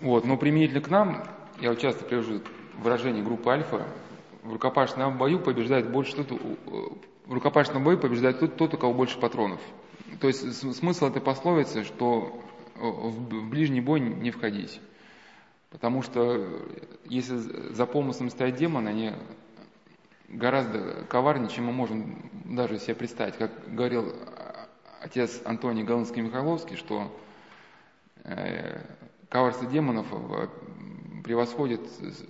Вот, но применительно к нам, я вот часто привожу выражение группы альфа, в рукопашном бою побеждает больше тот, в рукопашном бою побеждает тот, тот, у кого больше патронов. То есть смысл этой пословицы, что в ближний бой не входить. Потому что если за помыслом стоят демоны, они гораздо коварнее, чем мы можем даже себе представить. Как говорил отец Антоний Галынский-Михайловский, что э, коварство демонов э, превосходит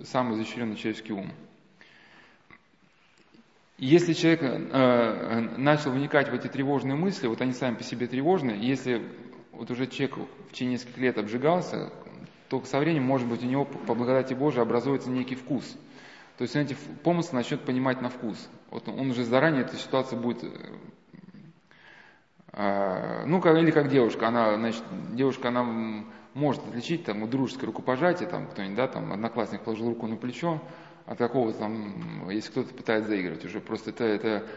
самый изощренный человеческий ум. Если человек э, начал вникать в эти тревожные мысли, вот они сами по себе тревожные, если вот уже человек в течение нескольких лет обжигался, то со временем, может быть, у него по благодати Божией образуется некий вкус. То есть он эти помыслы начнет понимать на вкус. Вот он уже заранее эта ситуация будет э, ну, как, или как девушка, она, значит, девушка, она может отличить там дружеское рукопожатие, там кто-нибудь, да, там одноклассник положил руку на плечо, от какого-то там, если кто-то пытается заигрывать, уже просто это, это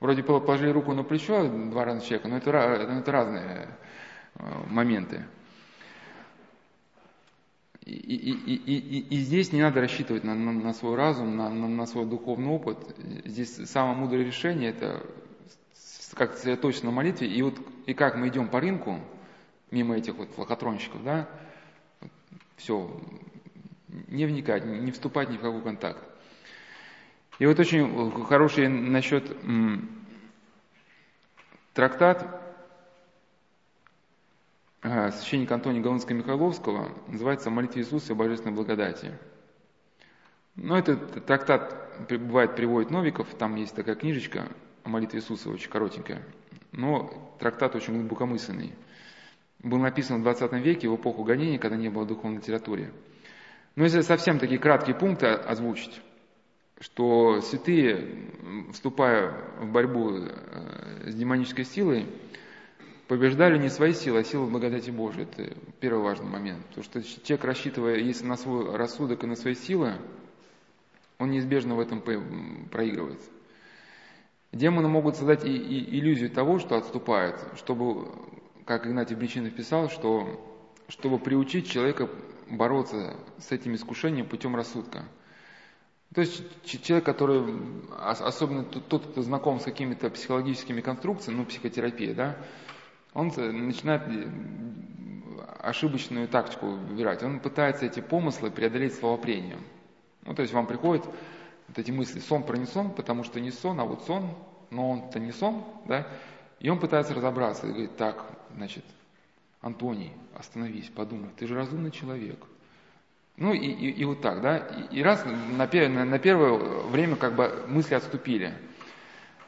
вроде положили руку на плечо два раза человека, но это, это разные э, моменты. И, и, и, и, и здесь не надо рассчитывать на, на, на свой разум, на, на, на свой духовный опыт. Здесь самое мудрое решение это как сосредоточиться на молитве. И вот и как мы идем по рынку, мимо этих вот лохотронщиков, да, все, не вникать, не вступать ни в какой контакт. И вот очень хороший насчет м, трактат а, священника Антония Галынского-Михайловского, называется «Молитва Иисуса и Божественной благодати». Но этот трактат бывает приводит Новиков, там есть такая книжечка о молитве Иисуса, очень коротенькая. Но трактат очень глубокомысленный. Был написан в 20 веке, в эпоху гонений, когда не было духовной литературы. Но если совсем такие краткие пункты озвучить, что святые, вступая в борьбу э, с демонической силой, побеждали не свои силы, а силы благодати Божией. Это первый важный момент. Потому что человек, рассчитывая, если на свой рассудок и на свои силы, он неизбежно в этом проигрывает. Демоны могут создать и, и иллюзию того, что отступает, чтобы, как Игнатий Бричинов писал, что, чтобы приучить человека бороться с этим искушением путем рассудка. То есть человек, который, особенно тот, кто знаком с какими-то психологическими конструкциями, ну, психотерапия, да, он начинает ошибочную тактику выбирать. Он пытается эти помыслы преодолеть словопрением. Ну, то есть вам приходят вот эти мысли, сон про не сон, потому что не сон, а вот сон, но он-то не сон, да, и он пытается разобраться, и говорит, так, значит, Антоний, остановись, подумай, ты же разумный человек. Ну и, и, и вот так, да, и, и раз на, на, на первое время как бы мысли отступили –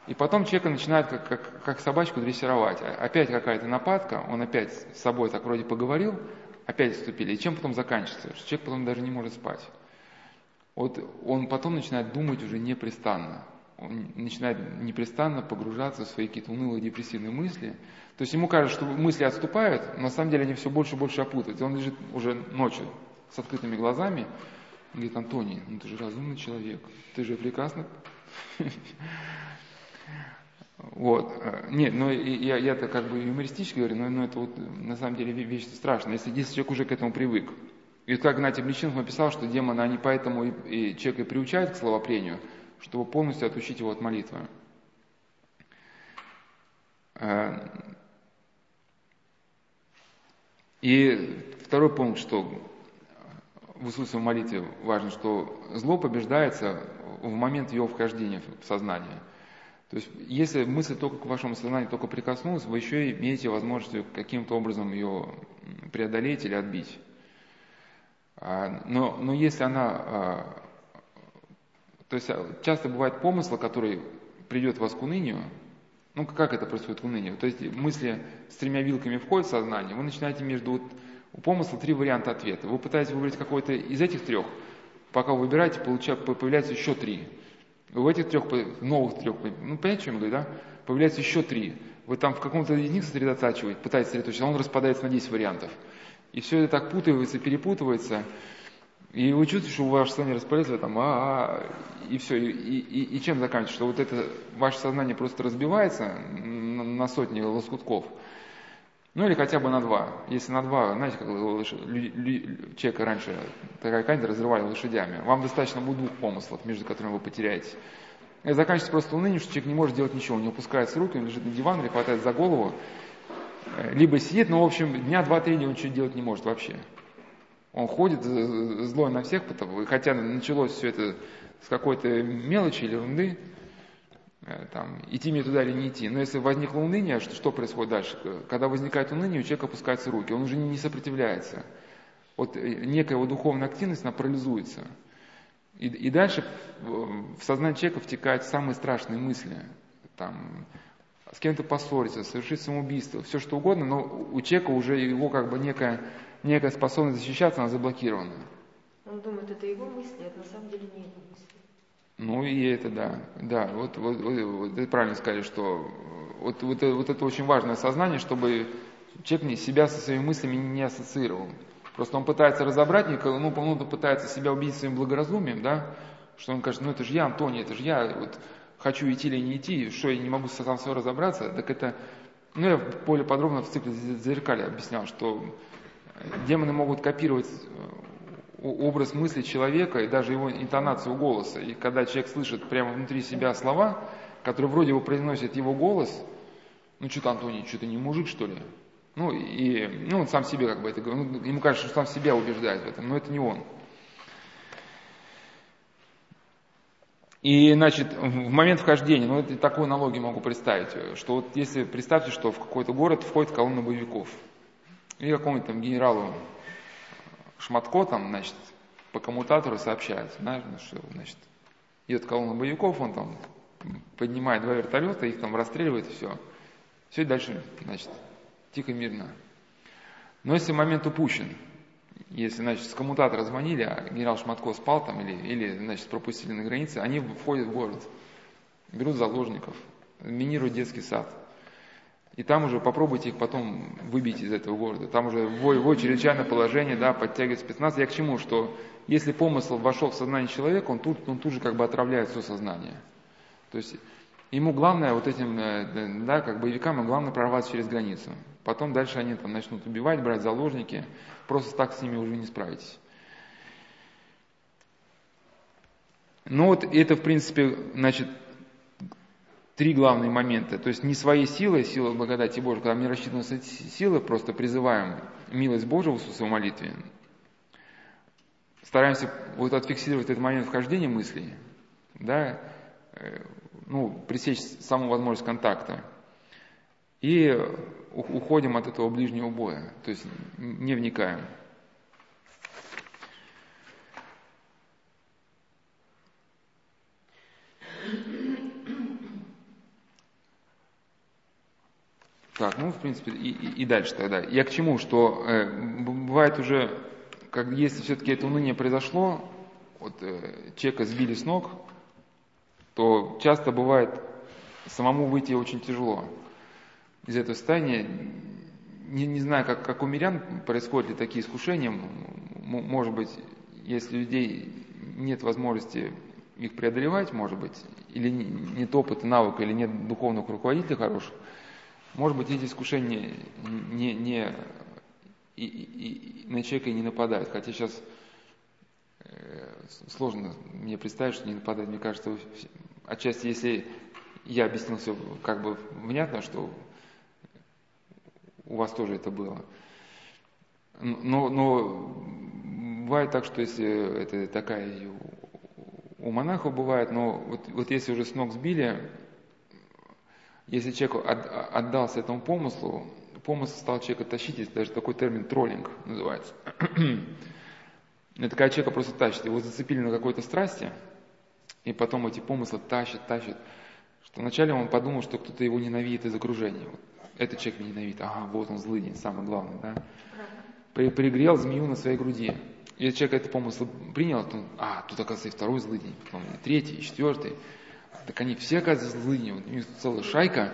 и потом человека начинает как, как, как собачку дрессировать. Опять какая-то нападка, он опять с собой так вроде поговорил, опять вступили. И чем потом заканчивается? Что человек потом даже не может спать. Вот он потом начинает думать уже непрестанно. Он начинает непрестанно погружаться в свои какие-то унылые депрессивные мысли. То есть ему кажется, что мысли отступают, но на самом деле они все больше и больше опутывают. И он лежит уже ночью с открытыми глазами и говорит, Антоний, ну ты же разумный человек, ты же прекрасно Вот. Нет, ну я, я-то как бы юмористически говорю, но, но это вот на самом деле вещь страшная, если, если человек уже к этому привык. И как Игнатий Бличинов написал, что демоны, они поэтому и, и человека и приучают к словопрению, чтобы полностью отучить его от молитвы. Э, и второй пункт, что в Иисусовой молитве важно, что зло побеждается в момент его вхождения в сознание – то есть, если мысль только к вашему сознанию только прикоснулась, вы еще имеете возможность каким-то образом ее преодолеть или отбить. А, но, но если она... А, то есть, а, часто бывает помысл, который придет вас к унынию, ну, как это происходит в унынии? То есть, мысли с тремя вилками входят в сознание, вы начинаете между... Вот, у помысла три варианта ответа. Вы пытаетесь выбрать какой-то из этих трех, пока вы выбираете, появляется еще три. В этих трех, новых трех, ну, понимаете, что я говорю, да? Появляется еще три. Вы там в каком-то из них сосредотачиваете, пытаетесь сосредоточиться, он распадается на 10 вариантов. И все это так путается, перепутывается. И вы чувствуете, что ваше сознание распадается, там, а, а, и все. И, и, и чем заканчивается? Что вот это ваше сознание просто разбивается на, на сотни лоскутков. Ну или хотя бы на два. Если на два, знаете, как человека раньше такая кафедра разрывали лошадями. Вам достаточно будет двух помыслов, между которыми вы потеряете. Это заканчивается просто унынием, что человек не может делать ничего. У него опускаются руки, он лежит на диван или хватает за голову. Э, либо сидит, но, в общем, дня два-три он ничего делать не может вообще. Он ходит злой на всех, хотя началось все это с какой-то мелочи или ерунды, Э, там, идти мне туда или не идти. Но если возникло уныние, что, что происходит дальше? Когда возникает уныние, у человека опускаются руки, он уже не сопротивляется. Вот э, некая его духовная активность, она парализуется. И, и дальше в сознание человека втекают самые страшные мысли. Там, с кем-то поссориться, совершить самоубийство, все что угодно, но у человека уже его как бы некая, некая способность защищаться, она заблокирована. Он думает, это его мысли, а это на самом деле не его мысли. Ну и это да, да, вот, вот, вот, вот это правильно сказали, что вот, вот, вот это очень важное сознание, чтобы человек себя со своими мыслями не ассоциировал. Просто он пытается разобрать, ну, он пытается себя убедить своим благоразумием, да, что он кажется, ну это же я, Антоний, это же я, вот хочу идти или не идти, что я не могу сам все разобраться, так это, ну я более подробно в цикле зеркали объяснял, что демоны могут копировать образ мысли человека и даже его интонацию голоса. И когда человек слышит прямо внутри себя слова, которые вроде бы произносит его голос, ну что-то, Антоний, что-то не мужик, что ли? Ну, и ну, он сам себе как бы это говорит, ну, ему кажется, что сам себя убеждает в этом, но это не он. И, значит, в момент вхождения, ну, это такую аналогию могу представить, что вот если представьте, что в какой-то город входит колонна боевиков, и какому-нибудь там генералу Шматко там, значит, по коммутатору ну, что, значит, идет колонна боевиков, он там поднимает два вертолета, их там расстреливает, и все. Все дальше, значит, тихо, мирно. Но если момент упущен, если, значит, с коммутатора звонили, а генерал Шматко спал там или, или значит, пропустили на границе, они входят в город, берут заложников, минируют детский сад – и там уже попробуйте их потом выбить из этого города. Там уже в, в чрезвычайное положение, да, подтягивать спецназ. Я к чему? Что если помысл вошел в сознание человека, он тут, он тут же как бы отравляет все сознание. То есть ему главное, вот этим, э, да, как боевикам, главное прорваться через границу. Потом дальше они там начнут убивать, брать заложники. Просто так с ними уже не справитесь. Ну вот это, в принципе, значит, три главные момента. То есть не своей силой, сила благодати Божьей, когда не рассчитываем на силы, просто призываем милость Божию в своей молитве. Стараемся вот отфиксировать этот момент вхождения мыслей, да, э, ну, пресечь саму возможность контакта. И уходим от этого ближнего боя, то есть не вникаем. Так, ну, в принципе, и, и, и дальше тогда. Я к чему, что э, бывает уже, как если все-таки это уныние произошло, вот э, человека сбили с ног, то часто бывает самому выйти очень тяжело из этого состояния. Не, не знаю, как, как у мирян происходят ли такие искушения. Может быть, если у людей нет возможности их преодолевать, может быть, или нет опыта, навыка, или нет духовных руководителей хороших, может быть, эти искушения не, не, и, и, и на человека не нападают. Хотя сейчас э, сложно мне представить, что не нападает. Мне кажется, отчасти, если я объяснил все как бы внятно, что у вас тоже это было. Но, но бывает так, что если это такая у монахов бывает, но вот, вот если уже с ног сбили, если человек отдался этому помыслу, помысл стал человека тащить, есть даже такой термин троллинг называется. Это когда человека просто тащит, его зацепили на какой-то страсти, и потом эти помыслы тащат, тащат, что вначале он подумал, что кто-то его ненавидит из окружения. Вот этот человек меня ненавидит, ага, вот он злый, самое главное, да. Пригрел змею на своей груди. И если человек этот помысл принял, то, а, тут оказывается и второй злый день, потом и третий, и четвертый. Так они все, оказывается, злые, у них целая шайка.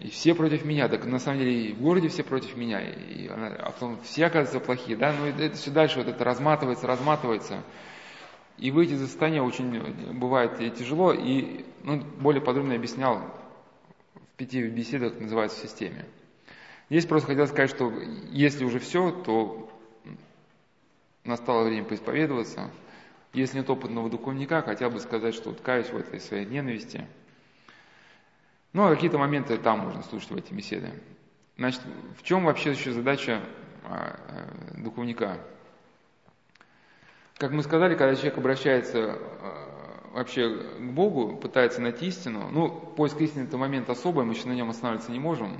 И все против меня. Так на самом деле и в городе все против меня. И, а потом все, оказывается, плохие. Да? Но это все дальше вот это разматывается, разматывается. И выйти из состояния очень бывает и тяжело. И ну, более подробно объяснял в пяти беседах, называется, в системе. Здесь просто хотел сказать, что если уже все, то настало время поисповедоваться. Если нет опытного духовника, хотя бы сказать, что вот каюсь в этой своей ненависти. Ну, а какие-то моменты там можно слушать в эти беседы. Значит, в чем вообще еще задача а, а, духовника? Как мы сказали, когда человек обращается а, вообще к Богу, пытается найти истину, ну, поиск истины это момент особый, мы еще на нем останавливаться не можем.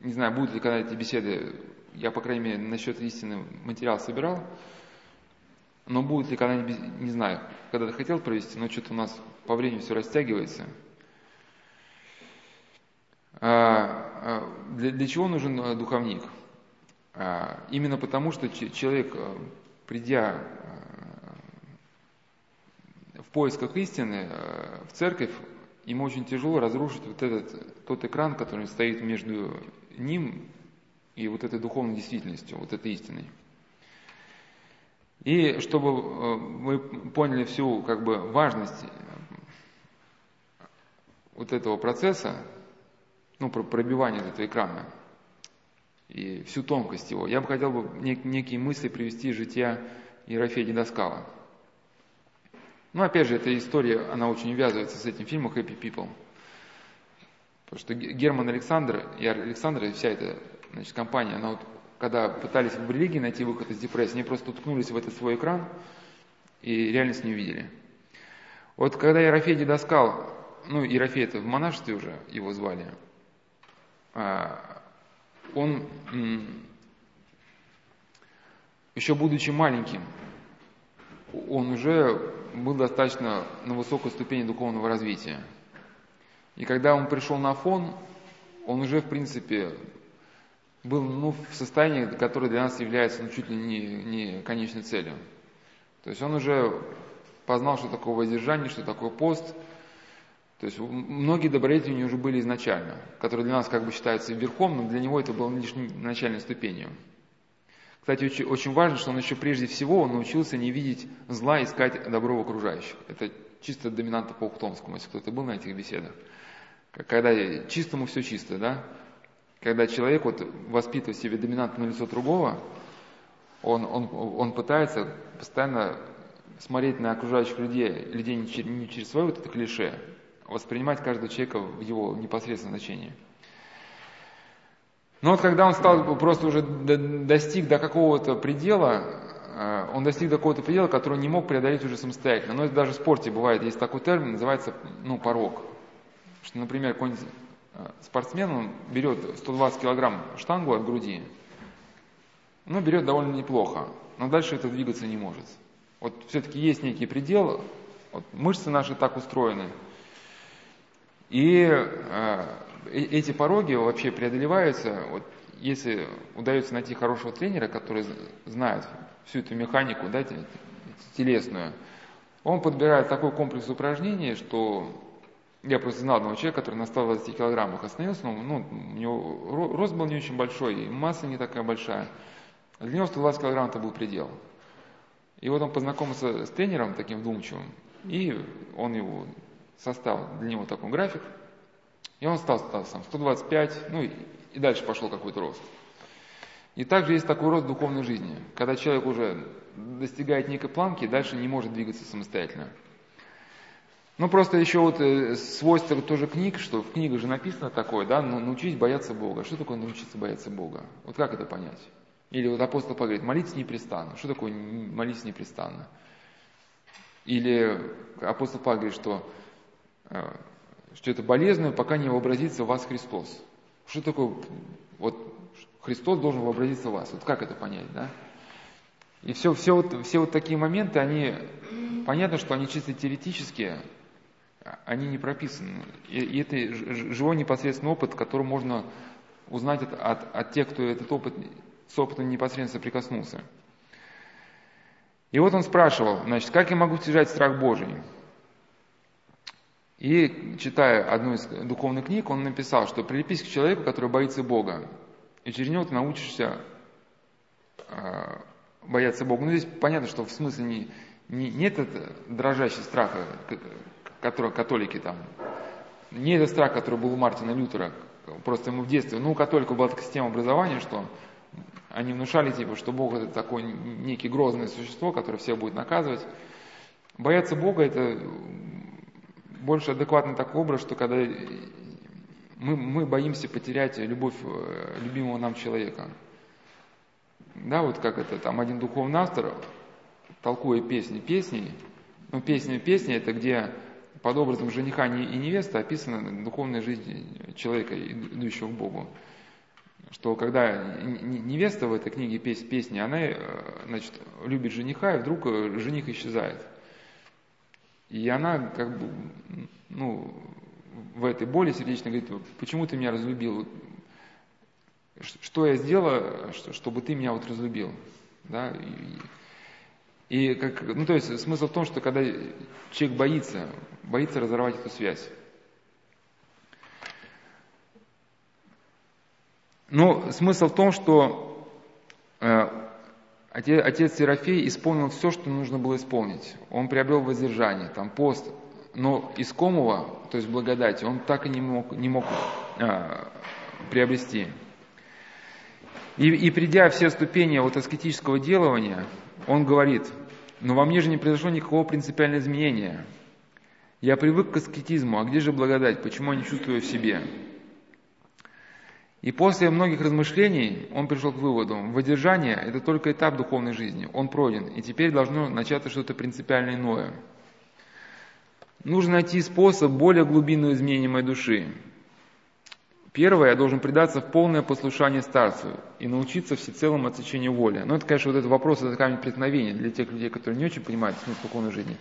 Не знаю, будут ли когда эти беседы, я, по крайней мере, насчет истины материал собирал, но будет ли когда-нибудь, не знаю, когда-то хотел провести, но что-то у нас по времени все растягивается. А, а, для, для чего нужен э, духовник? А, именно потому, что человек, э, придя э, в поисках истины в церковь, ему очень тяжело разрушить вот этот тот экран, который стоит между ним и вот этой духовной действительностью, вот этой истиной. И чтобы э, мы поняли всю как бы, важность э, вот этого процесса, ну, пробивания этого экрана и всю тонкость его, я бы хотел бы нек- некие мысли привести из жития Ерофея Дедоскала. Ну, опять же, эта история, она очень ввязывается с этим фильмом «Happy People». Потому что Герман Александр и Александр, и вся эта значит, компания, она вот когда пытались в религии найти выход из депрессии, они просто уткнулись в этот свой экран и реальность не увидели. Вот когда Ерофей Дедоскал, ну, Ерофей это в монашестве уже его звали, а, он, еще будучи маленьким, он уже был достаточно на высокой ступени духовного развития. И когда он пришел на фон, он уже, в принципе, был ну, в состоянии, которое для нас является ну, чуть ли не, не конечной целью. То есть он уже познал, что такое воздержание, что такое пост. То есть многие добродетели у него уже были изначально, которые для нас как бы считаются верхом, но для него это было лишь начальной ступенью. Кстати, очень, очень важно, что он еще прежде всего он научился не видеть зла, искать добро в окружающих. Это чисто доминанта по Ухтомскому, если кто-то был на этих беседах. Когда чистому все чисто, да? Когда человек вот воспитывает в себе доминантное лицо другого, он, он, он пытается постоянно смотреть на окружающих людей, людей не через, не через свое вот это клише, а воспринимать каждого человека в его непосредственном значении. Но вот когда он стал просто уже достиг до какого-то предела, э, он достиг до какого-то предела, который не мог преодолеть уже самостоятельно. Но это даже в спорте бывает, есть такой термин, называется ну, порог. Что, например, какой-нибудь Э, спортсмен, он берет 120 килограмм штангу от груди, ну, берет довольно неплохо, но дальше это двигаться не может. Вот все-таки есть некий предел, вот мышцы наши так устроены, и э, эти пороги вообще преодолеваются, вот, если удается найти хорошего тренера, который знает всю эту механику, да, телесную, он подбирает такой комплекс упражнений, что я просто знал одного человека, который на 120 килограммах остановился, но ну, у него рост был не очень большой, и масса не такая большая. Для него 120 килограмм это был предел. И вот он познакомился с тренером таким вдумчивым, и он его составил для него такой график, и он стал, стал сам 125, ну и, и дальше пошел какой-то рост. И также есть такой рост духовной жизни, когда человек уже достигает некой планки, дальше не может двигаться самостоятельно. Ну, просто еще вот э, свойство тоже книг, что в книгах же написано такое, да, ну, научись бояться Бога. Что такое научиться бояться Бога? Вот как это понять? Или вот апостол Павел говорит, молитесь непрестанно. Что такое молитесь непрестанно? Или апостол Павел говорит, что, э, что это болезненно, пока не вообразится в вас Христос. Что такое, вот Христос должен вообразиться в вас. Вот как это понять, да? И все, все, вот, все вот такие моменты, они, понятно, что они чисто теоретические, они не прописаны. И, и это живой непосредственный опыт, который можно узнать от, от, от тех, кто этот опыт, с опытом непосредственно соприкоснулся. И вот он спрашивал, значит, как я могу стяжать страх Божий? И, читая одну из духовных книг, он написал, что прилепись к человеку, который боится Бога, и через него ты научишься э, бояться Бога. Ну, здесь понятно, что в смысле не, не, не этот дрожащий страх, который католики там. Не этот страх, который был у Мартина Лютера, просто ему в детстве, ну, у католиков была такая система образования, что они внушали, типа, что Бог это такое некий грозное существо, которое всех будет наказывать. Бояться Бога это больше адекватный такой образ, что когда мы, мы боимся потерять любовь э, любимого нам человека. Да, вот как это, там один духовный автор, толкуя песни песней, ну, песня песни это где под образом жениха и невесты описана духовная жизнь человека, идущего к Богу. Что когда невеста в этой книге песни, она э, значит, любит жениха, и вдруг э, жених исчезает. И она как бы, ну, в этой боли сердечно говорит, почему ты меня разлюбил? Что я сделала, чтобы ты меня вот разлюбил? Да? И, и как, ну, то есть смысл в том, что когда человек боится, боится разорвать эту связь. Но смысл в том, что э, отец, отец Серафей исполнил все, что нужно было исполнить. Он приобрел воздержание, там пост, но искомого, то есть благодати, он так и не мог, не мог а, приобрести. И, и придя все ступени вот аскетического делания, он говорит, но во мне же не произошло никакого принципиального изменения. Я привык к аскетизму, а где же благодать? Почему я не чувствую в себе? И после многих размышлений он пришел к выводу, воздержание – это только этап духовной жизни, он пройден, и теперь должно начаться что-то принципиально иное – нужно найти способ более глубинного изменения моей души. Первое, я должен предаться в полное послушание старцу и научиться всецелому отсечению воли. Но это, конечно, вот этот вопрос, это камень преткновения для тех людей, которые не очень понимают смысл духовной жизни.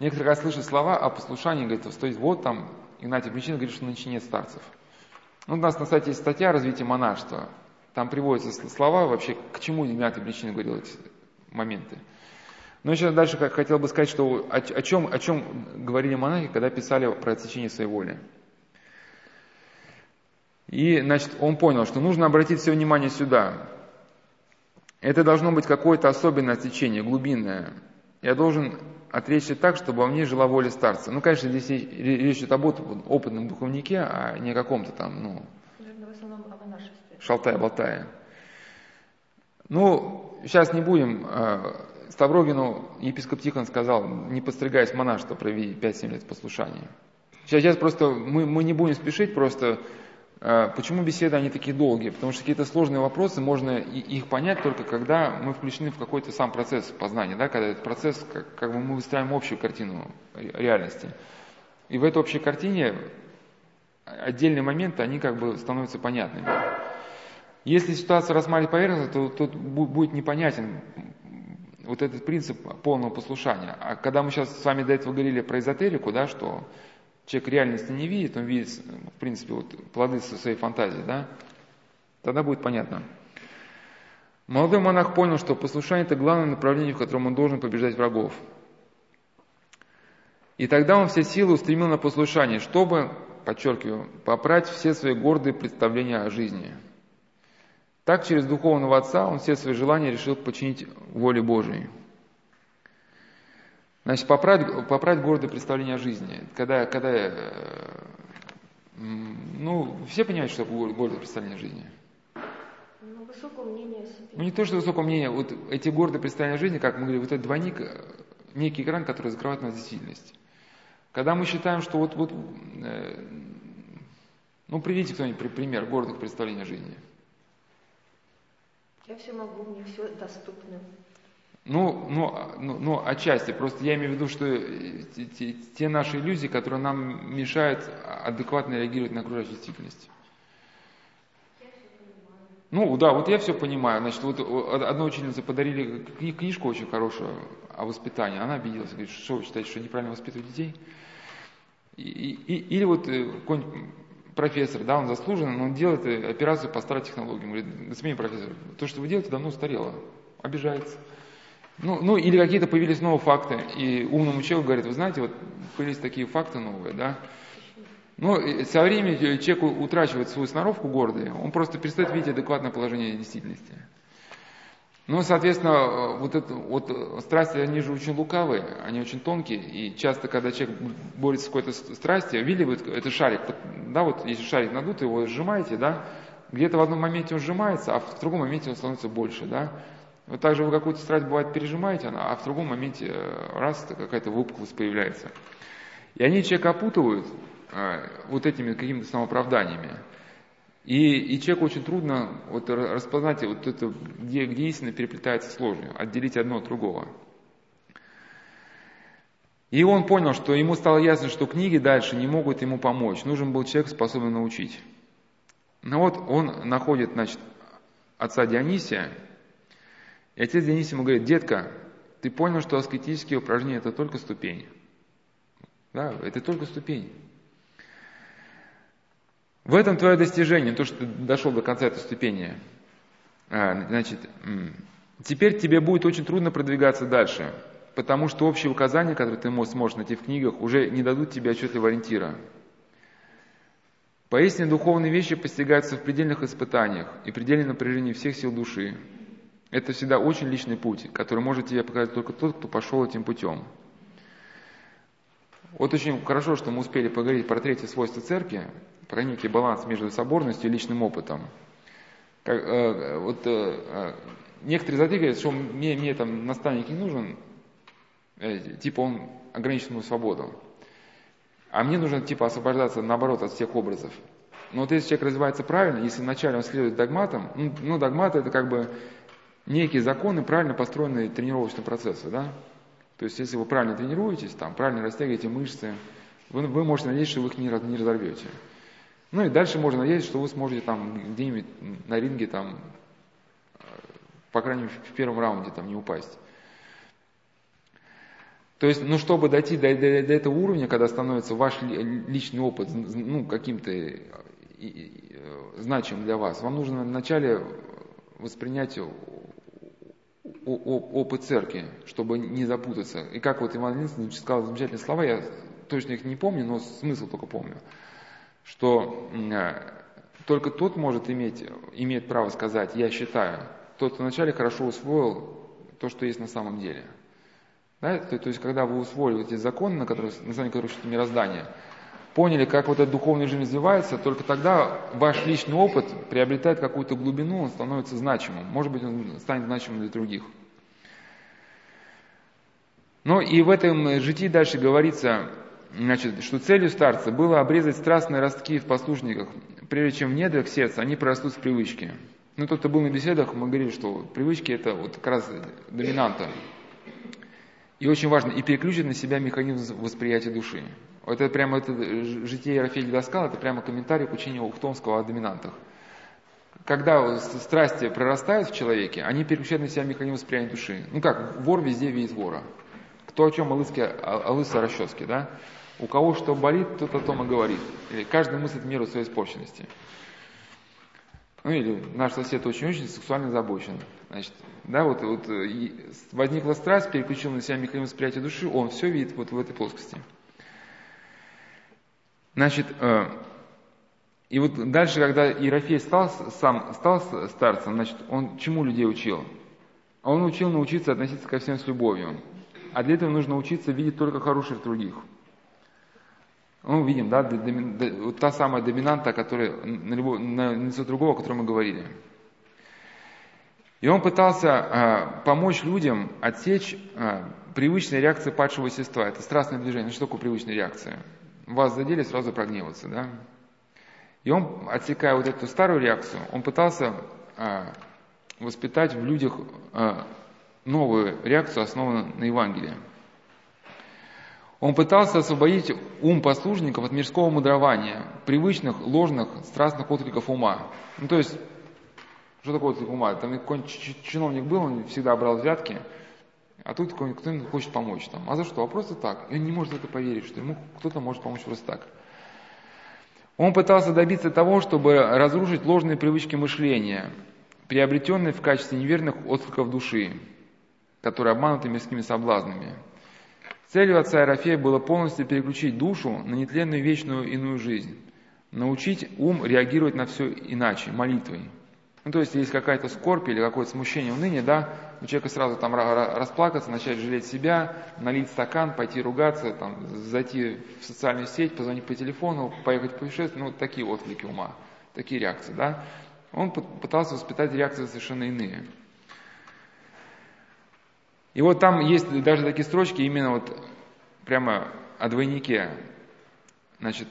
Некоторые, когда слышат слова о послушании, говорят, стоит вот там, Игнатий Причин говорит, что нынче нет старцев. Ну, у нас на сайте есть статья «Развитие монашества». Там приводятся слова вообще, к чему Игнатий Причин говорил эти моменты. Но еще дальше как хотел бы сказать, что о, о, чем, о чем говорили монахи, когда писали про отсечение своей воли. И, значит, он понял, что нужно обратить все внимание сюда. Это должно быть какое-то особенное отсечение, глубинное. Я должен отречься так, чтобы во мне жила воля старца. Ну, конечно, здесь речь идет об опытном духовнике, а не о каком-то там, ну... Шалтая-болтая. Ну, сейчас не будем а, Ставрогину епископ Тихон сказал, не подстригаясь монашество, проведи 5-7 лет послушания. Сейчас, сейчас просто мы, мы не будем спешить, просто э, почему беседы они такие долгие? Потому что какие-то сложные вопросы, можно их понять только когда мы включены в какой-то сам процесс познания, да, когда этот процесс, как, как бы мы выстраиваем общую картину реальности. И в этой общей картине отдельные моменты, они как бы становятся понятными. Если ситуация рассматривать поверхностно, то тут будет непонятен вот этот принцип полного послушания. А когда мы сейчас с вами до этого говорили про эзотерику, да, что человек реальности не видит, он видит, в принципе, вот плоды своей фантазии, да, тогда будет понятно. Молодой монах понял, что послушание – это главное направление, в котором он должен побеждать врагов. И тогда он все силы устремил на послушание, чтобы, подчеркиваю, попрать все свои гордые представления о жизни – так, через духовного отца он все свои желания решил подчинить воле Божией. Значит, поправить, поправить гордое представление о жизни. Когда, когда э, ну, все понимают, что такое гордое представление о жизни. Ну, высокое мнение о себе. Ну, не то, что высокое мнение, вот эти гордые представления о жизни, как мы говорили, вот этот двойник, э, некий экран, который закрывает нас действительность. Когда мы считаем, что вот, вот э, ну, приведите кто-нибудь пример гордых представлений о жизни. Я все могу, мне все доступно. Ну, ну, ну, ну, отчасти. Просто я имею в виду, что те, те, те наши иллюзии, которые нам мешают адекватно реагировать на окружающую действительность. Ну, да, вот я все понимаю. Значит, вот одной ученице подарили книжку очень хорошую о воспитании. Она обиделась, говорит, что вы считаете, что неправильно воспитывать детей? И, и, или вот э, какой-нибудь профессор, да, он заслуженный, но он делает операцию по старой технологии. Он говорит, господин профессор, то, что вы делаете, давно устарело. Обижается. Ну, ну, или какие-то появились новые факты, и умному человеку говорит, вы знаете, вот появились такие факты новые, да. Но со временем человек утрачивает свою сноровку гордой, он просто перестает видеть адекватное положение действительности. Ну, соответственно, вот, это, вот страсти, они же очень лукавые, они очень тонкие, и часто, когда человек борется с какой-то страстью, видели вы это шарик, да, вот если шарик надут, его сжимаете, да, где-то в одном моменте он сжимается, а в другом моменте он становится больше, да. Вот так же вы какую-то страсть, бывает, пережимаете, а в другом моменте э, раз, какая-то выпуклость появляется. И они человека опутывают э, вот этими какими-то самооправданиями. И, и человеку очень трудно вот распознать, вот это, где, где истина переплетается с ложью, отделить одно от другого. И он понял, что ему стало ясно, что книги дальше не могут ему помочь. Нужен был человек, способный научить. Ну вот он находит, значит, отца Дионисия, и отец Дионисий ему говорит, детка, ты понял, что аскетические упражнения это только ступень. Да, это только ступень. В этом твое достижение, то, что ты дошел до конца этой ступени. А, значит, теперь тебе будет очень трудно продвигаться дальше, потому что общие указания, которые ты сможешь найти в книгах, уже не дадут тебе отчетливого ориентира. Поистине духовные вещи постигаются в предельных испытаниях и предельном напряжении всех сил души. Это всегда очень личный путь, который может тебе показать только тот, кто пошел этим путем. Вот очень хорошо, что мы успели поговорить про третье свойство церкви, про некий баланс между соборностью и личным опытом. Как, э, вот, э, э некоторые говорят, что мне, мне там наставник не нужен, э, типа он ограничен мою свободу. А мне нужно типа освобождаться наоборот от всех образов. Но вот если человек развивается правильно, если вначале он следует догматам, ну, ну догматы это как бы некие законы, правильно построенные тренировочные процессы, да? То есть если вы правильно тренируетесь, там, правильно растягиваете мышцы, вы, вы можете надеяться, что вы их не, не разорвете. Ну и дальше можно надеяться, что вы сможете там где-нибудь на ринге там, э, по крайней мере, в первом раунде там не упасть. То есть, ну, чтобы дойти до, до, до этого уровня, когда становится ваш личный опыт ну, каким-то э, значимым для вас, вам нужно вначале воспринять опыт церкви, чтобы не запутаться. И как вот Иван Ильин сказал замечательные слова, я точно их не помню, но смысл только помню что э, только тот может иметь, имеет право сказать «я считаю», тот, кто вначале хорошо усвоил то, что есть на самом деле. Да? То, то есть, когда вы усвоили эти законы, на, которых, на основании которых что мироздание, поняли, как вот этот духовный жизнь развивается, только тогда ваш личный опыт приобретает какую-то глубину, он становится значимым. Может быть, он станет значимым для других. Ну и в этом житии дальше говорится, значит, что целью старца было обрезать страстные ростки в послушниках, прежде чем в недрах сердца они прорастут с привычки. Ну, тот, кто был на беседах, мы говорили, что привычки это вот как раз доминанта. И очень важно, и переключить на себя механизм восприятия души. Это прямо это житие Ерофея Доскал, это прямо комментарий к учению Ухтомского о доминантах. Когда страсти прорастают в человеке, они переключают на себя механизм восприятия души. Ну как, вор везде видит вора. Кто о чем о лыске, о лысой расческе, да? У кого что болит, тот о том и говорит. Или каждый мыслит в меру своей испорченности. Ну или наш сосед очень-очень сексуально озабочен. Значит, да, вот, вот возникла страсть, переключил на себя механизм восприятия души, он все видит вот в этой плоскости. Значит, э, и вот дальше, когда Ерофей стал, сам стал старцем, значит, он чему людей учил? Он учил научиться относиться ко всем с любовью. А для этого нужно учиться видеть только хорошее в других – ну, видим, да, вот та самая доминанта, которая на, любого, на лицо другого, о котором мы говорили. И он пытался э, помочь людям отсечь э, привычные реакции падшего естества. Это страстное движение. Что такое привычная реакция? Вас задели, сразу прогневаться, да? И он, отсекая вот эту старую реакцию, он пытался э, воспитать в людях э, новую реакцию, основанную на Евангелии. Он пытался освободить ум послушников от мирского мудрования, привычных, ложных, страстных откликов ума. Ну, то есть, что такое отклик ума? Там какой-нибудь чиновник был, он всегда брал взятки, а тут кто-нибудь хочет помочь там. А за что? А просто так. И он не может в это поверить, что ему кто-то может помочь просто так. Он пытался добиться того, чтобы разрушить ложные привычки мышления, приобретенные в качестве неверных откликов души, которые обмануты мирскими соблазнами – Целью отца Ерофея было полностью переключить душу на нетленную вечную иную жизнь, научить ум реагировать на все иначе, молитвой. Ну, то есть, есть какая-то скорбь или какое-то смущение, уныние, да, у человека сразу там расплакаться, начать жалеть себя, налить стакан, пойти ругаться, там, зайти в социальную сеть, позвонить по телефону, поехать в путешествие, ну, такие отклики ума, такие реакции, да. Он пытался воспитать реакции совершенно иные. И вот там есть даже такие строчки именно вот прямо о двойнике. Значит,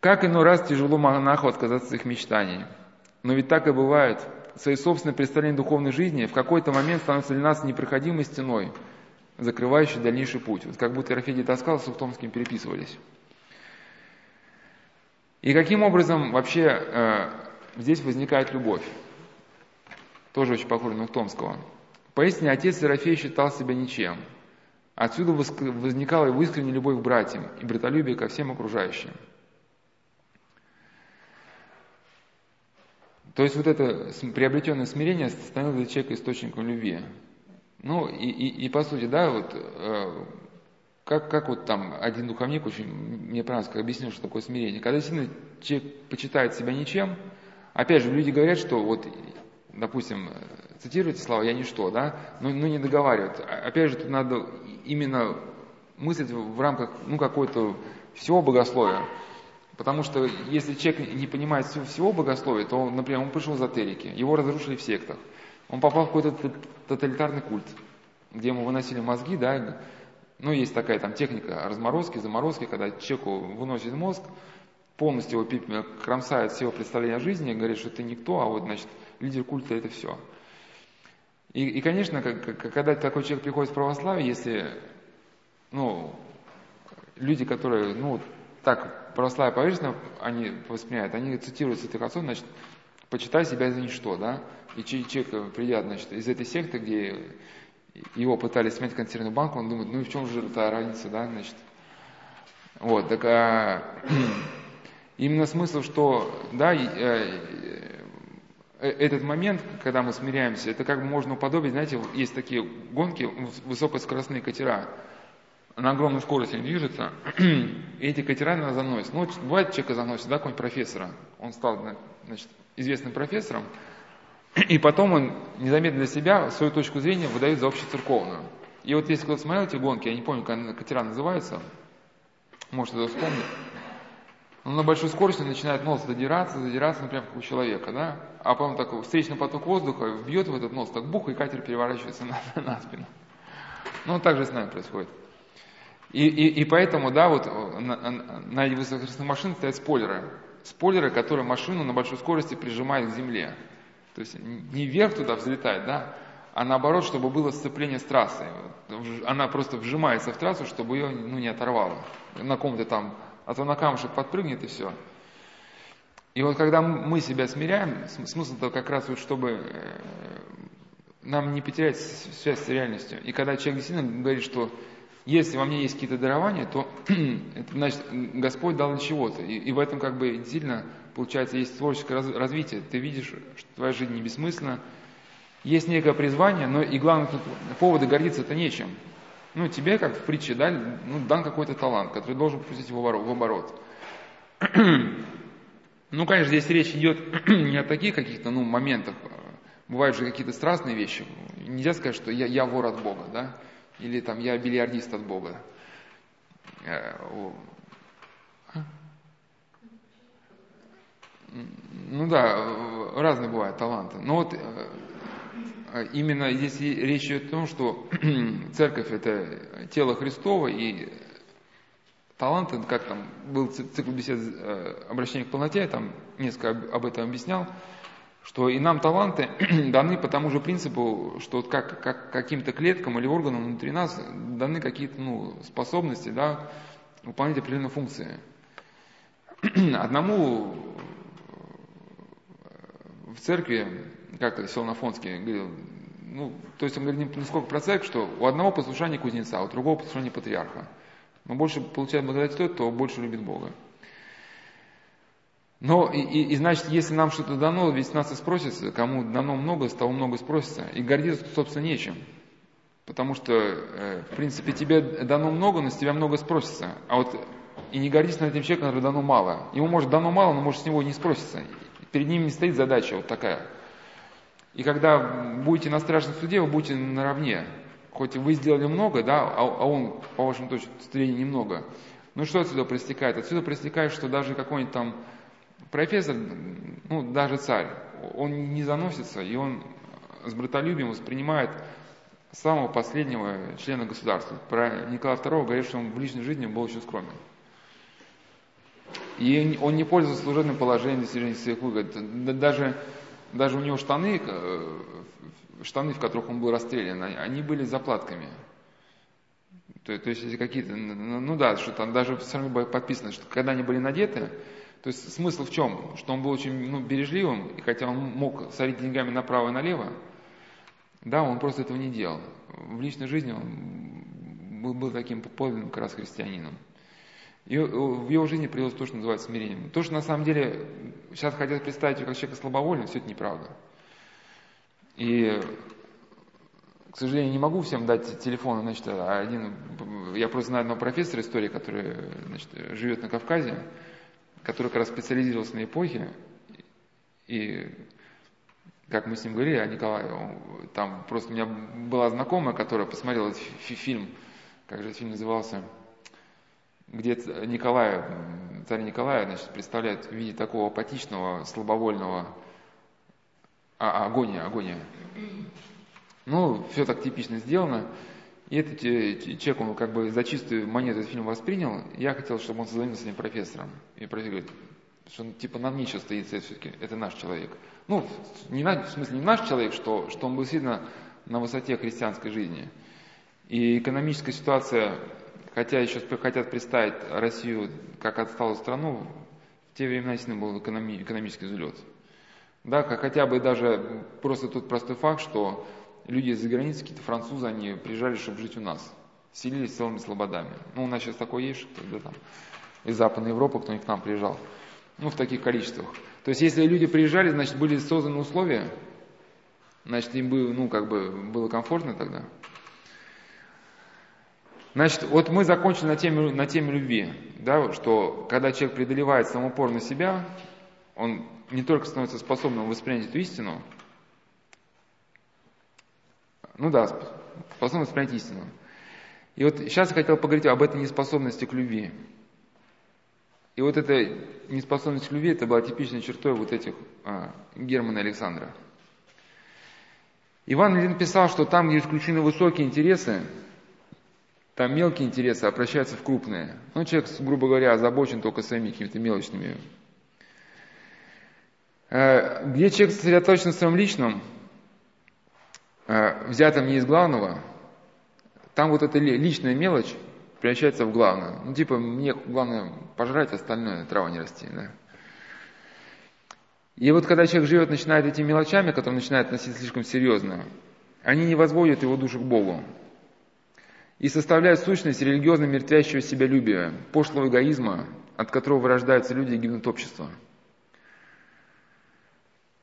как иной раз тяжело монаху отказаться от своих мечтаний – но ведь так и бывает. Свои собственные представления духовной жизни в какой-то момент становятся для нас непроходимой стеной, закрывающей дальнейший путь. Вот как будто Рафеди Таскал с Ухтомским переписывались. И каким образом вообще э, здесь возникает любовь? Тоже очень похоже на Ухтомского. Поистине, отец Серафей считал себя ничем. Отсюда возникала его искренняя любовь к братьям и братолюбие ко всем окружающим. То есть вот это приобретенное смирение становилось для человека источником любви. Ну и, и, и по сути, да, вот э, как, как вот там один духовник очень мне правильно объяснил, что такое смирение. Когда действительно человек почитает себя ничем, опять же, люди говорят, что вот, допустим, цитируйте слова «я ничто», да, но, но не договаривают. Опять же, тут надо именно мыслить в рамках, ну, какой-то всего богословия. Потому что если человек не понимает всего богословия, то, например, он пришел в эзотерики, его разрушили в сектах. Он попал в какой-то тоталитарный культ, где ему выносили мозги, да, ну, есть такая там техника разморозки, заморозки, когда человеку выносит мозг, полностью его кромсает все его представления о жизни, говорит, что ты никто, а вот, значит, лидер культа это все. И, и конечно, когда такой человек приходит в православие, если, ну, люди, которые, ну, так православие поверхностно они воспринимают, они цитируют святых отцов, значит, почитай себя за ничто, да, и человек, придя, значит, из этой секты, где его пытались снять консервную банку, он думает, ну и в чем же эта разница, да, значит. Вот, так а, именно смысл, что, да, э, э, этот момент, когда мы смиряемся, это как бы можно уподобить, знаете, есть такие гонки, высокоскоростные катера, на огромной скорости движется, и эти катера нас заносят. Ну, бывает, человека заносит, да, какого-нибудь профессора. Он стал, значит, известным профессором, и потом он незаметно для себя свою точку зрения выдает за общецерковную. И вот если кто-то смотрел эти гонки, я не помню, как катера называются, может это вспомнить, он на большой скорости начинает нос задираться, задираться, например, как у человека, да, а потом так встречный поток воздуха бьет в этот нос, так бух, и катер переворачивается на, на спину. Ну, так же с нами происходит. И, и, и поэтому, да, вот на, на высокоскоростных машинах стоят спойлеры. Спойлеры, которые машину на большой скорости прижимают к земле. То есть не вверх туда взлетает, да, а наоборот, чтобы было сцепление с трассой. Она просто вжимается в трассу, чтобы ее ну, не оторвало. На ком-то там, а то на камушек подпрыгнет и все. И вот когда мы себя смиряем, смысл-то как раз вот, чтобы э, нам не потерять связь с реальностью. И когда человек действительно говорит, что если во мне есть какие-то дарования, то это значит, Господь дал чего-то. И, и в этом как бы действительно, получается, есть творческое раз, развитие. Ты видишь, что твоя жизнь не бессмысленна. Есть некое призвание, но и главное, тут повода гордиться-то нечем. Ну, тебе, как в притче, да, ну, дан какой-то талант, который должен пустить в оборот. Ну, конечно, здесь речь идет не о таких каких-то, ну, моментах. Бывают же какие-то страстные вещи. Нельзя сказать, что я, я вор от Бога, да. Или там я бильярдист от Бога. Э, ну да, разные бывают таланты. Но вот э, именно здесь речь идет о том, что церковь это тело Христово, и таланты, как там был цикл бесед э, обращения к полноте, я там несколько об этом объяснял, что и нам таланты даны по тому же принципу, что вот как, как каким-то клеткам или органам внутри нас даны какие-то ну, способности да, выполнять определенные функции. Одному в церкви, как Селанофонский говорил, ну, то есть он говорит не сколько про церковь, что у одного послушания кузнеца, а у другого послушания патриарха. Но больше получает благодать тот, кто больше любит Бога. Но и, и, и значит, если нам что-то дано, ведь нас и спросится, кому дано много, с того много спросится. И гордиться, собственно, нечем. Потому что, э, в принципе, тебе дано много, но с тебя много спросится. А вот и не гордись над этим человеком, который дано мало. Ему может дано мало, но может с него не спросится. Перед ним не стоит задача вот такая. И когда будете на страшном суде, вы будете наравне. Хоть вы сделали много, да, а, а он, по вашему точке зрения, немного. Ну что отсюда проистекает? Отсюда проистекает, что даже какой-нибудь там профессор, ну даже царь, он не заносится, и он с братолюбием воспринимает самого последнего члена государства. Про Николая II говорит, что он в личной жизни был очень скромен. И он не пользовался служебным положением достижения своих выгод. Даже, даже у него штаны, э, штаны, в которых он был расстрелян, они были заплатками. То, то есть, какие-то, ну да, что там даже все равно было подписано, что когда они были надеты, то есть смысл в чем? Что он был очень ну, бережливым, и хотя он мог сорить деньгами направо и налево, да, он просто этого не делал. В личной жизни он был, был таким подлинным как раз христианином. И в его жизни появилось то, что называется смирением. То, что на самом деле сейчас хотят представить как человека слабовольного, все это неправда. И к сожалению, не могу всем дать телефон, значит, один, я просто знаю одного профессора истории, который значит, живет на Кавказе, который как раз специализировался на эпохе, и как мы с ним говорили, а Николай, он, там просто у меня была знакомая, которая посмотрела этот фильм, как же этот фильм назывался, где Николай, царь Николай, значит, представляет в виде такого апатичного, слабовольного, а, агония, агония. Ну, все так типично сделано. И этот человек, он как бы за чистую монету этот фильм воспринял. Я хотел, чтобы он созвонился с этим профессором. И профессор говорит, что он типа на мне сейчас стоит, все-таки это наш человек. Ну, не, в смысле не наш человек, что, что он был сильно на высоте христианской жизни. И экономическая ситуация, хотя еще хотят представить Россию как отсталую страну, в те времена действительно был экономи, экономический взлет. Да, хотя бы даже просто тот простой факт, что люди из-за границы, какие-то французы, они приезжали, чтобы жить у нас. Селились целыми слободами. Ну, у нас сейчас такое есть, что да, там, из Западной Европы кто-нибудь к нам приезжал. Ну, в таких количествах. То есть, если люди приезжали, значит, были созданы условия, значит, им было, ну, как бы, было комфортно тогда. Значит, вот мы закончили на теме, на теме любви, да, что когда человек преодолевает самоупор на себя, он не только становится способным воспринять эту истину, ну да, способность воспринять истину. И вот сейчас я хотел поговорить об этой неспособности к любви. И вот эта неспособность к любви, это была типичной чертой вот этих а, Германа Александра. Иван Ильин писал, что там, где исключены высокие интересы, там мелкие интересы обращаются в крупные. Ну, человек, грубо говоря, озабочен только своими какими-то мелочными. А, где человек сосредоточен в своем личном, Э, взятом не из главного, там вот эта личная мелочь превращается в главное. Ну, типа, мне главное пожрать, остальное трава не расти, да. И вот когда человек живет, начинает этими мелочами, которые начинает относиться слишком серьезно, они не возводят его душу к Богу. И составляют сущность религиозно мертвящего себя любия, пошлого эгоизма, от которого вырождаются люди и гибнут общество.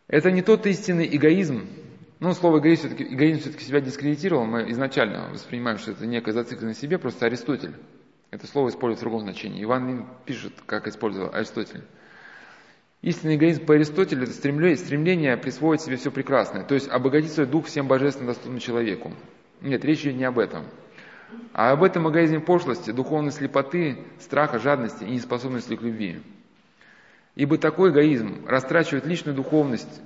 Это не тот истинный эгоизм, ну, слово эгоизм все-таки, эгоизм все-таки себя дискредитировал, мы изначально воспринимаем, что это некая зацикленность на себе, просто Аристотель. Это слово использует в другом значении. Иван Лин пишет, как использовал Аристотель. Истинный эгоизм по Аристотелю – это стремление, стремление присвоить себе все прекрасное, то есть обогатить свой дух всем божественно доступным человеку. Нет, речь идет не об этом. А об этом эгоизме пошлости, духовной слепоты, страха, жадности и неспособности к любви. Ибо такой эгоизм растрачивает личную духовность,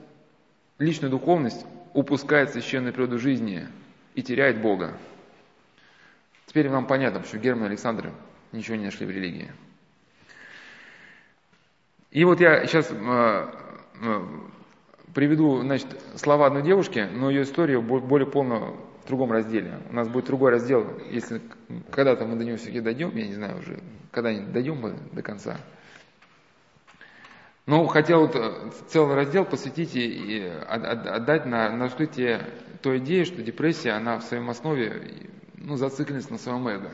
личную духовность упускает священную природу жизни и теряет Бога. Теперь нам понятно, почему Герман и Александр ничего не нашли в религии. И вот я сейчас э, э, приведу значит, слова одной девушки, но ее историю более полно в другом разделе. У нас будет другой раздел, если когда-то мы до него все-таки дойдем, я не знаю уже, когда-нибудь дойдем мы до конца. Но хотел вот э, целый раздел посвятить и отдать на, на раскрытие той идеи, что депрессия, она в своем основе ну, зацикленность на своем эго.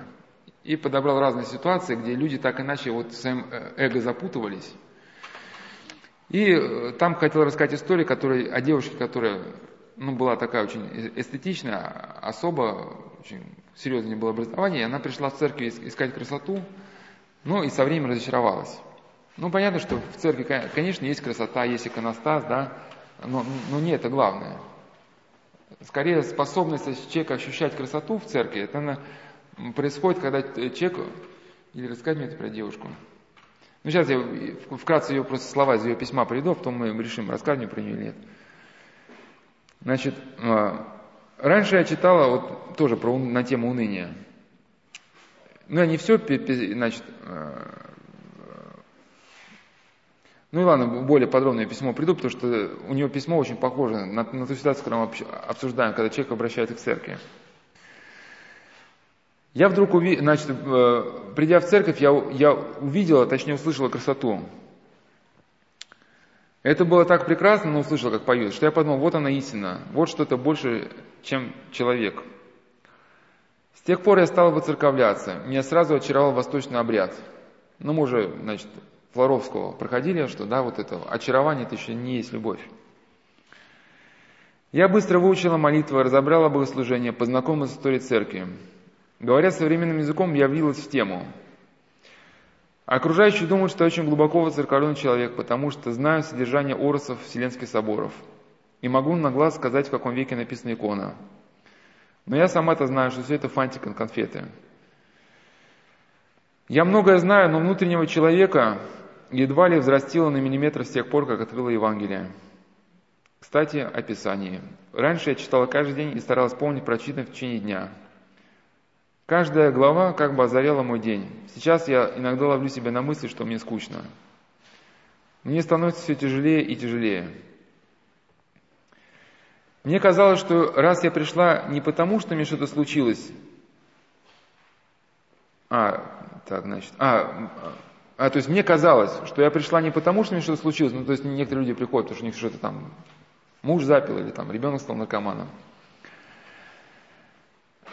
И подобрал разные ситуации, где люди так иначе вот в своем э, эго запутывались. И э, там хотел рассказать историю которая, о девушке, которая ну, была такая очень эстетичная, особо, очень серьезное было образование, она пришла в церковь искать красоту, ну и со временем разочаровалась. Ну, понятно, что в церкви, конечно, есть красота, есть иконостас, да, но, но не это главное. скорее способность человека ощущать красоту в церкви, это наверное, происходит, когда человек... Или рассказать мне это про девушку. Ну, сейчас я вкратце ее просто слова из ее письма приведу, а потом мы решим, рассказать мне про нее или нет. Значит, а, раньше я читала вот тоже про, на тему уныния. Ну, я не все, значит, а, ну и ладно, более подробное письмо приду, потому что у него письмо очень похоже на, на ту ситуацию, которую мы обсуждаем, когда человек обращается к церкви. Я вдруг увидел, значит, э, придя в церковь, я, я увидела, точнее услышала красоту. Это было так прекрасно, но услышала, как поют, что я подумал, вот она истина, вот что-то больше, чем человек. С тех пор я стал выцерковляться, меня сразу очаровал восточный обряд. Ну, мы уже, значит, Флоровского проходили, что да, вот это очарование это еще не есть любовь. Я быстро выучила молитвы, разобрала богослужение, познакомилась с историей церкви. Говоря современным языком, я влилась в тему. Окружающие думают, что я очень глубоко воцерковленный человек, потому что знаю содержание оросов Вселенских соборов. И могу на глаз сказать, в каком веке написана икона. Но я сама-то знаю, что все это фантик конфеты. Я многое знаю, но внутреннего человека едва ли взрастила на миллиметр с тех пор, как открыла Евангелие. Кстати, описание. Раньше я читала каждый день и старалась помнить прочитанное в течение дня. Каждая глава как бы озаряла мой день. Сейчас я иногда ловлю себя на мысли, что мне скучно. Мне становится все тяжелее и тяжелее. Мне казалось, что раз я пришла не потому, что мне что-то случилось, а, так, значит, а, а, то есть мне казалось, что я пришла не потому, что мне что-то случилось, ну, то есть некоторые люди приходят, потому что у них что-то там, муж запил или там ребенок стал наркоманом.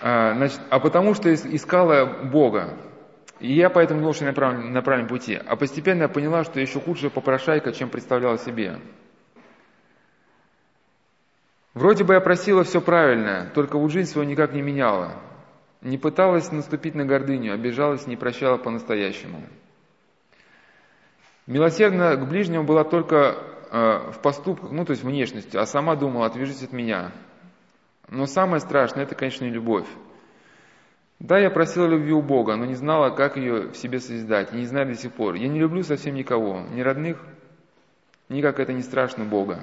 А, значит, а потому что искала Бога. И я поэтому думал, что на правильном, на правильном пути. А постепенно я поняла, что я еще худшая попрошайка, чем представляла себе. Вроде бы я просила все правильное, только вот жизнь свою никак не меняла. Не пыталась наступить на гордыню, обижалась, не прощала по-настоящему. Милосердна к ближнему была только э, в поступках, ну то есть внешностью, а сама думала, отвяжись от меня. Но самое страшное, это, конечно, не любовь. Да, я просила любви у Бога, но не знала, как ее в себе созидать, и не знаю до сих пор. Я не люблю совсем никого, ни родных, ни, как это не страшно, Бога.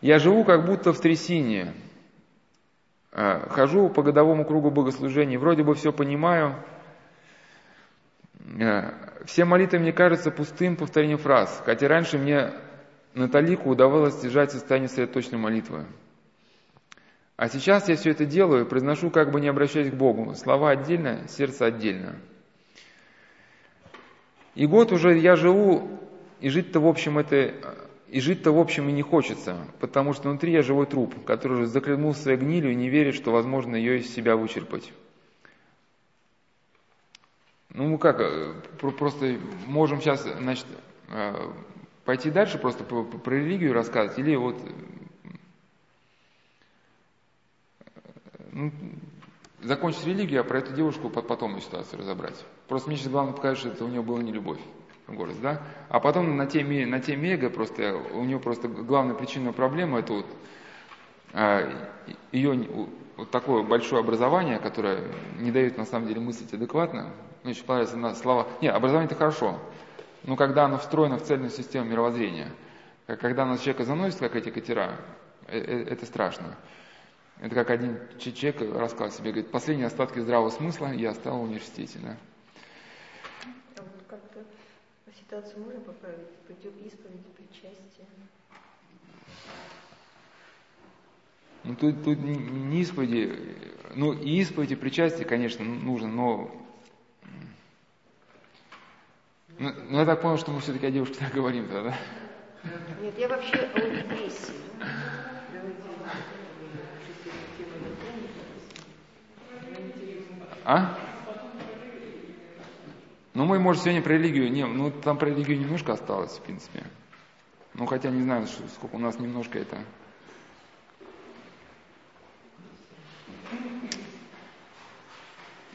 Я живу как будто в трясине, э, хожу по годовому кругу богослужений, вроде бы все понимаю, все молитвы мне кажутся пустым повторением фраз, хотя раньше мне на талику удавалось держать состояние сосредоточенной молитвы. А сейчас я все это делаю, произношу, как бы не обращаясь к Богу. Слова отдельно, сердце отдельно. И год уже я живу, и жить-то в общем это и жить-то в общем и не хочется, потому что внутри я живой труп, который уже заклянул своей гнилью и не верит, что возможно ее из себя вычерпать. Ну, мы как, э, просто можем сейчас, значит, э, пойти дальше, просто про, религию рассказывать, или вот ну, закончить религию, а про эту девушку потом ситуацию разобрать. Просто мне сейчас главное показать, что это у нее была не любовь голос, да? А потом на теме, на теме эго просто, у нее просто главная причина проблемы, это вот а, ее вот такое большое образование, которое не дает на самом деле мыслить адекватно, мне очень понравились на слова. Нет, образование это хорошо, но когда оно встроено в цельную систему мировоззрения, когда нас человека заносит, как эти катера, э, э, это страшно. Это как один человек рассказал себе, говорит, последние остатки здравого смысла я оставил в университете. Да? А вот как-то ситуацию можно поправить? Путем исповеди, причастия? Ну, тут, тут не исповеди, ну, и исповеди, причастие, конечно, нужно, но ну, ну, я так понял, что мы все-таки о девушке так говорим тогда. Нет, я вообще о депрессии. А? Ну, мы, может, сегодня про религию, не, ну, там про религию немножко осталось, в принципе. Ну, хотя не знаю, сколько у нас немножко это.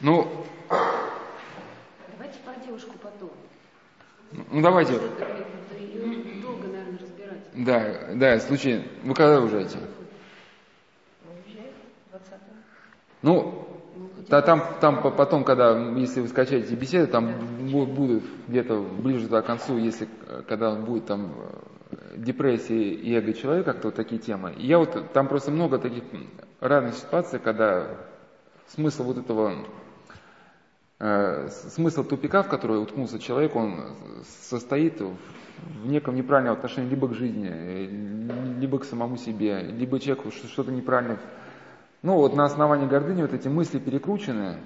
Ну, Давайте про девушку потом. Ну давайте. Долго, наверное, разбирать. Да, да, случай. Вы когда уезжаете? уезжает 20 Ну, да, там, там потом, когда, если вы скачаете беседы, там будут где-то ближе к концу, если когда будет там э, депрессия и эго человека, как-то вот такие темы. И я вот, там просто много таких разных ситуаций, когда смысл вот этого, смысл тупика, в который уткнулся человек, он состоит в неком неправильном отношении либо к жизни, либо к самому себе, либо человеку что-то неправильно ну вот на основании гордыни вот эти мысли перекручены,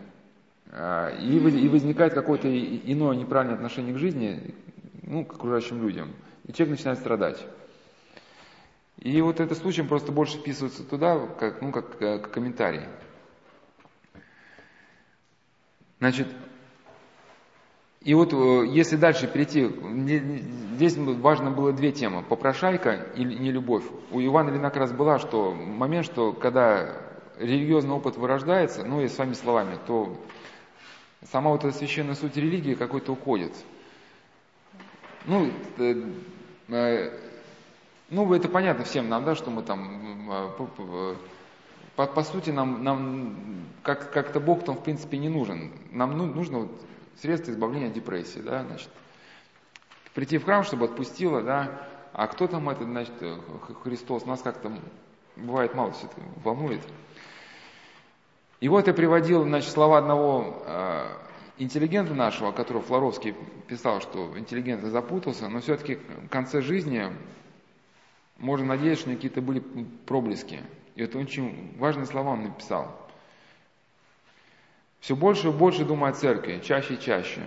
а, и, и возникает какое-то иное неправильное отношение к жизни, ну, к окружающим людям. И человек начинает страдать. И вот этот случай просто больше вписывается туда, как, ну, как, как комментарий. Значит, и вот э, если дальше перейти, здесь важно было две темы, попрошайка и нелюбовь. У Ивана Ильина как раз была, что момент, что когда религиозный опыт вырождается, ну и своими словами, то сама вот эта священная суть религии какой-то уходит. Ну, э, э, ну, это понятно всем нам, да, что мы там, э, по, по сути, нам, нам как, как-то Бог там, в принципе, не нужен. Нам ну, нужно вот средство избавления от депрессии, да, значит, прийти в храм, чтобы отпустило, да, а кто там это, значит, Христос, нас как-то бывает мало все это волнует. И вот я приводил значит, слова одного э, интеллигента нашего, которого Флоровский писал, что интеллигент запутался, но все-таки в конце жизни можно надеяться, что какие-то были проблески. И это очень важные слова он написал. Все больше и больше думаю о церкви, чаще и чаще.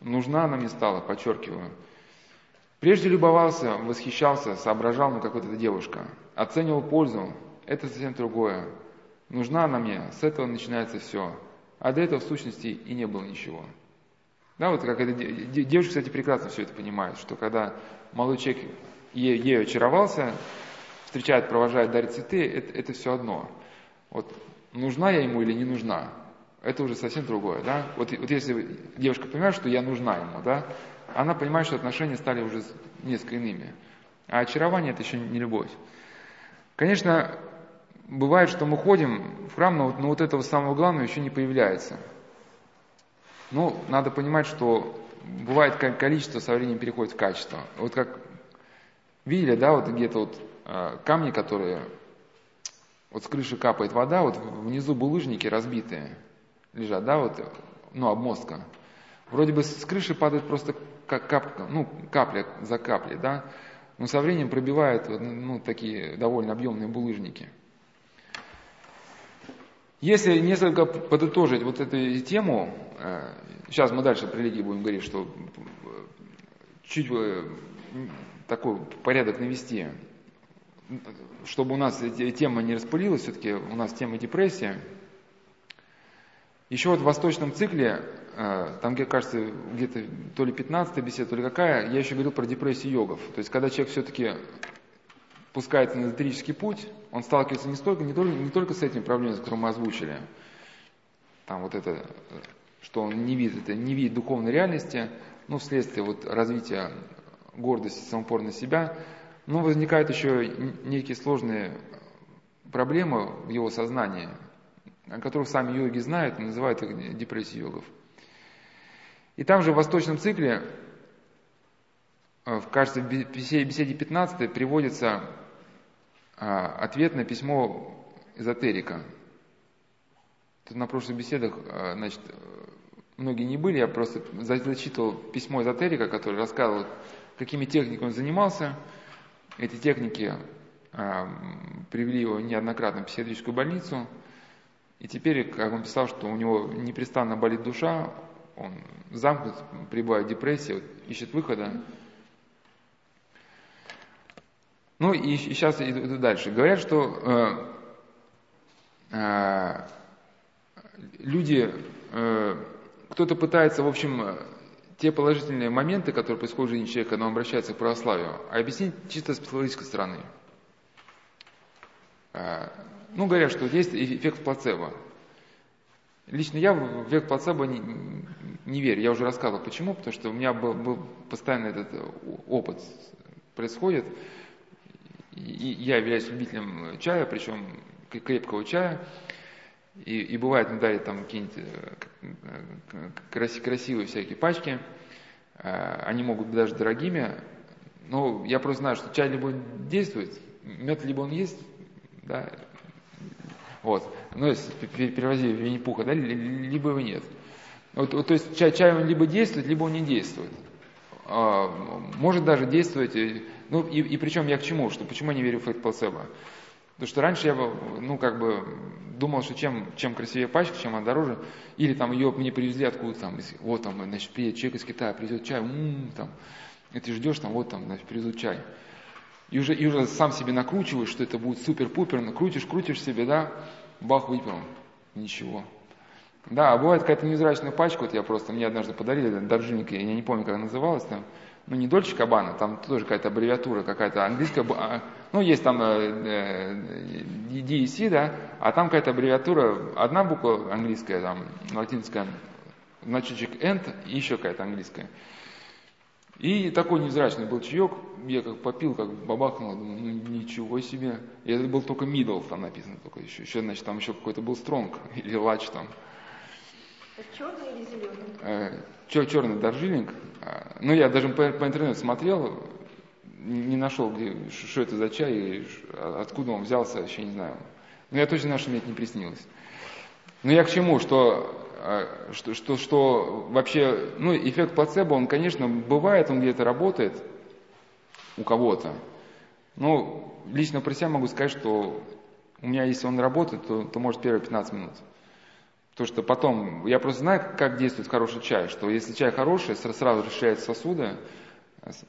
Нужна она мне стала, подчеркиваю. Прежде любовался, восхищался, соображал, ну какой-то девушка. Оценивал пользу. Это совсем другое. Нужна она мне, с этого начинается все. А до этого в сущности и не было ничего. Да, вот как это, девушка, кстати, прекрасно все это понимает, что когда молодой человек ею очаровался, встречает, провожает, дарит цветы, это, это все одно. Вот нужна я ему или не нужна, это уже совсем другое, да. Вот, вот если девушка понимает, что я нужна ему, да, она понимает, что отношения стали уже несколько иными. А очарование это еще не любовь. Конечно, бывает, что мы ходим в храм, но, но вот этого самого главного еще не появляется. Ну, надо понимать, что бывает количество со временем переходит в качество. Вот как видели, да, вот где-то вот камни, которые вот с крыши капает вода, вот внизу булыжники разбитые лежат, да, вот, ну, обмостка. Вроде бы с крыши падает просто как капка, ну, капля за каплей, да, но со временем пробивают ну, такие довольно объемные булыжники – если несколько подытожить вот эту тему, э, сейчас мы дальше про религии будем говорить, что э, чуть э, такой порядок навести, чтобы у нас тема не распылилась, все-таки у нас тема депрессия. Еще вот в восточном цикле, там, где, кажется, где-то то ли 15 беседа, то ли какая, я еще говорил про депрессию йогов. То есть, когда человек все-таки пускается на эзотерический путь, он сталкивается не, столько, не, только, не только с этими проблемами, которые мы озвучили, там вот это, что он не видит, это не видит духовной реальности, ну, вследствие вот развития гордости, самопор себя, но возникают еще некие сложные проблемы в его сознании, о которых сами йоги знают и называют их депрессией йогов. И там же в восточном цикле, э, в, кажется, в беседе 15 приводится а, ответ на письмо эзотерика. Тут на прошлых беседах, а, значит, многие не были, я просто зачитывал письмо эзотерика, который рассказывал, какими техниками он занимался. Эти техники а, привели его неоднократно в психиатрическую больницу. И теперь, как он писал, что у него непрестанно болит душа, он замкнут, пребывает в депрессии, ищет выхода. Ну и, и сейчас иду дальше. Говорят, что э, э, люди, э, кто-то пытается, в общем, те положительные моменты, которые происходят в жизни человека, когда он обращается к православию, объяснить чисто с психологической стороны. Э, ну, говорят, что есть эффект плацебо. Лично я в эффект плацебо не, не верю. Я уже рассказывал, почему. Потому что у меня был, был постоянно этот опыт происходит. И я являюсь любителем чая, причем крепкого чая, и, и бывает, мне дарят там какие-нибудь красивые всякие пачки, они могут быть даже дорогими, но я просто знаю, что чай либо действует, мед либо он есть, да, вот, ну, если перевози Винни-Пуха, да, либо его нет. Вот, вот, то есть чай, чай он либо действует, либо он не действует. А, может даже действовать, ну и, и причем я к чему, что почему я не верю в эффект плацебо? Потому что раньше я, ну, как бы, думал, что чем, чем красивее пачка, чем она дороже, или там ее мне привезли откуда там, вот там, значит, приедет человек из Китая, привезет чай, м-м, там, и ты ждешь, там, вот там, значит, привезут чай. И уже, и уже сам себе накручиваешь, что это будет супер-пупер, накрутишь, крутишь себе, да, бах, выпил, ничего. Да, а бывает какая-то невзрачная пачка, вот я просто, мне однажды подарили, доржинник, я не помню, как она называлась, там, ну не Дольче Кабана, там тоже какая-то аббревиатура, какая-то английская, а, ну есть там э, D и C, да, а там какая-то аббревиатура, одна буква английская, там, латинская, значочек end и еще какая-то английская. И такой невзрачный был чаек, я как попил, как бабахнул, думаю, ну ничего себе. И это был только middle, там написано только еще. Еще, значит, там еще какой-то был стронг или лач там. Черный или зеленый? Э, черный доржилинг. А, ну, я даже по, по интернету смотрел, не нашел, где, что это за чай, и откуда он взялся, вообще не знаю. Но я точно знаю, что мне это не приснилось. Но я к чему, что, э, что, что, что вообще, ну, эффект плацебо, он, конечно, бывает, он где-то работает у кого-то. Но лично про себя могу сказать, что у меня, если он работает, то, то может первые 15 минут. То, что потом, я просто знаю, как действует хороший чай, что если чай хороший, сразу расширяются сосуды,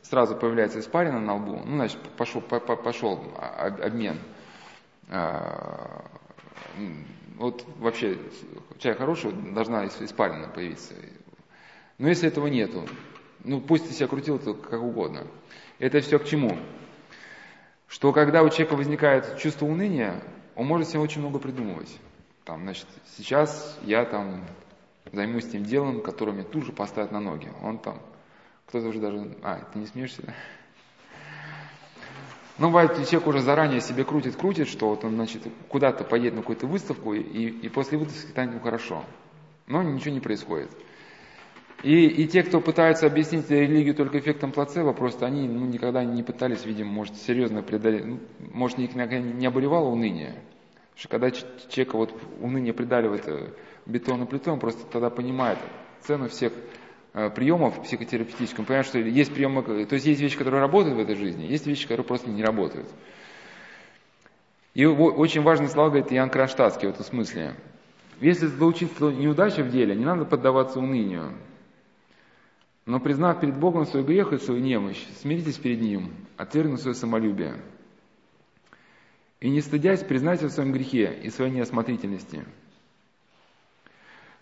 сразу появляется испарина на лбу, ну, значит, пошел, пошел обмен. А, вот вообще чай хороший, должна испарина появиться. Но если этого нету, ну пусть ты себя крутил то как угодно. Это все к чему? Что когда у человека возникает чувство уныния, он может себе очень много придумывать. Там, значит, сейчас я там займусь тем делом, которое мне тут же поставят на ноги. Он там, кто-то уже даже, а, ты не смеешься, да? Ну, бывает, человек уже заранее себе крутит, крутит, что вот он, значит, куда-то поедет на какую-то выставку, и, и после выставки станет ему хорошо. Но ничего не происходит. И, и те, кто пытаются объяснить религию только эффектом плацебо, просто они ну, никогда не пытались, видимо, может, серьезно преодолеть, ну, может, их не обуревало уныние. Что когда человека вот уныние придавливает э, бетонной плитой, он просто тогда понимает цену всех приемов психотерапевтических. Он понимает, что есть приемы, то есть есть вещи, которые работают в этой жизни, есть вещи, которые просто не работают. И очень важные слова говорит Ян Кронштадтский в этом смысле. Если случится неудача в деле, не надо поддаваться унынию. Но признав перед Богом свой грех и свою немощь, смиритесь перед Ним, отвергнув свое самолюбие – и не стыдясь, признайся в своем грехе и своей неосмотрительности.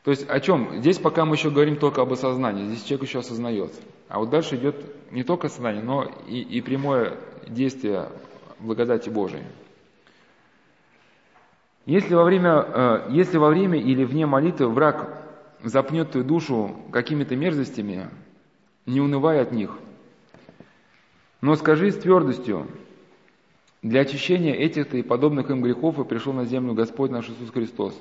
То есть о чем? Здесь пока мы еще говорим только об осознании, здесь человек еще осознает. А вот дальше идет не только осознание, но и, и прямое действие благодати Божией. Если во, время, э, если во время или вне молитвы враг запнет твою душу какими-то мерзостями, не унывай от них, но скажи с твердостью, для очищения этих и подобных им грехов и пришел на землю Господь наш Иисус Христос.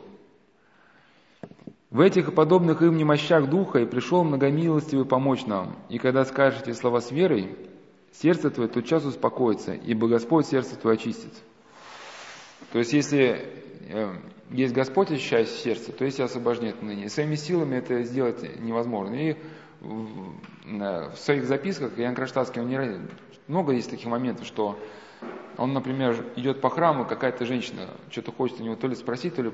В этих и подобных им немощах Духа и пришел многомилостивый помочь нам. И когда скажете слова с верой, сердце твое тотчас успокоится, ибо Господь сердце твое очистит. То есть, если э, есть Господь, очищает сердце, то есть освобождение ныне. Своими силами это сделать невозможно. И в своих записках Ян Кронштадтский, он не, много есть таких моментов, что он, например, идет по храму, какая-то женщина что-то хочет у него то ли спросить, то ли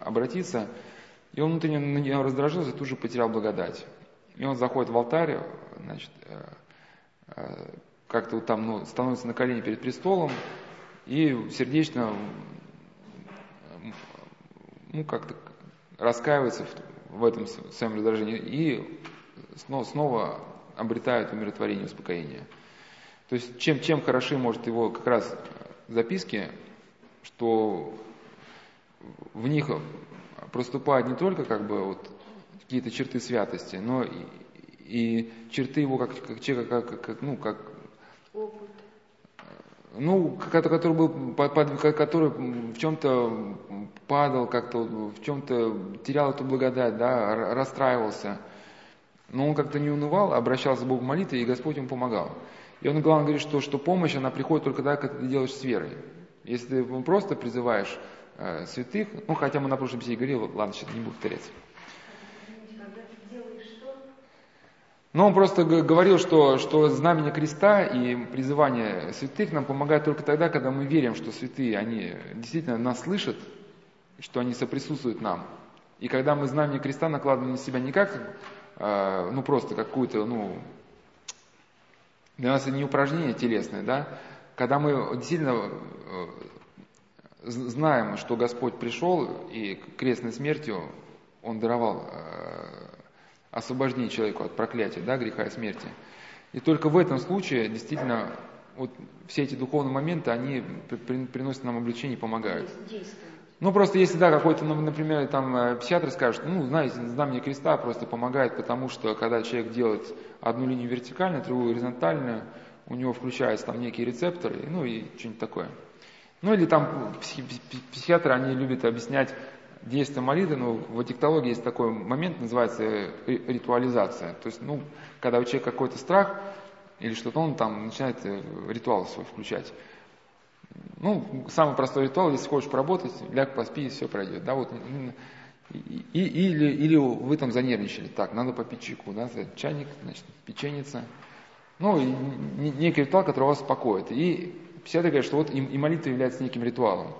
обратиться, и он внутренне на нее раздражился, тут же потерял благодать. И он заходит в алтарь, значит, э, э, как-то там ну, становится на колени перед престолом и сердечно ну, как-то раскаивается в, в этом своем раздражении и снова, снова обретает умиротворение, успокоение. То есть чем, чем хороши, может, его как раз записки, что в них проступают не только как бы вот какие-то черты святости, но и, и черты его как, как человека, как, как, ну, как опыт. ну, который был, который в чем-то падал, как-то в чем-то терял эту благодать, да, расстраивался. Но он как-то не унывал, обращался к Богу молитвы, и Господь ему помогал. И он, главное, говорит, что, что помощь, она приходит только тогда, когда ты делаешь с верой. Если ты просто призываешь э, святых, ну, хотя мы на прошлом беседе говорили, ладно, сейчас не буду повторять. Но он просто говорил, что, что знамение креста и призывание святых нам помогает только тогда, когда мы верим, что святые, они действительно нас слышат, что они соприсутствуют нам. И когда мы знамение креста накладываем на себя не как, э, ну просто какую-то, ну, для нас это не упражнение телесное, да, когда мы действительно э, знаем, что Господь пришел и крестной смертью Он даровал э, освобождение человеку от проклятия, да, греха и смерти. И только в этом случае действительно вот все эти духовные моменты, они приносят нам облегчение и помогают. Ну, просто если, да, какой-то, ну, например, там э, психиатр скажет, ну, знаете, знамение креста просто помогает, потому что, когда человек делает одну линию вертикальную, другую горизонтальную, у него включаются там некие рецепторы, ну, и что-нибудь такое. Ну, или там психиатры, они любят объяснять действие молитвы, но в диктологии есть такой момент, называется ритуализация. То есть, ну, когда у человека какой-то страх или что-то, он там начинает э, ритуал свой включать. Ну, самый простой ритуал, если хочешь поработать, ляг, поспи, и все пройдет. Да, вот, и, или, или вы там занервничали, так, надо попить чайку, да, чайник, значит, печеница. Ну, некий ритуал, который вас успокоит. И все говорят, что вот и, и молитва является неким ритуалом.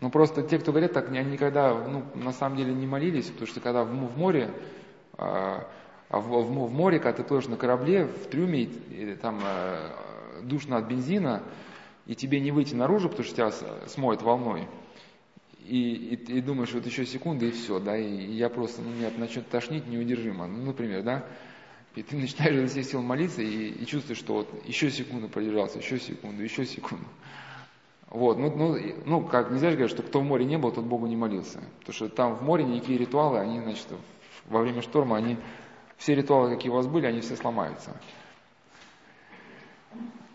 Ну просто те, кто говорят так, они никогда, ну, на самом деле не молились, потому что когда в, в море, а, а в, в, в море, когда ты плывешь на корабле, в трюме, и, там а, душно от бензина, и тебе не выйти наружу, потому что тебя смоет волной, и, и, и думаешь, вот еще секунды, и все, да, и, и я просто, ну, меня начнет тошнить неудержимо, ну, например, да, и ты начинаешь из всех сил молиться, и, и чувствуешь, что вот еще секунду продержался, еще секунду, еще секунду. Вот, ну, ну, ну, как нельзя же говорить, что кто в море не был, тот Богу не молился. Потому что там в море никакие ритуалы, они, значит, во время шторма, они, все ритуалы, какие у вас были, они все сломаются.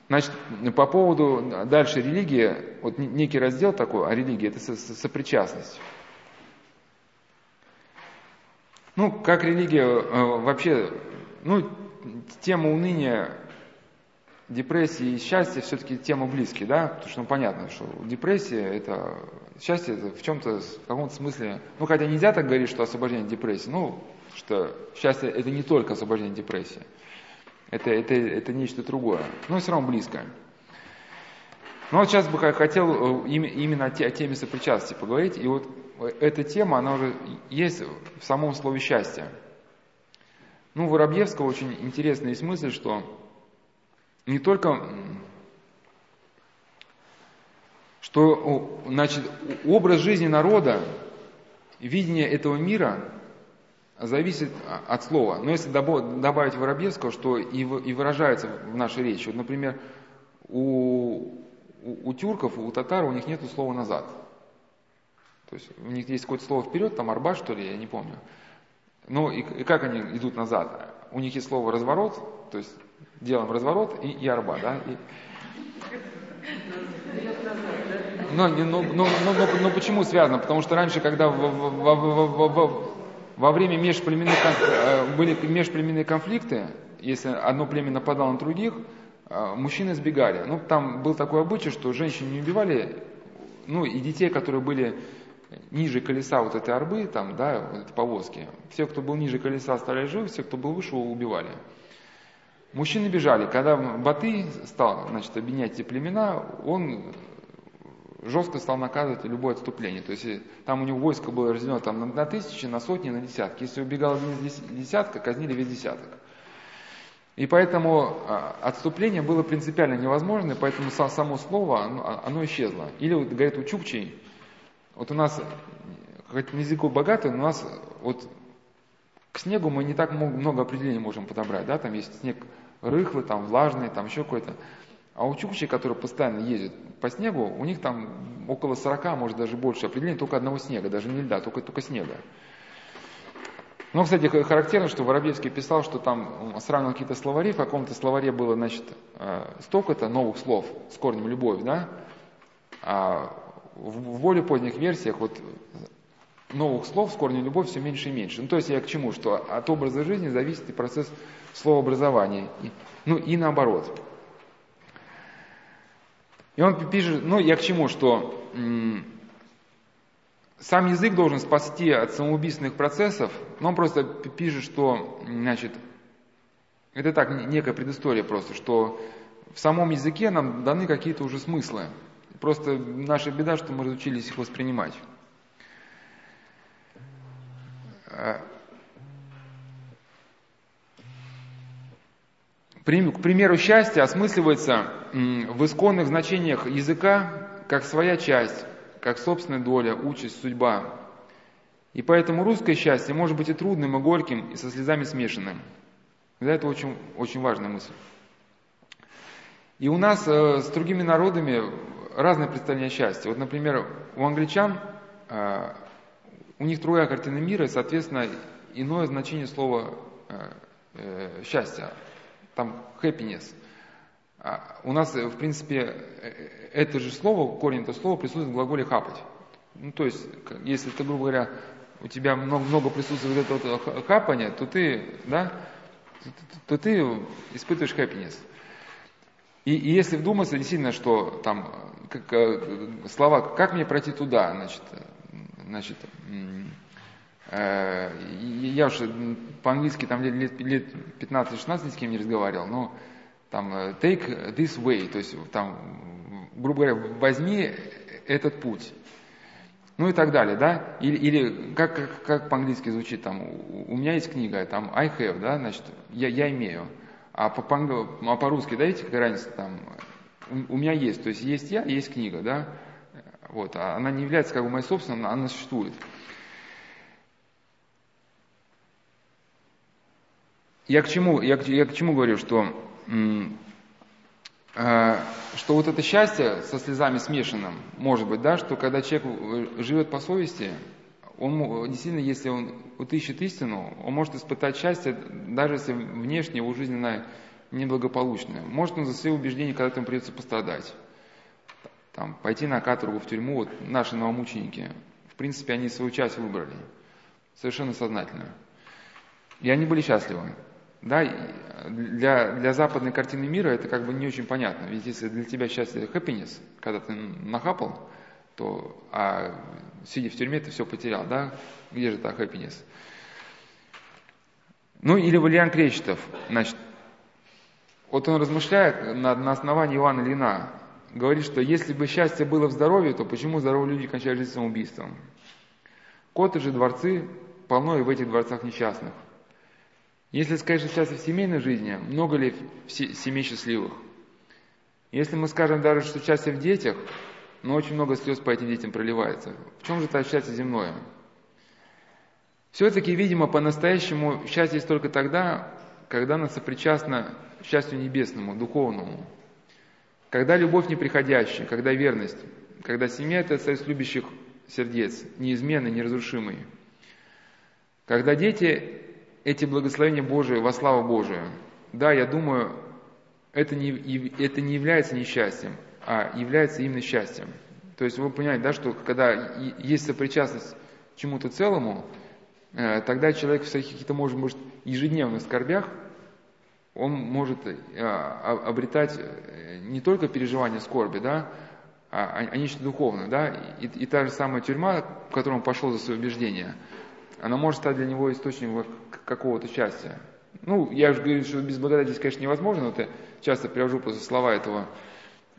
Значит, по поводу дальше религии, вот некий раздел такой, а религия это сопричастность. Ну, как религия э, вообще, ну, тема уныния депрессии и счастье все-таки тема близкие, да, потому что ну, понятно, что депрессия это счастье это в чем-то, в каком-то смысле, ну хотя нельзя так говорить, что освобождение от депрессии, ну, что счастье это не только освобождение от депрессии, это, это, это нечто другое, но все равно близкое. Ну вот сейчас бы хотел э, именно о теме сопричастности поговорить, и вот эта тема, она уже есть в самом слове счастье. Ну, у Воробьевского очень интересная есть мысль, что не только, что значит, образ жизни народа, видение этого мира зависит от слова. Но если добавить Воробьевского, что и выражается в нашей речи, вот, например, у, у, у тюрков, у татар у них нет слова «назад». То есть у них есть какое-то слово вперед, там арба, что ли, я не помню. Ну и, и как они идут назад? У них есть слово разворот, то есть делаем разворот и, арба, да? И... Но, но, но, но, но, почему связано? Потому что раньше, когда в, в, в, в, во время межплеменных, э, были межплеменные конфликты, если одно племя нападало на других, э, мужчины сбегали. Ну, там был такой обычай, что женщин не убивали, ну, и детей, которые были ниже колеса вот этой арбы, там, да, вот этой повозки, все, кто был ниже колеса, оставляли живы, все, кто был выше, убивали. Мужчины бежали. Когда Баты стал значит, объединять эти племена, он жестко стал наказывать любое отступление. То есть э, там у него войско было разделено там, на, тысячи, на сотни, на десятки. Если убегал десятка, казнили весь десяток. И поэтому а, отступление было принципиально невозможно, поэтому само слово, оно, а, оно исчезло. Или, говорит у Чукчей, вот у нас, хоть языку богатый, но у нас вот к снегу мы не так много определений можем подобрать, да, там есть снег рыхлый, там влажный, там еще какой-то. А у чукчей, которые постоянно ездят по снегу, у них там около 40, может даже больше определений только одного снега, даже не льда, только, только снега. Ну, кстати, характерно, что Воробьевский писал, что там сравнивал какие-то словари, в каком-то словаре было, значит, э, столько-то новых слов с корнем «любовь», да? А в более поздних версиях вот новых слов с корнем «любовь» все меньше и меньше. Ну, то есть я к чему? Что от образа жизни зависит и процесс словообразования. Ну, и наоборот. И он пишет, ну, я к чему, что сам язык должен спасти от самоубийственных процессов, но он просто пишет, что, значит, это так, некая предыстория просто, что в самом языке нам даны какие-то уже смыслы. Просто наша беда, что мы разучились их воспринимать. К примеру, счастье осмысливается в исконных значениях языка как своя часть, как собственная доля, участь, судьба. И поэтому русское счастье может быть и трудным, и горьким, и со слезами смешанным. Да, это очень, очень важная мысль. И у нас э, с другими народами разное представление счастья. Вот, например, у англичан, э, у них другая картина мира, и, соответственно, иное значение слова э, э, счастья. Там happiness – а у нас, в принципе, это же слово, корень этого слова присутствует в глаголе «хапать». Ну, то есть, если ты, грубо говоря, у тебя много присутствует этого хапания, то ты, да, то ты испытываешь happiness. И, и если вдуматься, действительно, что там как, э, слова «как мне пройти туда», значит, значит э, я уже по-английски там лет, лет 15-16 с кем не разговаривал, но там э, take this way, то есть там, грубо говоря, возьми этот путь. Ну и так далее, да? Или, или как, как, как по-английски звучит там, у меня есть книга, там I have, да, значит, я, я имею. А, по, а по-русски, да, видите, какая разница там, у, у меня есть, то есть есть я, есть книга, да? Вот, а она не является как бы моей собственной, она существует. Я к чему, я, я к чему говорю, что Э, что вот это счастье со слезами смешанным, может быть, да, что когда человек э, живет по совести, он действительно, если он вот ищет истину, он может испытать счастье, даже если внешне его жизненное неблагополучное. Может он за свои убеждения когда-то ему придется пострадать. Там, пойти на каторгу, в тюрьму, вот наши новомученики, в принципе, они свою часть выбрали, совершенно сознательно. И они были счастливы. Да, для, для западной картины мира это как бы не очень понятно. Ведь если для тебя счастье happiness, когда ты нахапал, то, а сидя в тюрьме, ты все потерял, да? Где же так happiness? Ну, или Валиан Кречетов, значит, вот он размышляет на, на основании Иоанна Лина, говорит, что если бы счастье было в здоровье, то почему здоровые люди кончают жизнь самоубийством? Коты же дворцы, полно и в этих дворцах несчастных. Если сказать, что счастье в семейной жизни, много ли семей счастливых? Если мы скажем даже, что счастье в детях, но очень много слез по этим детям проливается. В чем же это счастье земное? Все-таки, видимо, по-настоящему счастье есть только тогда, когда оно сопричастно счастью небесному, духовному. Когда любовь неприходящая, когда верность, когда семья – это союз любящих сердец, неизменный, неразрушимый. Когда дети эти благословения Божии во славу Божию. Да, я думаю, это не, это не является несчастьем, является именно счастьем. То есть вы понимаете, да, что когда есть сопричастность к чему-то целому, э, тогда человек в своих каких-то, может, может, ежедневных скорбях, он может э, обретать э, не только переживание скорби, да, а, а нечто духовное, да, и, и та же самая тюрьма, в которую он пошел за свои убеждения – она может стать для него источником какого-то счастья. Ну, я же говорю, что без благодати здесь, конечно, невозможно, но это часто привожу после слова этого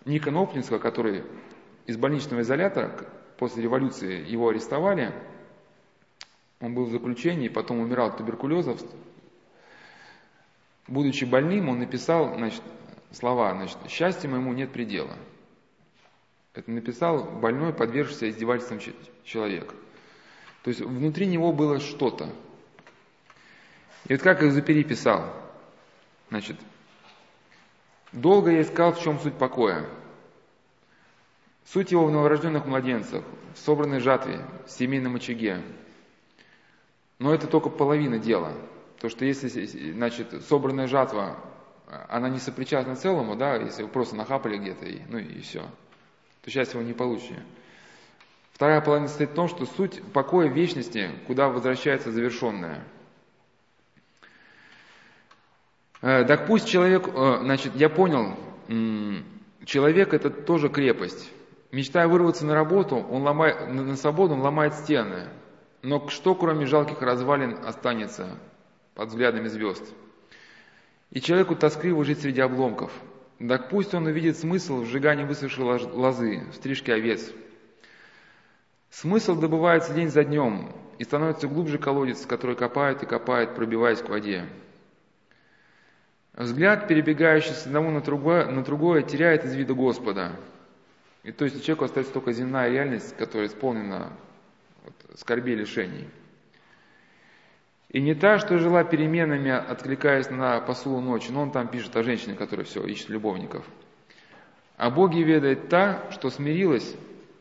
Ника Оплинского, который из больничного изолятора, после революции его арестовали, он был в заключении, потом умирал от туберкулеза. Будучи больным, он написал значит, слова, значит, «Счастья моему нет предела». Это написал больной, подвергшийся издевательствам человек – то есть внутри него было что-то. И вот как Экзупери писал, значит, долго я искал, в чем суть покоя. Суть его в новорожденных младенцах, в собранной жатве, в семейном очаге. Но это только половина дела. То, что если, значит, собранная жатва, она не сопричастна целому, да, если вы просто нахапали где-то, и, ну и все, то счастья вы не получите. Вторая половина состоит в том, что суть покоя вечности, куда возвращается завершенное. Э, так пусть человек, э, значит, я понял, человек это тоже крепость. Мечтая вырваться на работу, он ломает, на свободу, он ломает стены. Но что, кроме жалких развалин, останется под взглядами звезд? И человеку тоскливо жить среди обломков. Так пусть он увидит смысл в сжигании высохшей лозы, в стрижке овец. Смысл добывается день за днем и становится глубже колодец, который копает и копает, пробиваясь к воде. Взгляд, перебегающий с одного на другое, на другое теряет из вида Господа. И то есть человеку остается только земная реальность, которая исполнена вот, скорби и лишений. И не та, что жила переменами, откликаясь на посулу ночи, но он там пишет о женщине, которая все ищет любовников. А Боге ведает та, что смирилась,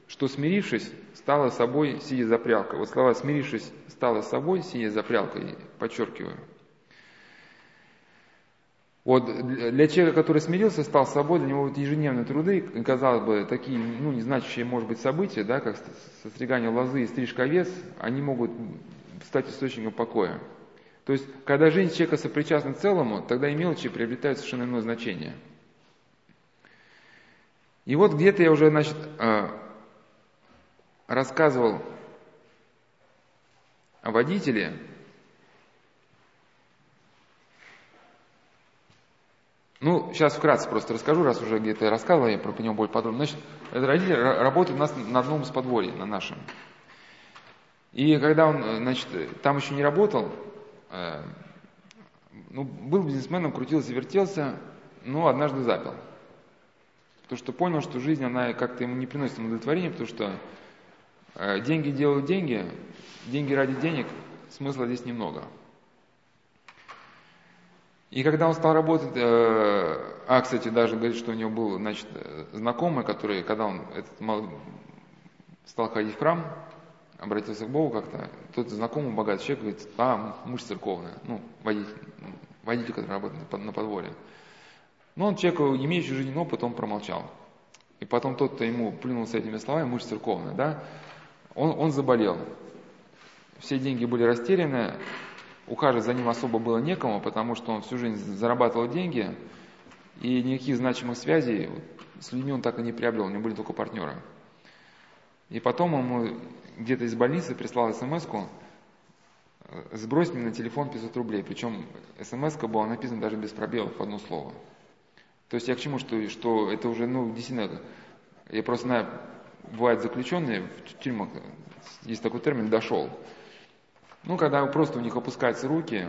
что смирившись, стала собой, сидя за прялкой. Вот слова «смирившись, стала собой, сидя за прялкой», подчеркиваю. Вот для человека, который смирился, стал собой, для него вот ежедневные труды, казалось бы, такие, ну, незначащие, может быть, события, да, как состригание лозы и стрижка овец, они могут стать источником покоя. То есть, когда жизнь человека сопричастна целому, тогда и мелочи приобретают совершенно иное значение. И вот где-то я уже, значит, э, рассказывал о водителе, Ну, сейчас вкратце просто расскажу, раз уже где-то рассказывал я про него более подробно. Значит, этот родитель работает у нас на одном из подворий, на нашем. И когда он, э, значит, там еще не работал, э, ну, был бизнесменом, крутился, вертелся, но однажды запил. Потому что понял, что жизнь, она как-то ему не приносит удовлетворения, потому что э, деньги делают деньги, деньги ради денег, смысла здесь немного. И когда он стал работать, э, а, кстати, даже говорит, что у него был, значит, знакомый, который, когда он этот, стал ходить в храм, обратился к Богу как-то, тот знакомый богатый человек говорит, а, муж церковный, ну, водитель, водитель, который работает на подворье. Но он человек, имеющий жизненный опыт, он промолчал. И потом тот, кто ему плюнул с этими словами, муж церковный, да, он, он заболел. Все деньги были растеряны, ухаживать за ним особо было некому, потому что он всю жизнь зарабатывал деньги, и никаких значимых связей с людьми он так и не приобрел, у него были только партнеры. И потом ему где-то из больницы прислал смс сбрось мне на телефон 500 рублей. Причем смс была написана даже без пробелов, одно слово. То есть я к чему, что, что это уже, ну, действительно, я просто знаю, бывают заключенные в тюрьмах, есть такой термин «дошел». Ну, когда просто у них опускаются руки,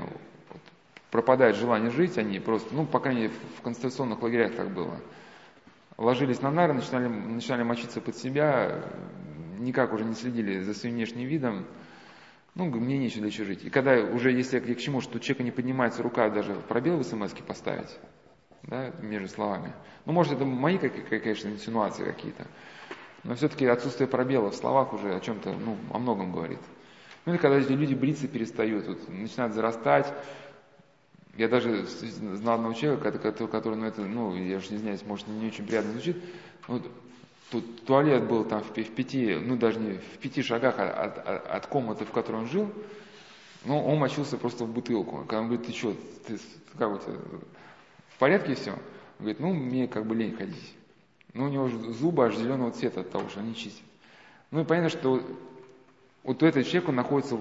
пропадает желание жить, они просто, ну, по крайней мере, в концентрационных лагерях так было. Ложились на нары, начинали, начинали мочиться под себя, никак уже не следили за своим внешним видом. Ну, мне нечего для жить. И когда уже, если я к чему, что у человека не поднимается рука даже пробел в смс поставить, да, между словами. Ну, может, это мои, конечно, инсинуации какие-то. Но все-таки отсутствие пробела в словах уже о чем-то, ну, о многом говорит. Ну или когда люди бриться перестают, вот, начинают зарастать. Я даже знал одного человека, который, который ну, это, ну, я уж не знаю, может, не очень приятно звучит, вот, тут туалет был там в, в пяти, ну даже не в пяти шагах от, от, от комнаты, в которой он жил, но он мочился просто в бутылку. Когда он говорит, ты что, ты как вот, в порядке все? Он говорит, ну, мне как бы лень ходить. Ну, у него зубы аж зеленого цвета от того, что они чистят. Ну и понятно, что вот у этого человека находится...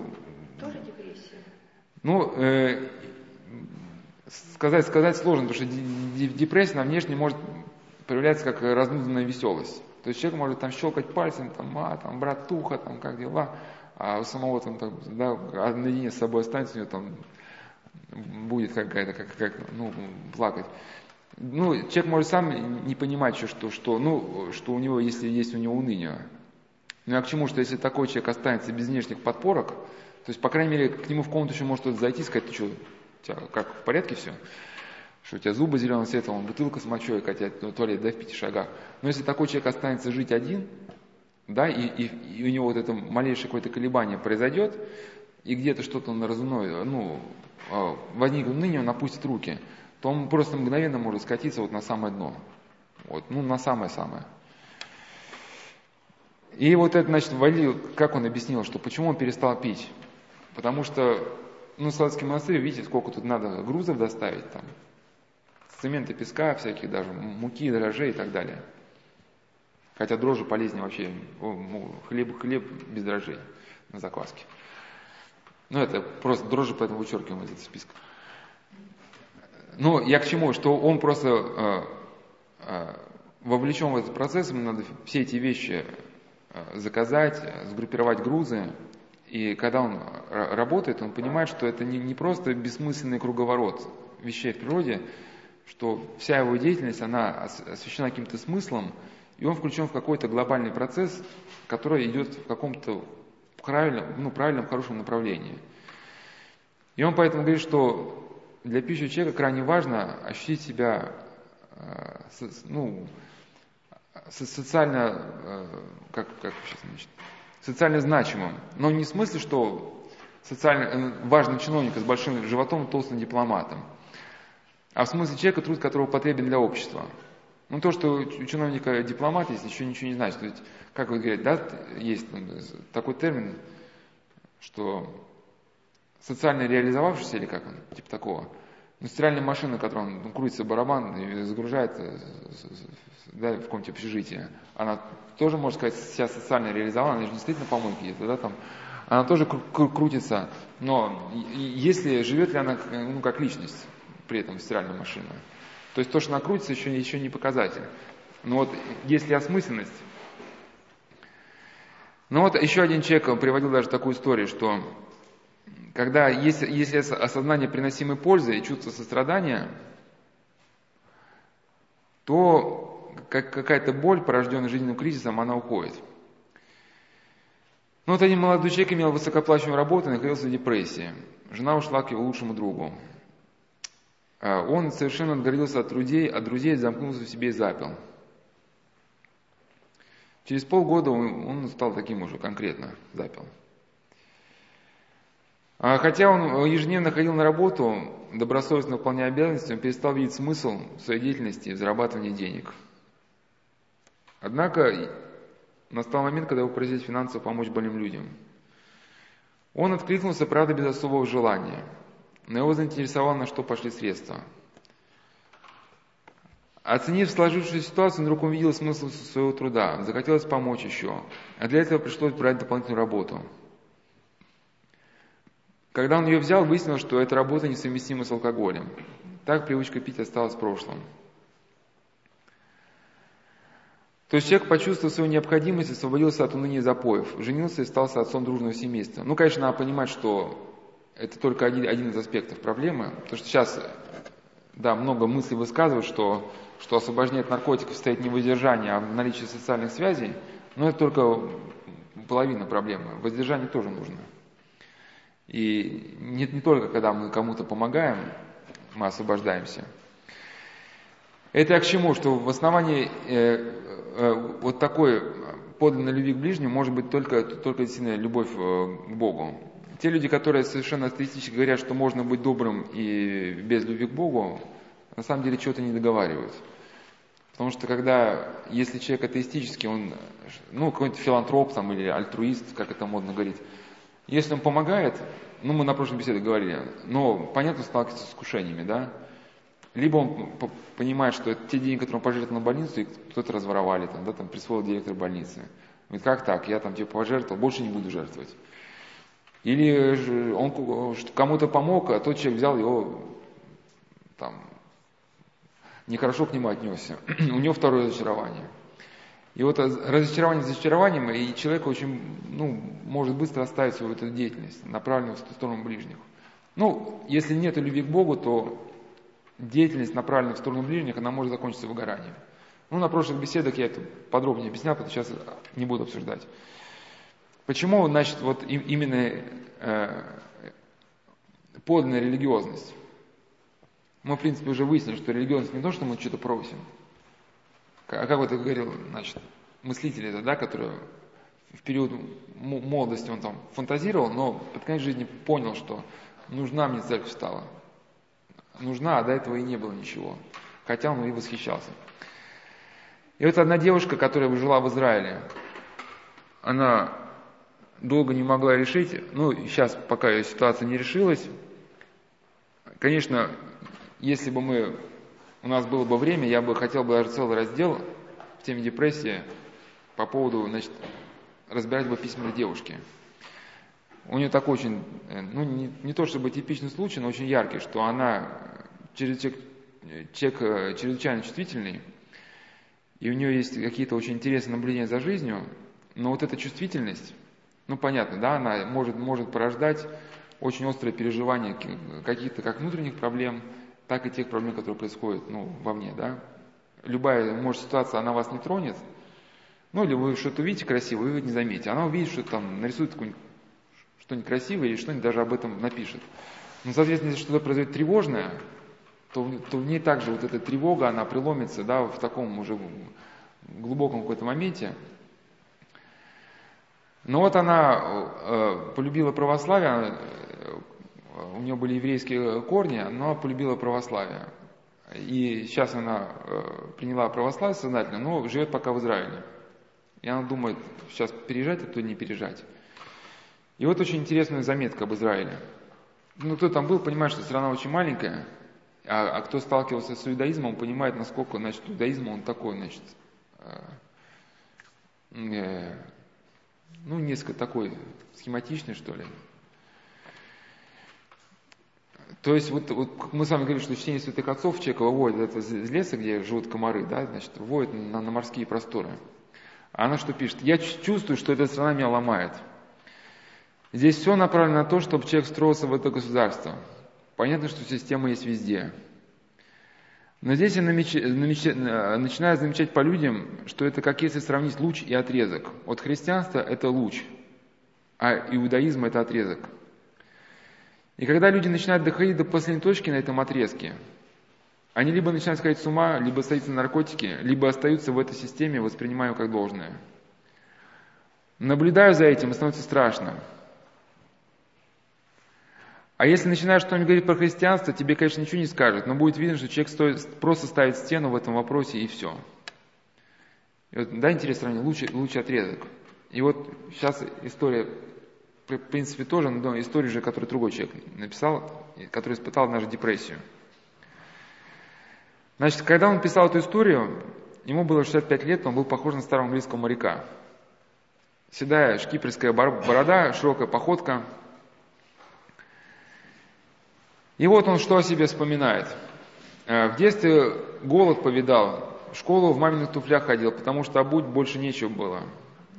Тоже депрессия? Ну, э, сказать, сказать сложно, потому что депрессия на внешне может проявляться как разнузданная веселость. То есть человек может там щелкать пальцем, там, а, там, братуха, там, как дела, а у самого там, так, да, наедине с собой останется, у него там будет какая-то, как, как, ну, плакать. Ну, человек может сам не понимать, что, что, ну, что у него, если есть у него уныние. Ну а к чему, что если такой человек останется без внешних подпорок, то есть, по крайней мере, к нему в комнату еще может кто-то зайти и сказать, ты что, у тебя как, в порядке все? Что у тебя зубы зеленого цвета, он бутылка с мочой, хотя ну, туалет, да, в пяти шагах. Но если такой человек останется жить один, да, и, и, и у него вот это малейшее какое-то колебание произойдет, и где-то что-то он разумное, ну, а, возникнет ныне, он опустит руки, то он просто мгновенно может скатиться вот на самое дно. Вот, ну, на самое-самое. И вот это, значит, Вали, как он объяснил, что почему он перестал пить? Потому что, ну, Сладский монастырь, видите, сколько тут надо грузов доставить, там, цемента, песка всяких даже, муки, дрожжей и так далее. Хотя дрожжи полезнее вообще, хлеб, хлеб без дрожжей на закваске. Ну, это просто дрожжи, поэтому вычеркиваем из этого списка. Ну, я к чему? Что он просто э, э, вовлечен в этот процесс, ему надо все эти вещи заказать, сгруппировать грузы. И когда он работает, он понимает, что это не, просто бессмысленный круговорот вещей в природе, что вся его деятельность, она освещена каким-то смыслом, и он включен в какой-то глобальный процесс, который идет в каком-то правильном, ну, правильном, хорошем направлении. И он поэтому говорит, что для пищевого человека крайне важно ощутить себя э, ну, социально, э, как, как сейчас, значит, социально значимым. Но не в смысле, что социально э, важный чиновник с большим животом, толстым дипломатом, а в смысле человека, труд которого потребен для общества. Ну, то, что у чиновника дипломат есть, еще ничего не значит. То есть, как вы говорите, да, есть такой термин, что социально реализовавшийся, или как он, типа такого, ну, стиральная машина, которая ну, крутится барабан и загружает э, да, в каком-то общежитии, она тоже, можно сказать, себя социально реализовала, она же действительно помойки, да, там, она тоже крутится, но если живет ли она ну, как личность при этом стиральная машина, то есть то, что она крутится, еще, еще не показатель. Но вот если осмысленность, ну вот еще один человек приводил даже такую историю, что когда есть, если осознание приносимой пользы и чувство сострадания, то как, какая-то боль, порожденная жизненным кризисом, она уходит. Ну вот один молодой человек имел высокоплачиваемую работу и находился в депрессии. Жена ушла к его лучшему другу. А, он совершенно отгородился от друзей, от друзей замкнулся в себе и запил. Через полгода он стал таким уже конкретно, запил. А хотя он ежедневно ходил на работу, добросовестно выполняя обязанности, он перестал видеть смысл в своей деятельности в зарабатывании денег. Однако настал момент, когда его просили финансово помочь больным людям. Он откликнулся, правда, без особого желания – но его заинтересовало, на что пошли средства. Оценив сложившуюся ситуацию, он вдруг увидел смысл своего труда, захотелось помочь еще, а для этого пришлось брать дополнительную работу. Когда он ее взял, выяснилось, что эта работа несовместима с алкоголем. Так привычка пить осталась в прошлом. То есть человек почувствовал свою необходимость, освободился от уныния запоев, женился и стал отцом дружного семейства. Ну, конечно, надо понимать, что это только один, один из аспектов проблемы. Потому что сейчас, да, много мыслей высказывают, что, что освобождение от наркотиков стоит не в воздержании, а в наличии социальных связей. Но это только половина проблемы. Воздержание тоже нужно. И не, не только когда мы кому-то помогаем, мы освобождаемся. Это я к чему? Что в основании э, э, вот такой подлинной любви к ближнему может быть только, только действительно любовь э, к Богу. Те люди, которые совершенно атеистически говорят, что можно быть добрым и без любви к Богу, на самом деле чего-то не договаривают. Потому что когда, если человек атеистический, он, ну, какой-нибудь филантроп там, или альтруист, как это модно говорить, если он помогает, ну, мы на прошлой беседе говорили, но, понятно, сталкивается с искушениями, да, либо он понимает, что это те деньги, которые он пожертвовал на больницу, и кто-то разворовали, там, да, там, присвоил директор больницы. Говорит, как так, я там типа пожертвовал, больше не буду жертвовать. Или он кому-то помог, а тот человек взял его, там, нехорошо к нему отнесся. У него второе разочарование. И вот разочарование с разочарованием, и человек очень, ну, может быстро оставить свою эту деятельность, направленную в сторону ближних. Ну, если нет любви к Богу, то деятельность, направленная в сторону ближних, она может закончиться выгоранием. Ну, на прошлых беседах я это подробнее объяснял, поэтому сейчас не буду обсуждать. Почему, значит, вот именно э, подлинная религиозность? Мы, в принципе, уже выяснили, что религиозность не то, что мы что-то просим. А как вот это говорил, значит, мыслители, это, да, которые в период молодости он там фантазировал, но под конец жизни понял, что нужна мне церковь стала. Нужна, а до этого и не было ничего. Хотя он и восхищался. И вот одна девушка, которая жила в Израиле, она долго не могла решить, ну, сейчас пока ее ситуация не решилась. Конечно, если бы мы, у нас было бы время, я бы хотел бы даже целый раздел в теме депрессии по поводу, значит, разбирать бы письма девушки. У нее такой очень, э, ну, не, не то чтобы типичный случай, но очень яркий, что она человек, человек э, чрезвычайно чувствительный, и у нее есть какие-то очень интересные наблюдения за жизнью, но вот эта чувствительность, ну понятно, да, она может, может порождать очень острое переживание каких-то как внутренних проблем, так и тех проблем, которые происходят ну, вовне, да. Любая, может, ситуация, она вас не тронет, ну или вы что-то увидите красивое, вы не заметите. Она увидит, что там нарисует что-нибудь красивое или что-нибудь даже об этом напишет. Но, соответственно, если что-то произойдет тревожное, то, то в ней также вот эта тревога, она преломится, да, в таком уже глубоком какой-то моменте. Но вот она э, полюбила православие, у нее были еврейские корни, но полюбила православие. И сейчас она э, приняла православие сознательно, но живет пока в Израиле. И она думает, сейчас переезжать, а то не переезжать. И вот очень интересная заметка об Израиле. Ну, кто там был, понимает, что страна очень маленькая, а, а кто сталкивался с иудаизмом, понимает, насколько, значит, иудаизм, он такой, значит, э, э, ну, несколько такой схематичный, что ли. То есть, вот, вот мы с вами говорили, что чтение святых отцов человека выводит это из леса, где живут комары, да, значит, выводит на, на морские просторы. Она что пишет? Я чувствую, что эта страна меня ломает. Здесь все направлено на то, чтобы человек строился в это государство. Понятно, что система есть везде. Но здесь я намеч... Намеч... начинаю замечать по людям, что это как если сравнить луч и отрезок. Вот христианство – это луч, а иудаизм – это отрезок. И когда люди начинают доходить до последней точки на этом отрезке, они либо начинают сходить с ума, либо садятся на наркотики, либо остаются в этой системе, воспринимая как должное. Наблюдаю за этим, и становится страшно. А если начинаешь что-нибудь говорить про христианство, тебе, конечно, ничего не скажет, но будет видно, что человек стоит, просто ставит стену в этом вопросе и все. И вот, да, интересное сравнение, лучший, лучший отрезок. И вот сейчас история, в принципе, тоже, но история же, которую другой человек написал, который испытал нашу депрессию. Значит, когда он писал эту историю, ему было 65 лет, он был похож на старого английского моряка. Седая шкиперская борода, широкая походка – и вот он что о себе вспоминает. Э, в детстве голод повидал, в школу в маминых туфлях ходил, потому что обуть больше нечего было.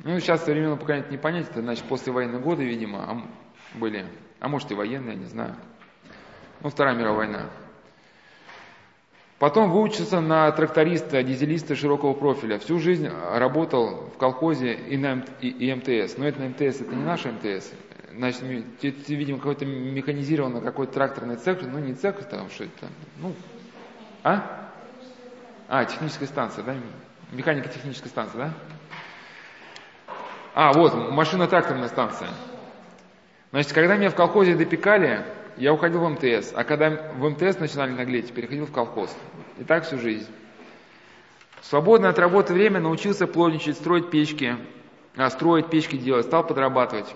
Ну, сейчас современное поколение это не понять, это значит послевоенные годы, видимо, а были. А может и военные, не знаю. Ну, Вторая мировая война. Потом выучился на тракториста, дизелиста широкого профиля. Всю жизнь работал в колхозе и на МТС. Но это на МТС, это не наш МТС значит, видимо, какой-то механизированный какой-то тракторный цех, ну не цех, там что это, ну, а? А, техническая станция, да? Механико-техническая станция, да? А, вот, машино-тракторная станция. Значит, когда меня в колхозе допекали, я уходил в МТС, а когда в МТС начинали наглеть, переходил в колхоз. И так всю жизнь. свободное от работы время научился плотничать, строить печки, а, строить печки делать, стал подрабатывать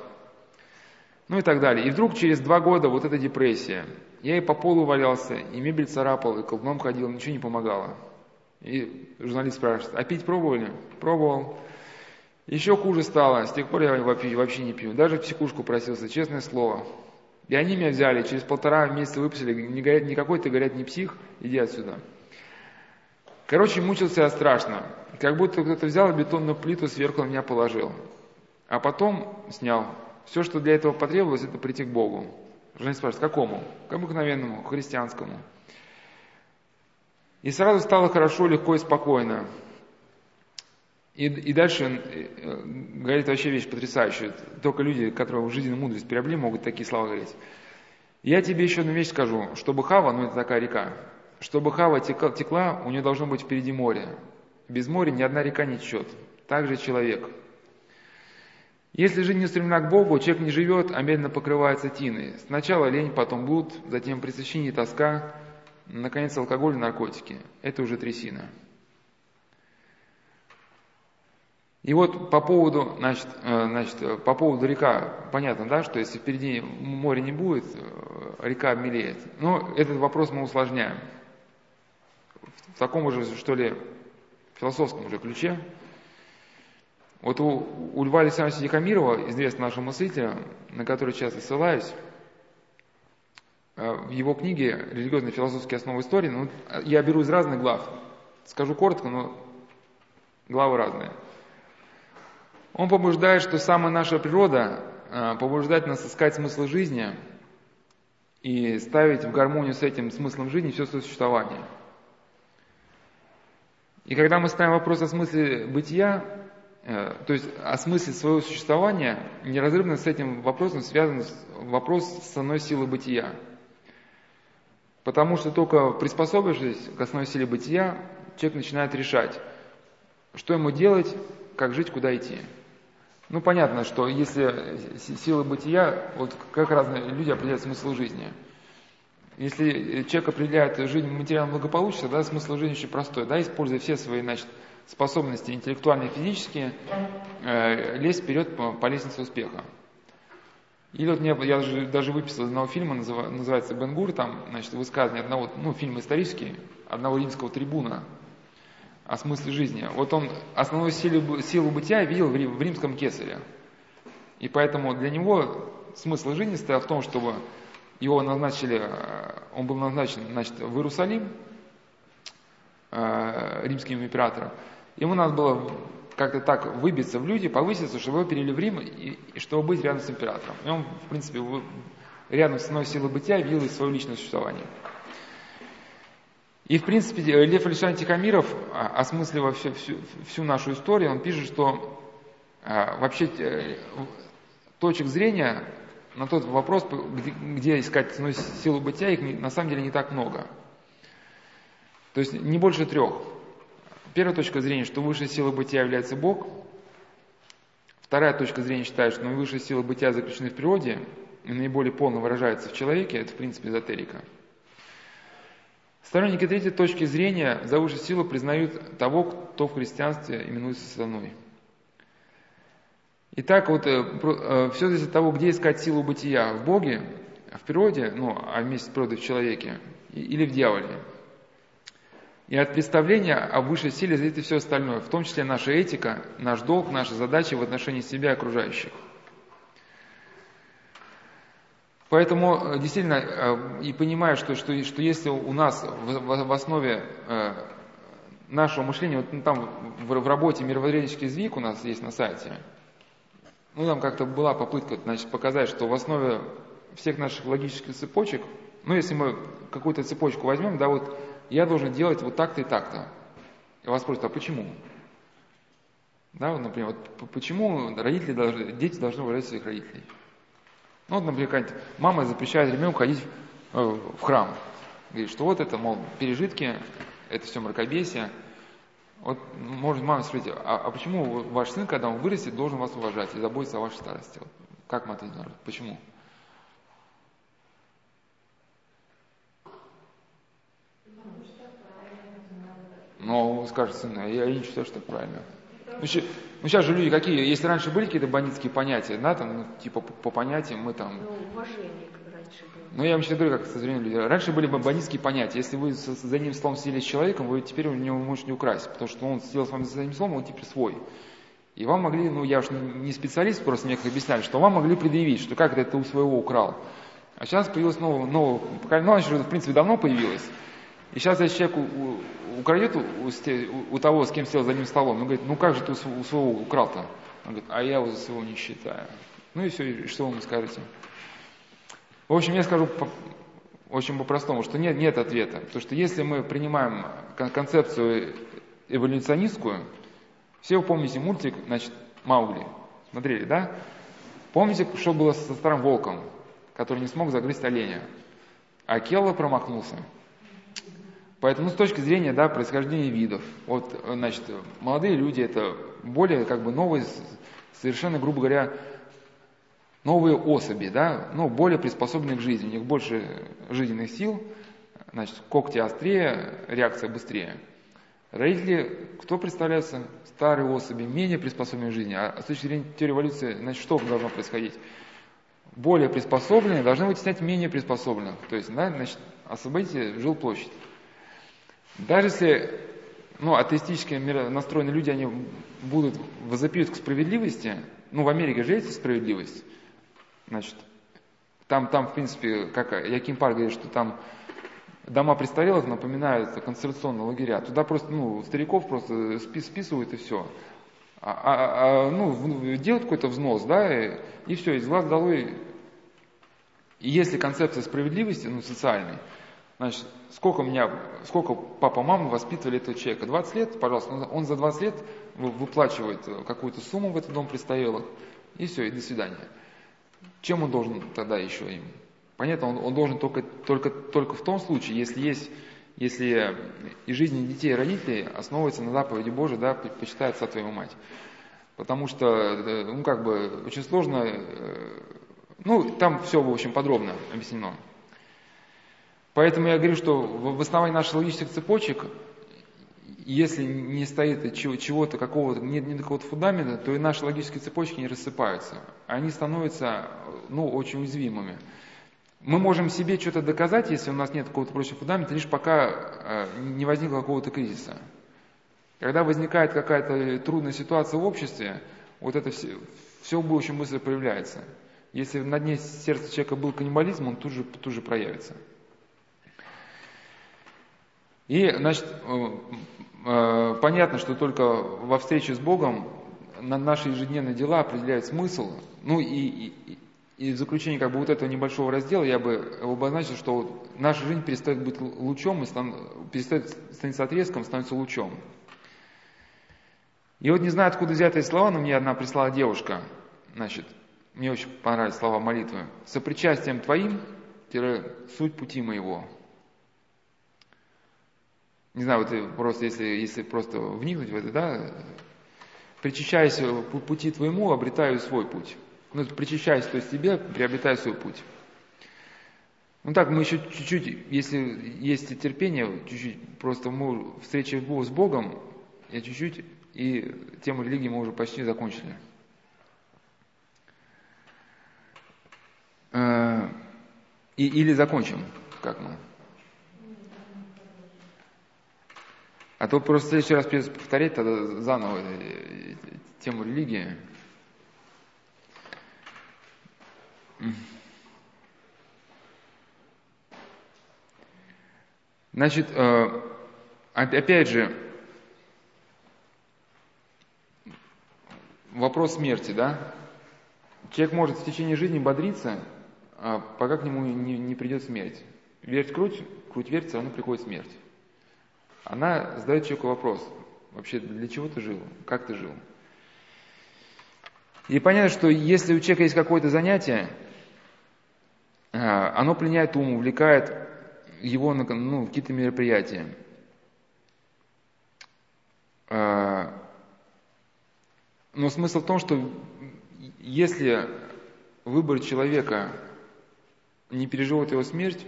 ну и так далее. И вдруг через два года вот эта депрессия. Я и по полу валялся, и мебель царапал, и колдуном ходил, ничего не помогало. И журналист спрашивает, а пить пробовали? Пробовал. Еще хуже стало, с тех пор я вообще, не пью. Даже в психушку просился, честное слово. И они меня взяли, через полтора месяца выписали, не, говорят, никакой ты, говорят, не псих, иди отсюда. Короче, мучился я страшно. Как будто кто-то взял бетонную плиту, сверху на меня положил. А потом снял. Все, что для этого потребовалось, это прийти к Богу. Жена спрашивает, какому? К обыкновенному, христианскому. И сразу стало хорошо, легко и спокойно. И, и дальше э, говорит вообще вещь потрясающая. Только люди, которые в жизни мудрость приобрели, могут такие слова говорить. Я тебе еще одну вещь скажу. Чтобы Хава, ну это такая река, чтобы Хава текла, текла, у нее должно быть впереди море. Без моря ни одна река не течет. Так же человек – Если жизнь не устремлена к Богу, человек не живет, а медленно покрывается тиной. Сначала лень, потом блуд, затем пресыщение тоска, наконец алкоголь и наркотики. Это уже трясина. И вот по поводу, значит, э, значит, по поводу река, понятно, да, что если впереди моря не будет, э, река обмелеет. Но этот вопрос мы усложняем. В таком же, что ли, философском уже ключе. Вот у, у Льва Александровича Декамирова, известного нашего мыслителя, на который часто ссылаюсь, э, в его книге «Религиозные философские основы истории», ну, я беру из разных глав, скажу коротко, но главы разные – он побуждает, что самая наша природа а, побуждает нас искать смысл жизни и ставить в гармонию с этим смыслом жизни все существование. И когда мы ставим вопрос о смысле бытия, э, то есть о смысле своего существования, неразрывно с этим вопросом связан вопрос с основной силой бытия. Потому что только приспособившись к основной силе бытия, человек начинает решать, что ему делать, как жить, куда идти. Ну, понятно, что если силы бытия, вот как разные люди определяют смысл жизни. Если человек определяет жизнь материального благополучия, да, смысл жизни очень простой, да, используя все свои, значит, способности интеллектуальные и физические, э, лезть вперед по, по лестнице успеха. Или вот мне, я даже, даже выписал из одного фильма, называется «Бенгур», там, значит, высказывание одного, ну, фильм исторический, одного римского трибуна, о смысле жизни. Вот он основную силу, силу бытия видел в, в римском кесаре. И поэтому для него смысл жизни стоял в том, чтобы его назначили, э, он был назначен значит, в Иерусалим э, римским императором. Ему надо было как-то так выбиться в люди, повыситься, чтобы его перевели в Рим, и, и чтобы быть рядом с императором. И он, в принципе, рядом с одной силой бытия видел свое личное существование. И, в принципе, Лев Александрович Тихомиров, а, осмысливая всю, всю, всю нашу историю, он пишет, что а, вообще э, точек зрения на тот вопрос, где, где искать ну, силу бытия, их на самом деле не так много. То есть не больше трех. Первая точка зрения, что высшей силой бытия является Бог. Вторая точка зрения считает, что высшая сила бытия заключена в природе и наиболее полно выражается в человеке. Это, в принципе, эзотерика. Сторонники третьей точки зрения за высшую силу признают того, кто в христианстве именуется сатаной. Итак, вот э, э, все зависит от того, где искать силу бытия, в Боге, в природе, ну, а вместе с природой в человеке, или в дьяволе. И от представления о высшей силе зависит и все остальное, в том числе наша этика, наш долг, наши задачи в отношении себя и окружающих. Поэтому э, действительно, э, и понимая, что, что, что если у нас в, в основе э, нашего мышления, вот ну, там в, в работе мировоззренческий сдвиг у нас есть на сайте, ну там как-то была попытка значит, показать, что в основе всех наших логических цепочек, ну если мы какую-то цепочку возьмем, да, вот я должен делать вот так-то и так-то. И вас спросят, а почему? Да, вот, например, вот почему родители должны, дети должны уважать своих родителей? Ну, вот, например, мама запрещает ребенку ходить э, в храм. Говорит, что вот это, мол, пережитки, это все мракобесие. Вот может мама спросить, а, а почему ваш сын, когда он вырастет, должен вас уважать и заботиться о вашей старости? Вот, как мы ответим? Почему? Ну, скажет сын, я не считаю, что это правильно. Ну, ну сейчас же люди какие, если раньше были какие-то бандитские понятия, да, там, ну, типа по, по понятиям мы там... Ну, уважение, как раньше было. Ну, я вам сейчас говорю, как со временем люди. Раньше были бандитские понятия. Если вы за ним столом сидели с человеком, вы теперь у него можете украсть, потому что он сидел с вами за одним столом, он теперь свой. И вам могли, ну я уж не специалист, просто мне как объясняли, что вам могли предъявить, что как это ты у своего украл. А сейчас появилось новое, новое поколение, ну, оно в принципе давно появилось. И сейчас если человек украдет у, у, у того, с кем сел за одним столом, он говорит, ну как же ты у своего украл-то? Он говорит, а я за своего не считаю. Ну и все, и что вы ему скажете? В общем, я скажу по, очень по-простому, что нет, нет ответа. Потому что если мы принимаем концепцию эволюционистскую, все вы помните мультик, значит, Маугли. Смотрели, да? Помните, что было со старым волком, который не смог загрызть оленя? А Келла промахнулся. Поэтому с точки зрения да, происхождения видов, вот, значит, молодые люди это более как бы новый совершенно, грубо говоря, новые особи, да, ну, более приспособленные к жизни, у них больше жизненных сил, значит, когти острее, реакция быстрее. Родители, кто представляются? Старые особи, менее приспособленные к жизни. А с точки зрения теории эволюции, значит, что должно происходить? Более приспособленные должны вытеснять менее приспособленных. То есть, да, значит, освободите жилплощадь. Даже если ну, атеистически настроенные люди, они будут возопьют к справедливости, ну, в Америке же есть справедливость, значит, там, там, в принципе, как Яким Пар говорит, что там дома престарелых напоминают концентрационные лагеря. Туда просто, ну, стариков просто спис, списывают и все. А, а, а, ну, делают какой-то взнос, да, и, и все, из глаз долой. И если концепция справедливости, ну, социальной, значит, сколько меня, сколько папа, мама воспитывали этого человека? 20 лет, пожалуйста, он за 20 лет выплачивает какую-то сумму в этот дом престарелых, и все, и до свидания. Чем он должен тогда еще им? Понятно, он, он должен только, только, только в том случае, если есть, если и жизни детей и родителей основывается на заповеди Божией, да, почитай отца твоего мать. Потому что, э, ну, как бы, очень сложно, э, ну, там все, в общем, подробно объяснено. Поэтому я говорю, что в основании наших логических цепочек, если не стоит чего-то, какого-то, нет, нет какого-то фундамента, то и наши логические цепочки не рассыпаются. Они становятся, ну, очень уязвимыми. Мы можем себе что-то доказать, если у нас нет какого-то прочего фундамента, лишь пока э, не возникло какого-то кризиса. Когда возникает какая-то трудная ситуация в обществе, вот это все, все очень быстро проявляется. Если на дне сердца человека был каннибализм, он тут же, тут же проявится. И, значит, э, э, понятно, что только во встрече с Богом на наши ежедневные дела определяет смысл. Ну и, и, и в заключение как бы вот этого небольшого раздела я бы обозначил, что наша жизнь перестает быть лучом, и стан, перестает становиться отрезком, становится лучом. И вот не знаю, откуда взять эти слова, но мне одна прислала девушка, значит, мне очень понравились слова молитвы. «Сопричастием твоим, суть пути моего». Не знаю, вот просто если, если просто вникнуть в это, да, причащаясь пути твоему, обретаю свой путь. Ну, причащаясь то есть тебе, приобретаю свой путь. Ну так, мы еще чуть-чуть, если есть терпение, чуть-чуть, просто мы встреча с Богом, я чуть-чуть, и тему религии мы уже почти закончили. Э, и, или закончим, как мы. А то просто в следующий раз придется повторять тогда заново э, тему религии. Значит, э, опять же, вопрос смерти, да? Человек может в течение жизни бодриться, а пока к нему не, не придет смерть. Верть круть, круть верть, все равно приходит смерть она задает человеку вопрос, вообще для чего ты жил, как ты жил. И понятно, что если у человека есть какое-то занятие, а, оно пленяет ум, увлекает его на ну, какие-то мероприятия. А, но смысл в том, что если выбор человека не переживает его смерть,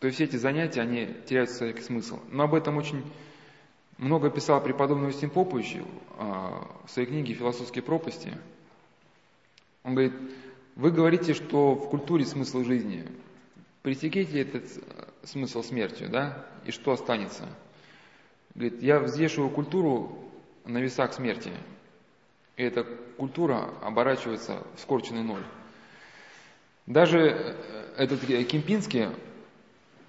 то есть все эти занятия, они теряют свой смысл. Но об этом очень много писал преподобный Устин Попович а, в своей книге «Философские пропасти». Он говорит, вы говорите, что в культуре смысл жизни. Пресеките этот смысл смертью, да, и что останется? Говорит, я взвешиваю культуру на весах смерти, и эта культура оборачивается в скорченный ноль. Даже э, этот Кемпинский, а, а,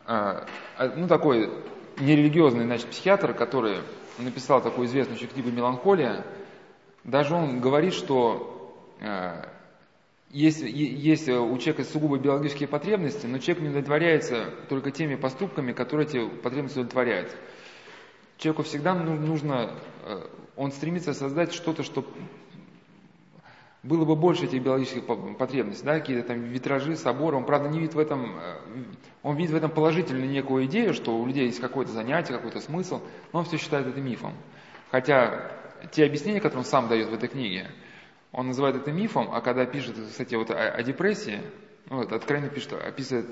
ну, такой нерелигиозный, значит, психиатр, который написал такую известную книгу «Меланхолия», даже он говорит, что э, есть, есть у человека сугубо биологические потребности, но человек не удовлетворяется только теми поступками, которые эти потребности удовлетворяют. Человеку всегда нужно, он стремится создать что-то, что было бы больше этих биологических потребностей, да, какие-то там витражи, соборы. Он, правда, не видит в этом, э, он видит в этом положительную некую идею, что у людей есть какое-то занятие, какой-то смысл, но он все считает это мифом. Хотя те объяснения, которые он сам дает в этой книге, Он называет это мифом, а когда пишет, кстати, вот о, о депрессии, ну, вот, откровенно пишет, описывает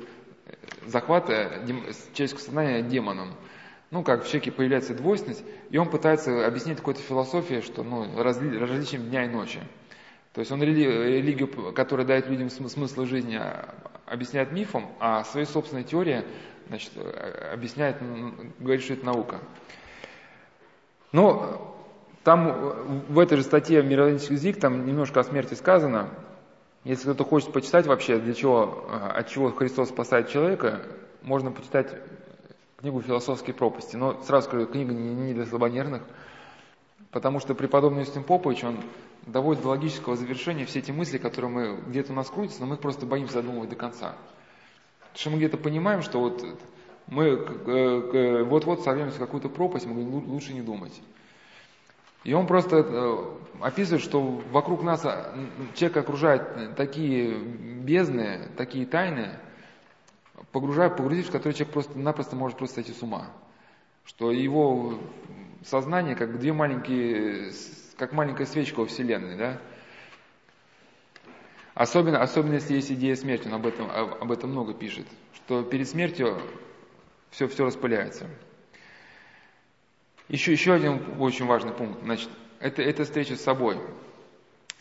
захват человеческого сознания демоном. Ну, как в человеке появляется двойственность, и он пытается объяснить какой-то философией, что ну, разли, различием дня и ночи. То есть он рели, религию, которая дает людям смысл жизни, а, объясняет мифом, а своей собственной теорией значит, объясняет, говорит, что это наука. Но там в этой же статье «Мировоззренческий язык» там немножко о смерти сказано. Если кто-то хочет почитать вообще, для чего, от чего Христос спасает человека, можно почитать книгу «Философские пропасти». Но сразу скажу, книга не для слабонервных, потому что преподобный Юстин Попович, он доводит до логического завершения все эти мысли, которые мы где-то у нас крутятся, но мы просто боимся задумывать до конца. Потому что мы где-то понимаем, что вот мы вот-вот сорвемся в какую-то пропасть, мы говорим, лучше не думать. И он просто э, описывает, что вокруг нас а, человек окружает такие бездны, такие тайны, погружая, погрузив, в которые человек просто-напросто может просто сойти с ума. Что его сознание как две маленькие, как маленькая свечка во Вселенной, да? Особенно, особенно если есть идея смерти, он об этом, об этом много пишет, что перед смертью все, все распыляется. Еще, еще один очень важный пункт. Значит, это, это встреча с собой.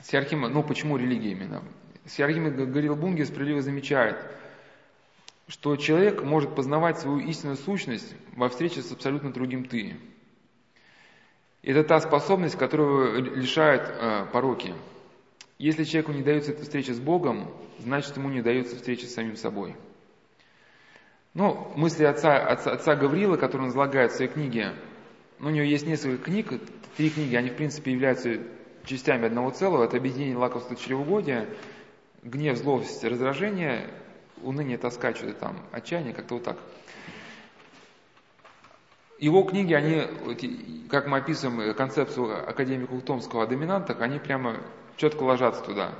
Сиархим, ну почему религия именно? Сиархим Гарил Бунги справедливо замечает, что человек может познавать свою истинную сущность во встрече с абсолютно другим «ты». Это та способность, которую лишают э, пороки. Если человеку не дается эта встреча с Богом, значит ему не дается встреча с самим собой. Ну, мысли отца, отца, отца Гаврила, который он излагает в своей книге ну, у него есть несколько книг, три книги, они в принципе являются частями одного целого. Это объединение лакомства чревоугодия, гнев, злость, раздражение, уныние, тоска, что-то там, отчаяние, как-то вот так. Его книги, они, как мы описываем концепцию академика Ухтомского о доминантах, они прямо четко ложатся туда.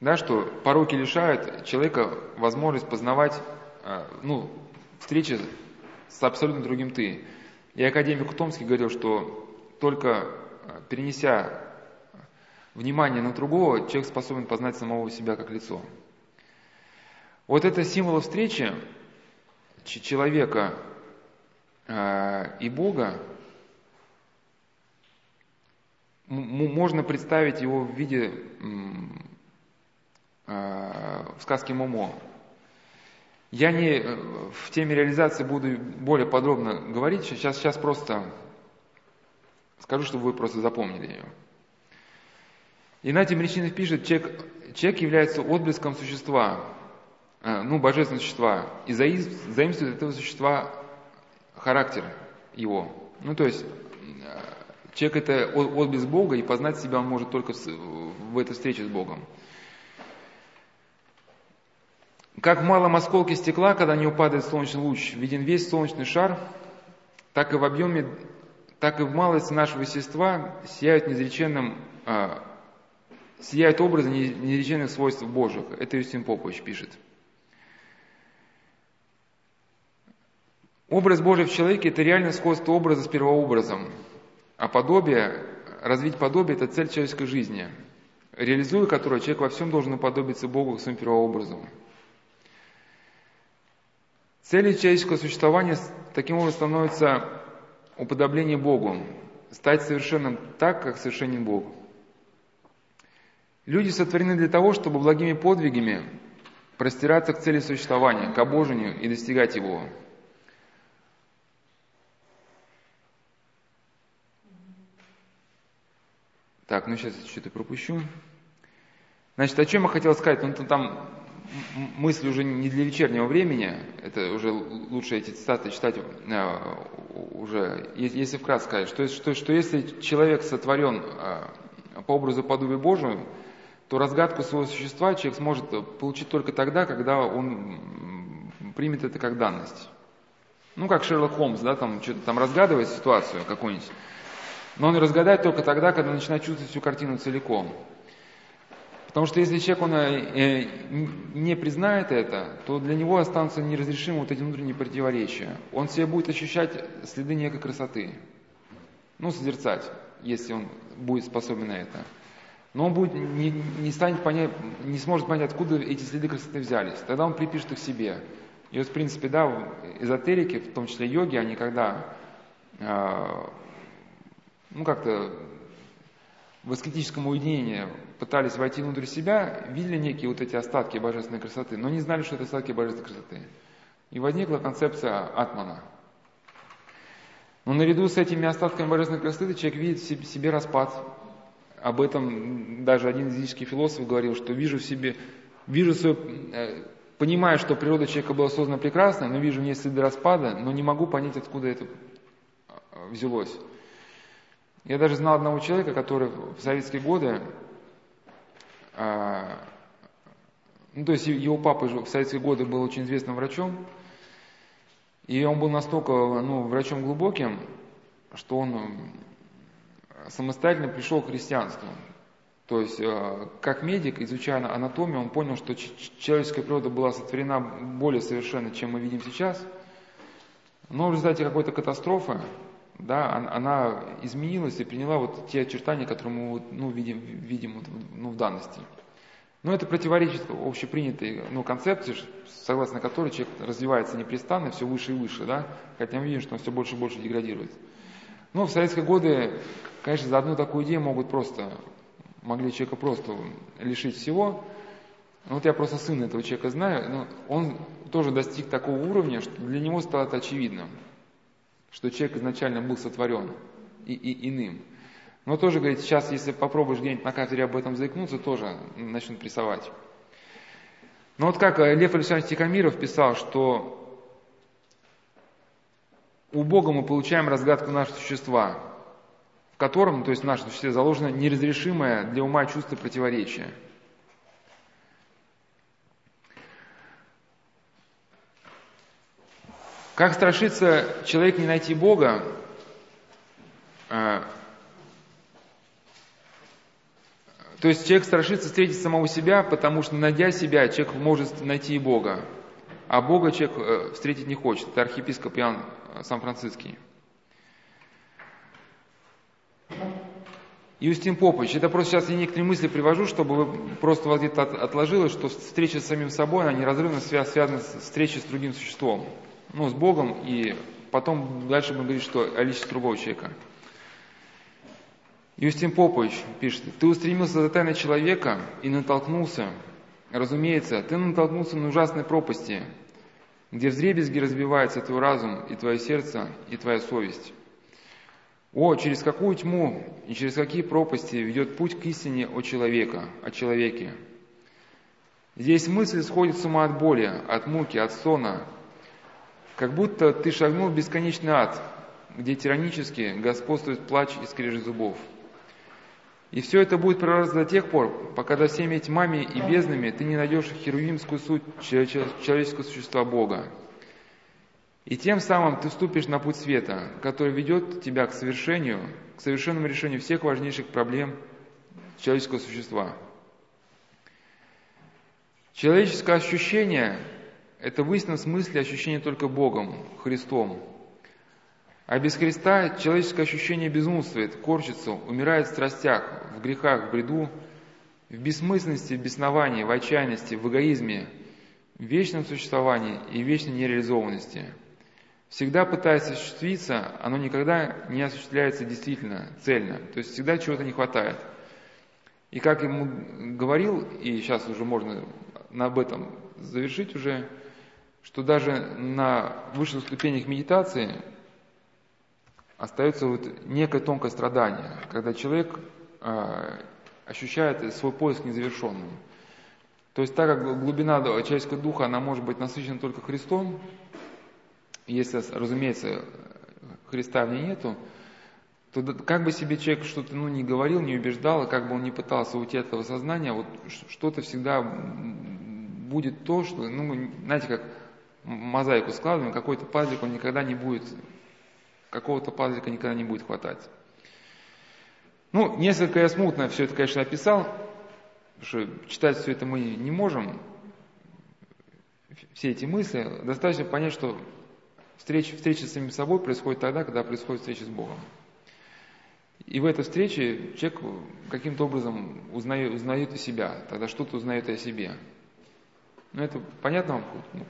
Да, что пороки лишают человека возможность познавать, а, ну, встречи с абсолютно другим ты. И академик Томский говорил, что только э, перенеся внимание на другого, человек способен познать самого себя как лицо. Вот это символ встречи человека э, и Бога, можно представить его в виде э, в сказке Момо. Я не э, в теме реализации буду более подробно говорить, сейчас, сейчас просто скажу, чтобы вы просто запомнили ее. Игнатий Брянчанинов пишет, человек, человек является отблеском существа, э, ну, божественного существа, и заимствует этого существа характер его. Ну, то есть, э, человек это отблеск Бога, и познать себя он может только в этой встрече с Богом. Как в малом осколке стекла, когда не упадает солнечный луч, виден весь солнечный шар, так и в объеме, так и в малости нашего естества сияют неизреченным, а, сияют образы неизреченных свойств Божьих. Это Юстин Попович пишет. Образ Божий в человеке – это реальное сходство образа с первообразом, а подобие, развить подобие – это цель человеческой жизни, реализуя которую человек во всем должен уподобиться Богу своим первообразом. Целью человеческого существования таким образом становится уподобление Богу, стать совершенным так, как совершенен Бог. Люди сотворены для того, чтобы благими подвигами простираться к цели существования, к обожению и достигать его. Так, ну сейчас что-то пропущу. Значит, о чем я хотел сказать? Ну, там мысль уже не для вечернего времени, это уже лучше эти цитаты читать э, уже, если вкратце сказать, что, что, что если человек сотворен э, по образу подобия Божию, то разгадку своего существа человек сможет получить только тогда, когда он примет это как данность. Ну, как Шерлок Холмс, да, там что-то там разгадывает ситуацию какую-нибудь, но он разгадает только тогда, когда начинает чувствовать всю картину целиком. Потому что если человек он, э, не признает это, то для него останутся неразрешимы вот эти внутренние противоречия. Он себе будет ощущать следы некой красоты. Ну, созерцать, если он будет способен на это. но он будет, не, не, станет понять, не сможет понять, откуда эти следы красоты взялись. Тогда он припишет их себе. И вот, в принципе, да, эзотерики, в том числе йоги, они когда, э, ну, как-то в аскетическом уединении пытались войти внутрь себя, видели некие вот эти остатки божественной красоты, но не знали, что это остатки божественной красоты. И возникла концепция атмана. Но наряду с этими остатками божественной красоты человек видит в себе распад, об этом даже один языческий философ говорил, что вижу в себе, вижу свое, э, понимаю, что природа человека была создана прекрасной, но вижу в ней следы распада, но не могу понять, откуда это э, взялось. Я даже знал одного человека, который в советские годы, э, ну, то есть его папа в советские годы был очень известным врачом, и он был настолько ну, врачом глубоким, что он самостоятельно пришел к христианству. То есть, э, как медик, изучая анатомию, он понял, что человеческая природа была сотворена более совершенно, чем мы видим сейчас. Но в результате какой-то катастрофы, да, она изменилась и приняла вот те очертания, которые мы ну, видим, видим ну, в данности. Но это противоречит общепринятой ну, концепции, согласно которой человек развивается непрестанно, все выше и выше, да, хотя мы видим, что он все больше и больше деградирует. Но в советские годы Конечно, за одну такую идею могут просто, могли человека просто лишить всего. Вот я просто сына этого человека знаю, но он тоже достиг такого уровня, что для него стало это очевидным, что человек изначально был сотворен и, и иным. Но тоже, говорит, сейчас, если попробуешь где-нибудь на кафедре об этом заикнуться, тоже начнут прессовать. Но вот как Лев Александрович Тихомиров писал, что у Бога мы получаем разгадку нашего существа, в котором, то есть в нашем существе, заложено неразрешимое для ума чувство противоречия. Как страшится человек не найти Бога, а, то есть человек страшится встретить самого себя, потому что, найдя себя, человек может найти и Бога. А Бога человек э, встретить не хочет. Это архиепископ Иоанн Сан-Франциский. Юстин Попович, это просто сейчас я некоторые мысли привожу, чтобы вы просто вот где-то отложилось, что встреча с самим собой, она неразрывно связана с встречей с другим существом, ну, с Богом, и потом дальше мы говорим, что о личности другого человека. Юстин Попович пишет, ты устремился за тайной человека и натолкнулся, разумеется, ты натолкнулся на ужасной пропасти, где взребезги разбивается твой разум и твое сердце и твоя совесть. О, через какую тьму и через какие пропасти ведет путь к истине о человека, о человеке. Здесь мысль сходит с ума от боли, от муки, от сона, как будто ты шагнул в бесконечный ад, где тиранически господствует плач и скрежет зубов. И все это будет продолжаться до тех пор, пока за всеми тьмами и безднами ты не найдешь херувимскую суть человеческого существа Бога. И тем самым ты вступишь на путь света, который ведет тебя к совершению, к совершенному решению всех важнейших проблем человеческого существа. Человеческое ощущение – это в истинном смысле ощущение только Богом, Христом. А без Христа человеческое ощущение безумствует, корчится, умирает в страстях, в грехах, в бреду, в бессмысленности, в бесновании, в отчаянности, в эгоизме, в вечном существовании и вечной нереализованности – всегда пытается осуществиться, оно никогда не осуществляется действительно, цельно. То есть всегда чего-то не хватает. И как ему говорил, и сейчас уже можно об этом завершить уже, что даже на высших ступенях медитации остается вот некое тонкое страдание, когда человек э, ощущает свой поиск незавершенным. То есть так как глубина человеческого духа, она может быть насыщена только Христом, если, разумеется, Христа в ней нету, то как бы себе человек что-то ну, не говорил, не убеждал, как бы он не пытался уйти от этого сознания, вот что-то всегда будет то, что, ну, знаете, как мозаику складываем, какой-то пазлик он никогда не будет, какого-то пазлика никогда не будет хватать. Ну, несколько я смутно все это, конечно, описал, потому что читать все это мы не можем, все эти мысли. Достаточно понять, что Встреча, встреча с самим собой происходит тогда, когда происходит встреча с Богом. И в этой встрече человек каким-то образом узнает, узнает и себя, тогда что-то узнает о себе. Ну это понятно вам? Ну,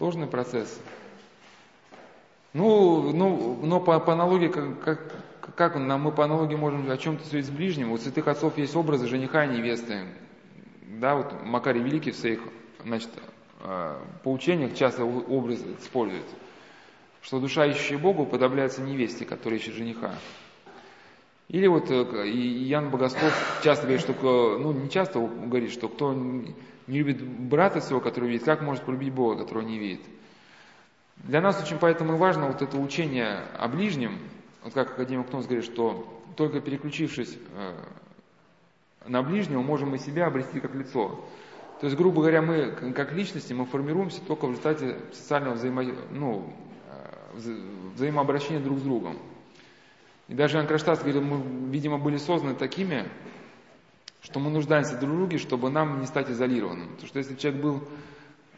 сложный процесс. Ну, ну, но по, по аналогии, как, как, как мы по аналогии можем о чем-то судить с ближним? У святых отцов есть образы жениха и невесты. Да, вот Макарий Великий в своих значит, э, поучениях часто образ использует, что душа, ищущая Богу, уподобляется невесте, которая ищет жениха. Или вот э, Ян Богослов часто говорит, что, ну не часто говорит, что кто не любит брата своего, который видит, как может полюбить Бога, которого не видит. Для нас очень поэтому важно вот это учение о ближнем, вот как академик Кнос говорит, что только переключившись э, на ближнего, можем мы себя обрести как лицо. То есть, грубо говоря, мы как личности, мы формируемся только в результате социального взаимо, ну, э, взаимообращения друг с другом. И даже Иоанн Кронштадт говорил, мы, видимо, были созданы такими, что мы нуждаемся друг в друге, чтобы нам не стать изолированным. Потому что если человек был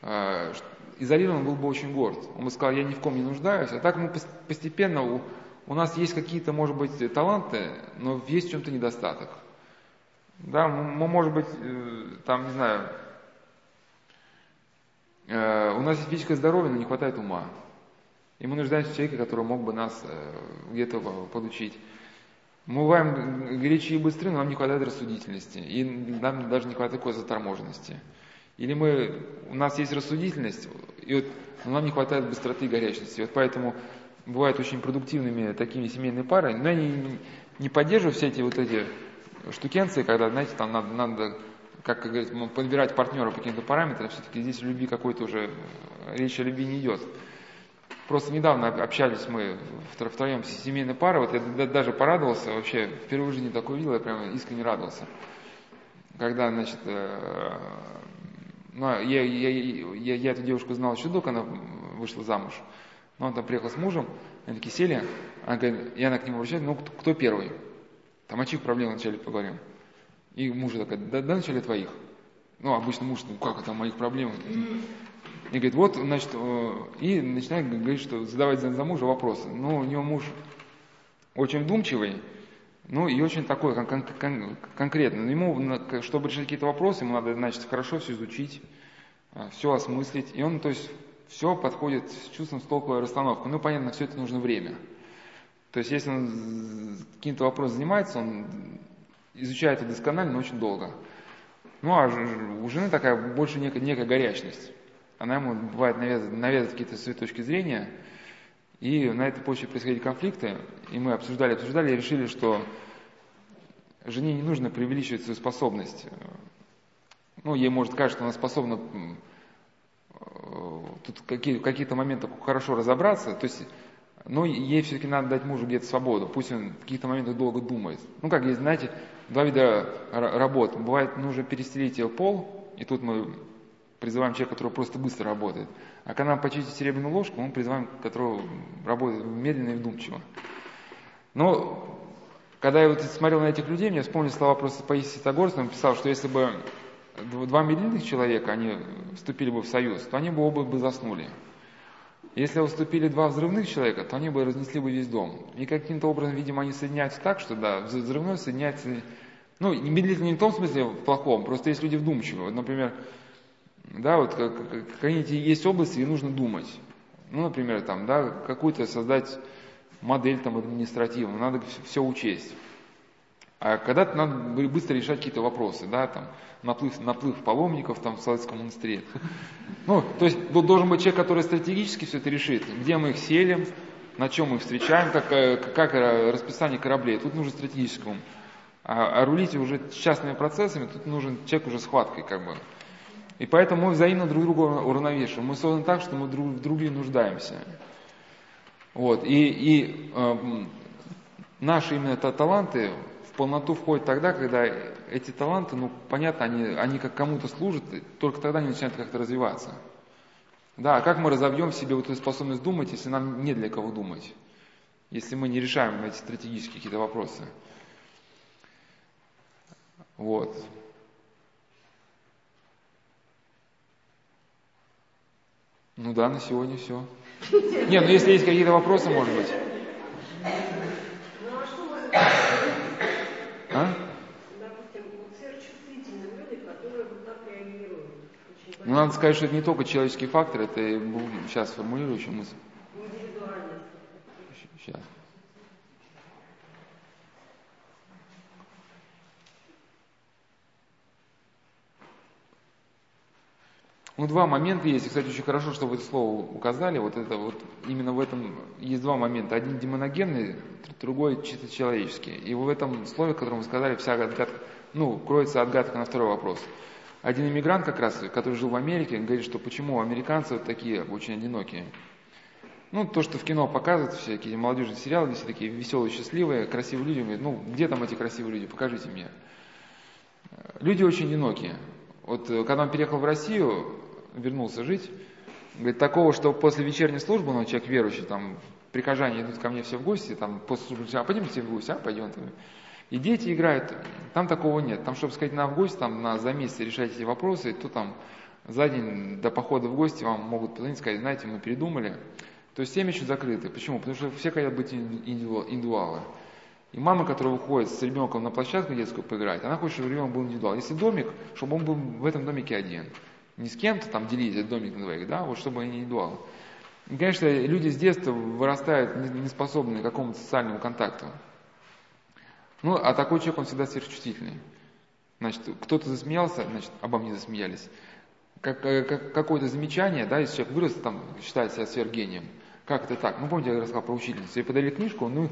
э, изолирован, был бы очень горд. Он бы сказал, я ни в ком не нуждаюсь. А так мы постепенно, у, у нас есть какие-то, может быть, таланты, но есть в чем-то недостаток. Да, мы, может быть, э, там, не знаю, э, у нас есть физическое здоровье, но не хватает ума. И мы нуждаемся в человеке, который мог бы нас э, где-то подучить. Мы бываем горячие и быстрые, но нам не хватает рассудительности. И нам даже не хватает такой заторможенности. Или мы, у нас есть рассудительность, и вот, но нам не хватает быстроты и горячности. Вот поэтому бывают очень продуктивными такими семейные пары, но я не, не поддерживаю все эти вот эти штукенции, когда, знаете, там надо, надо как говорится, подбирать партнера по каким-то параметрам, все-таки здесь любви какой-то уже, речь о любви не идет. Просто недавно общались мы втроем с семейной парой, вот я даже порадовался, вообще впервые в жизни такое видел, я прямо искренне радовался. Когда, значит, э, ну, я, я, я, я эту девушку знал еще до, когда вышла замуж. Но он там приехал с мужем, они такие сели, она говорит, и она к нему обращается, ну, кто, первый? Там о чьих проблемах вначале поговорим. И муж такой, да, да вначале твоих. Ну, обычно муж, ну как это, моих проблем? И говорит, вот, значит, и начинает говорить, что задавать за, мужа вопросы. Ну, у него муж очень вдумчивый, ну и очень такой кон- кон- кон- конкретный. Ему, чтобы решить какие-то вопросы, ему надо, значит, хорошо все изучить, э, все осмыслить. И он, то есть, все подходит с чувством с толковой расстановкой. Ну, понятно, все это нужно время. То есть, если он каким-то вопросом занимается, он изучает это досконально, но очень долго. Ну, а у жены такая больше некая, некая горячность. Она ему бывает навязывает, навязывает какие-то свои точки зрения, и на этой почве происходили конфликты, и мы обсуждали, обсуждали, и решили, что жене не нужно преувеличивать свою способность. Ну, ей может кажется, что она способна тут какие, какие-то моменты хорошо разобраться, то есть но ей все-таки надо дать мужу где-то свободу. Пусть он в каких-то моментах долго думает. Ну, как есть, знаете, два вида работ. Бывает, нужно перестелить ее пол, и тут мы призываем человека, который просто быстро работает. А когда нам почистить серебряную ложку, мы призываем, которого работает медленно и вдумчиво. Но когда я вот смотрел на этих людей, мне вспомнили слова просто Паисия Ситогорского, он писал, что если бы два медленных человека, они вступили бы в союз, то они бы оба бы заснули. Если уступили два взрывных человека, то они бы разнесли бы весь дом. И каким-то образом, видимо, они соединяются так, что да, взрывной соединяется, ну, медлительно не в том смысле в плохом, просто есть люди вдумчивые. Вот, например, да, вот какие-то есть области, где нужно думать. Ну, например, там, да, какую-то создать модель там административную, надо все учесть. А когда-то надо быстро решать какие-то вопросы, да, там, наплыв, наплыв паломников там в Соловецком монастыре. Ну, то есть должен быть человек, который стратегически все это решит. Где мы их селим, на чем мы их встречаем, как, э, как расписание кораблей. Тут нужен стратегический ум. А, а рулить уже частными процессами, тут нужен человек уже с хваткой, как бы. И поэтому мы взаимно друг друга уравновешиваем. Мы созданы так, что мы друг в друге нуждаемся. Вот. И, и э, наши именно таланты в полноту входит тогда, когда эти таланты, ну, понятно, они, они как кому-то служат, только тогда они начинают как-то развиваться. Да, а как мы разовьем в себе вот эту способность думать, если нам не для кого думать? Если мы не решаем эти стратегические какие-то вопросы. Вот. Ну да, на сегодня все. Не, ну если есть какие-то вопросы, может быть. А? Ну, надо сказать, что это не только человеческий фактор, это сейчас формулирующая мысль. Сейчас. Ну, два момента есть. И, кстати, очень хорошо, что вы это слово указали. Вот это вот именно в этом есть два момента. Один демоногенный, другой чисто человеческий. И в этом слове, которое вы сказали, вся отгадка, ну, кроется отгадка на второй вопрос. Один иммигрант как раз, который жил в Америке, говорит, что почему американцы вот такие очень одинокие. Ну, то, что в кино показывают, всякие молодежные сериалы, все такие веселые, счастливые, красивые люди, говорят, ну, где там эти красивые люди, покажите мне. Люди очень одинокие. Вот э, когда он переехал в Россию, вернулся жить, говорит, такого, что после вечерней службы, ну, человек верующий, там, прихожане идут ко мне все в гости, там, после службы, а пойдем все в гости, а, пойдем. И дети играют, там такого нет. Там, чтобы сказать, на в гости, там, на, за месяц решать эти вопросы, то там за день до похода в гости вам могут позвонить, сказать, знаете, мы передумали. То есть семьи еще закрыты. Почему? Потому что все хотят быть индивидуалы. И мама, которая выходит с ребенком на площадку детскую поиграть, она хочет, чтобы ребенок был индивидуал. Если домик, чтобы он был в этом домике один. Не с кем-то там делить этот домик на двоих, да, вот чтобы они индивидуалы. И, конечно, люди с детства вырастают не способны к какому-то социальному контакту. Ну, а такой человек, он всегда сверхчувствительный. Значит, кто-то засмеялся, значит, обо мне засмеялись. Как, э, как, какое-то замечание, да, если человек вырос, там, считает себя сверхгением. Как это так? Ну, помните, я рассказал про учительницу. Ей подарили книжку, ну,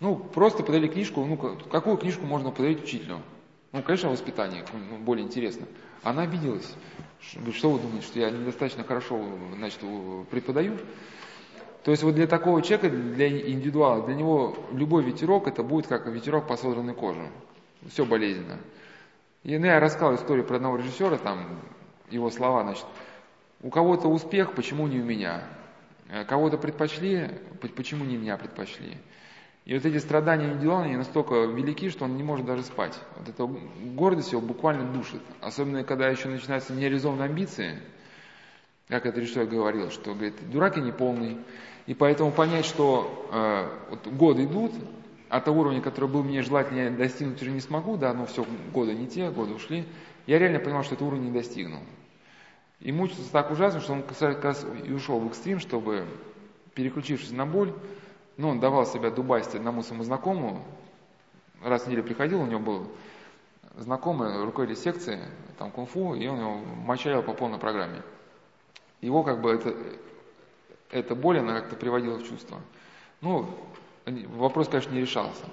ну, просто подарили книжку, ну, какую книжку можно подарить учителю? Ну, конечно, воспитание, ну, более интересно. Она обиделась. Говорит, что вы думаете, что я недостаточно хорошо, значит, преподаю? То есть вот для такого человека, для индивидуала, для него любой ветерок это будет как ветерок по содранной коже. Все болезненно. И ну, я рассказал историю про одного режиссера, там его слова, значит, у кого-то успех, почему не у меня? Э, кого-то предпочли, почему не меня предпочли? И вот эти страдания индивидуала, они настолько велики, что он не может даже спать. Вот эта гордость его буквально душит. Особенно, когда еще начинаются нереализованные амбиции, как это режиссер говорил, что, говорит, дурак я не полный. И поэтому понять, что э, вот годы идут, а того уровня, который был мне желательно, достигнуть уже не смогу, да, но все, годы не те, годы ушли. Я реально понимал, что этого уровня не достигнул. И мучился так ужасно, что он как раз и ушел в экстрим, чтобы, переключившись на боль, ну, он давал себя дубасить одному своему знакомому, раз в неделю приходил, у него был знакомый руководитель секции, там кунг-фу, и он его мочалил по полной программе. Его как бы это, эта боль, она как-то приводила в чувство. Ну, вопрос, конечно, не решался.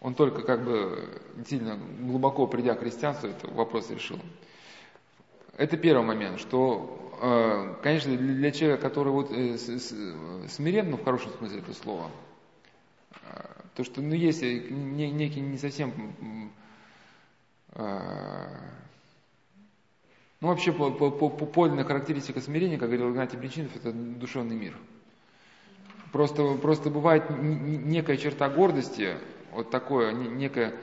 Он только как бы сильно глубоко придя к христианству, этот вопрос решил. Это первый момент, что, э, конечно, для человека, который вот э, смирен, ну, в хорошем смысле этого слова, э, то, что, ну, есть некий не совсем ну, вообще, по, по, по, по подлинной характеристика смирения, как говорил Игнатий Бринчинов, это душевный мир. Просто, просто бывает некая черта гордости, вот такое, некая,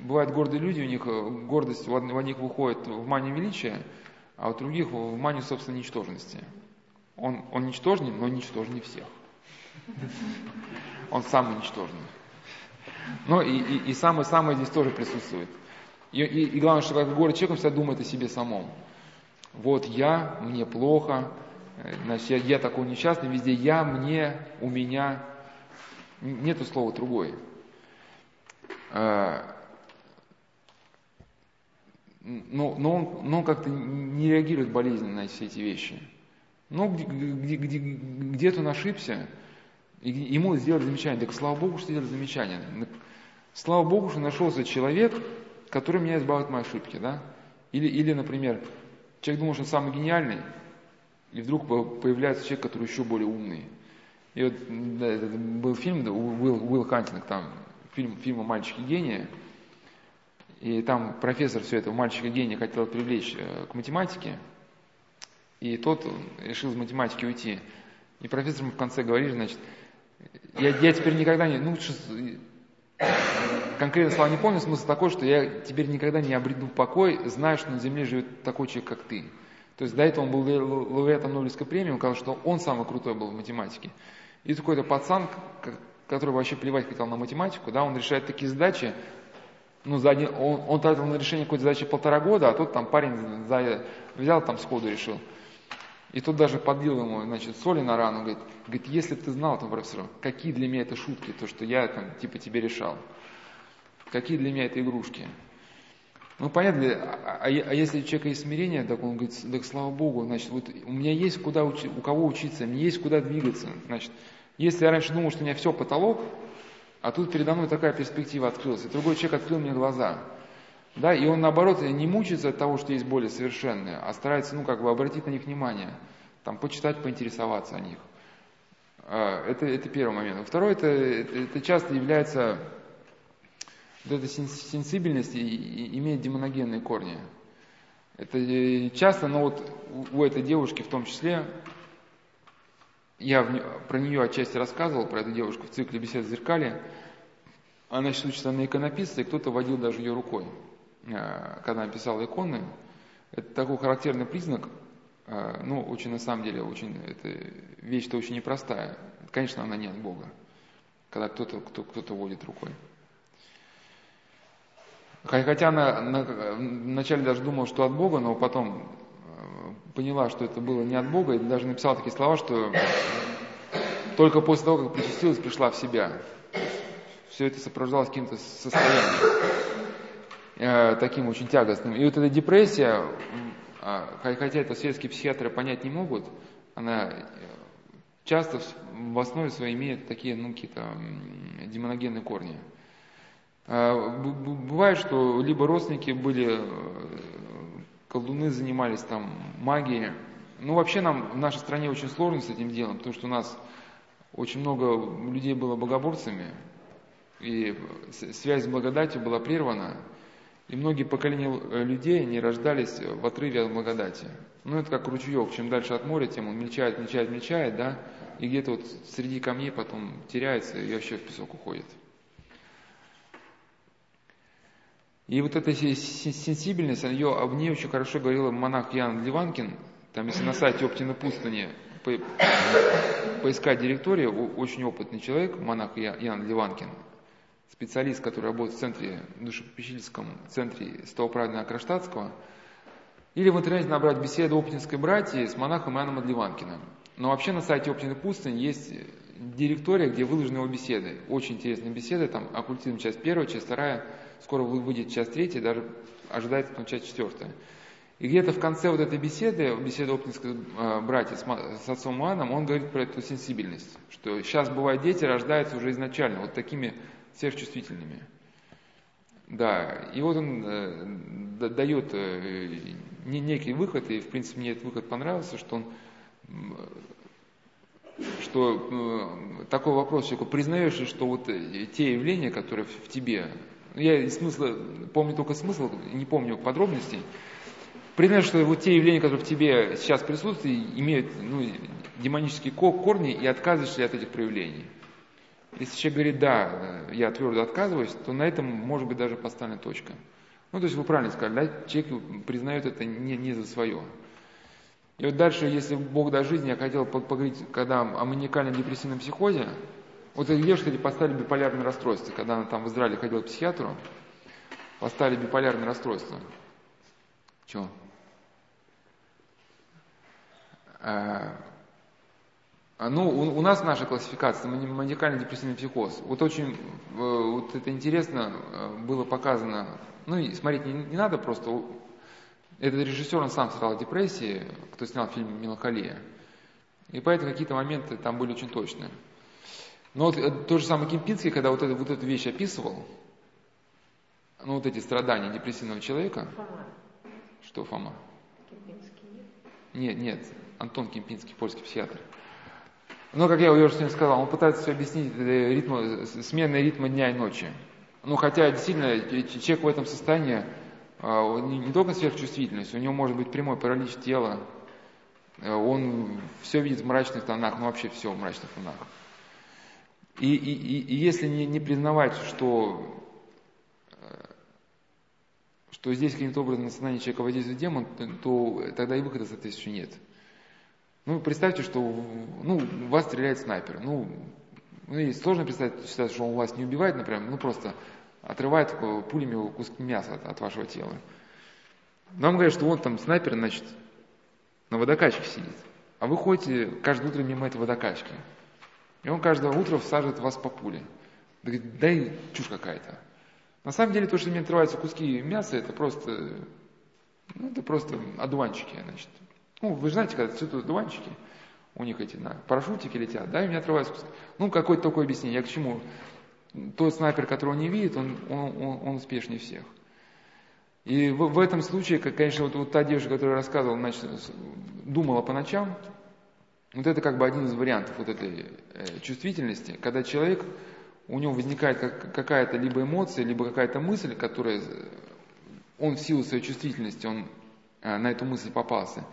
бывают гордые люди, у них э, гордость у одних выходит в манию величия, а у других в манию собственной ничтожности. Он, он ничтожнее, но ничтожнее всех. Он самый ничтожный. Но и, и, и самое-самое здесь тоже присутствует. И, и, и главное, что как город человек, он всегда думает о себе самом. Вот я, мне плохо, э, значит, я, я такой несчастный, везде я, мне, у меня. Нету слова другое. Но, но он, но он как-то не реагирует болезненно на все эти вещи. Где, где-то он ошибся, и ему сделали замечание. Так слава Богу, что сделали замечание. Слава Богу, что нашелся человек, который меня избавит от моей ошибки, да? Или, или, например, человек думает, что он самый гениальный, и вдруг появляется человек, который еще более умный. И вот да, был фильм, да, Уилл, Уилл Хантинг, там, фильм, фильм о мальчике гении, и там профессор все это, мальчика гения хотел привлечь э, к математике, и тот решил из математики уйти. И профессор ему в конце говорит, значит, я, я теперь никогда не, ну, конкретно слова не помню, смысл такой, что я теперь никогда не обреду покой, зная, что на земле живет такой человек, как ты. То есть до этого он был лауреатом Нобелевской премии, он сказал, что он самый крутой был в математике. И какой-то пацан, который вообще плевать хотел на математику, да, он решает такие задачи, ну, за один, он, он тратил на решение какой-то задачи полтора года, а тут там парень за, взял, там сходу решил. И тут даже подлил ему, значит, соли на рану, говорит, говорит, если бы ты знал, там, профессор, какие для меня это шутки, то, что я там, типа, тебе решал. Какие для меня это игрушки. Ну, понятно ли, а, а, а если у человека есть смирение, так он говорит, так слава Богу, значит, вот у меня есть куда учи, у кого учиться, мне есть куда двигаться. Значит, если я раньше думал, что у меня все потолок, а тут передо мной такая перспектива открылась, и другой человек открыл мне глаза. Да, и он, наоборот, не мучается от того, что есть более совершенные, а старается, ну, как бы обратить на них внимание, там, почитать, поинтересоваться о них. А, это, это первый момент. Второй, это, это часто является, вот эта сенсибельность имеет демоногенные корни. Это э, часто, но вот у этой девушки в том числе, я про нее отчасти рассказывал, про эту девушку в цикле бесед в зеркале. Она сейчас учится на иконописца, и кто-то водил даже ее рукой, э, когда она писала иконы. Это такой характерный признак, э, ну, очень на самом деле, очень, это вещь-то очень непростая. Конечно, она не от Бога, когда кто-то кто, кто водит рукой. Хотя она на, вначале даже думала, что от Бога, но потом поняла, что это было не от Бога, и даже написала такие слова, что только после того, как причастилась, пришла в себя. Все это сопровождалось каким-то состоянием, э, таким очень тягостным. И вот эта депрессия, э, хотя это светские психиатры понять не могут, она э, часто в основе своей имеет такие, ну, какие-то демоногенные корни. Э, бывает, что либо родственники были колдуны занимались там магией. Ну, вообще нам в нашей стране очень сложно с этим делом, потому что у нас очень много людей было богоборцами, и связь с благодатью была прервана, и многие поколения э, людей, они рождались в отрыве от благодати. Ну, это как ручеек, чем дальше от моря, тем он мельчает, мельчает, мельчает, да, и где-то вот среди камней потом теряется и вообще в песок уходит. И вот эта сенсибельность, ее, об ней очень хорошо говорил монах Ян Ливанкин. Там, если на сайте Оптины пустыни по, поискать директорию, очень опытный человек, монах Ян Ливанкин, специалист, который работает в центре, душепопечительском центре Святого Праведного Кронштадтского, или в интернете набрать беседу Оптинской братьи с монахом Иоанном Адливанкиным. Но вообще на сайте Оптины пустыни есть директория, где выложены его беседы. Очень интересные беседы, там оккультизм часть первая, часть вторая – скоро выйдет часть третья, даже ожидается потом часть четвертая. И где-то в конце вот этой беседы, беседы Оптинского э, братья с, с отцом Иоанном, он говорит про эту сенсибельность, что сейчас бывает дети рождаются уже изначально вот такими сверхчувствительными. Да, и вот он э, дает э, некий выход, и в принципе мне этот выход понравился, что он что э, такой вопрос человеку, признаешь ли, что вот э, те явления, которые в, в тебе я смысла, помню только смысл, не помню подробностей. Признай, что вот те явления, которые в тебе сейчас присутствуют, имеют ну, демонические корни, и отказываешься от этих проявлений. Если человек говорит, да, я твердо отказываюсь, то на этом может быть даже поставлена точка. Ну, то есть вы правильно сказали, да, человек признает это не, не за свое. И вот дальше, если Бог даст жизни, я хотел поговорить, когда о маниакальном депрессивном психозе, вот этой девушке поставили биполярное расстройство. Когда она там в Израиле ходила к психиатру, поставили биполярное расстройство. Чего? А, ну, у, у нас наша классификация маниакальный депрессивный психоз. Вот очень, э, вот это интересно э, было показано. Ну, и смотреть не, не надо просто. Этот режиссер, он сам страдал депрессии, кто снял фильм «Меланхолия». И поэтому какие-то моменты там были очень точные. Но вот э, то же самое Кемпинский, когда вот, это, вот эту вещь описывал, ну вот эти страдания депрессивного человека. Фома. Что Фома? Кемпинский нет? Нет, нет, Антон Кемпинский, польский психиатр. Но, как я уже сегодня сказал, он пытается все объяснить э, ритму, сменой ритма дня и ночи. Ну, хотя действительно человек в этом состоянии а, не только сверхчувствительность, у него может быть прямой паралич тела, э, он все видит в мрачных тонах, ну вообще все в мрачных тонах. И, и, и если не, не признавать, что, что здесь каким-то образом на сознание человека воздействует демон, то тогда и выхода, соответственно, нет. Ну, представьте, что ну, вас стреляет снайпер. Ну, ну, сложно представить, что он вас не убивает, например, ну просто отрывает пулями куски мяса от, от вашего тела. Нам говорят, что вот там снайпер, значит, на водокачке сидит. А вы ходите каждое утро мимо этой водокачки. И он каждое утро всаживает вас по пуле. Да, да чушь какая-то. На самом деле, то, что мне отрываются куски мяса, это просто, ну, это просто одуванчики, значит. Ну, вы знаете, когда цветут одуванчики, у них эти на парашютики летят, да, и мне отрываются куски. Ну, какое-то такое объяснение. Я к чему? Тот снайпер, которого не видит, он, он, он, он успешнее всех. И в, в этом случае, как, конечно, вот, вот та девушка, которая рассказывала, значит, думала по ночам, вот это как бы один из вариантов вот этой э, чувствительности, когда человек, у него возникает как, какая-то либо эмоция, либо какая-то мысль, которая, он в силу своей чувствительности, он э, на эту мысль попался.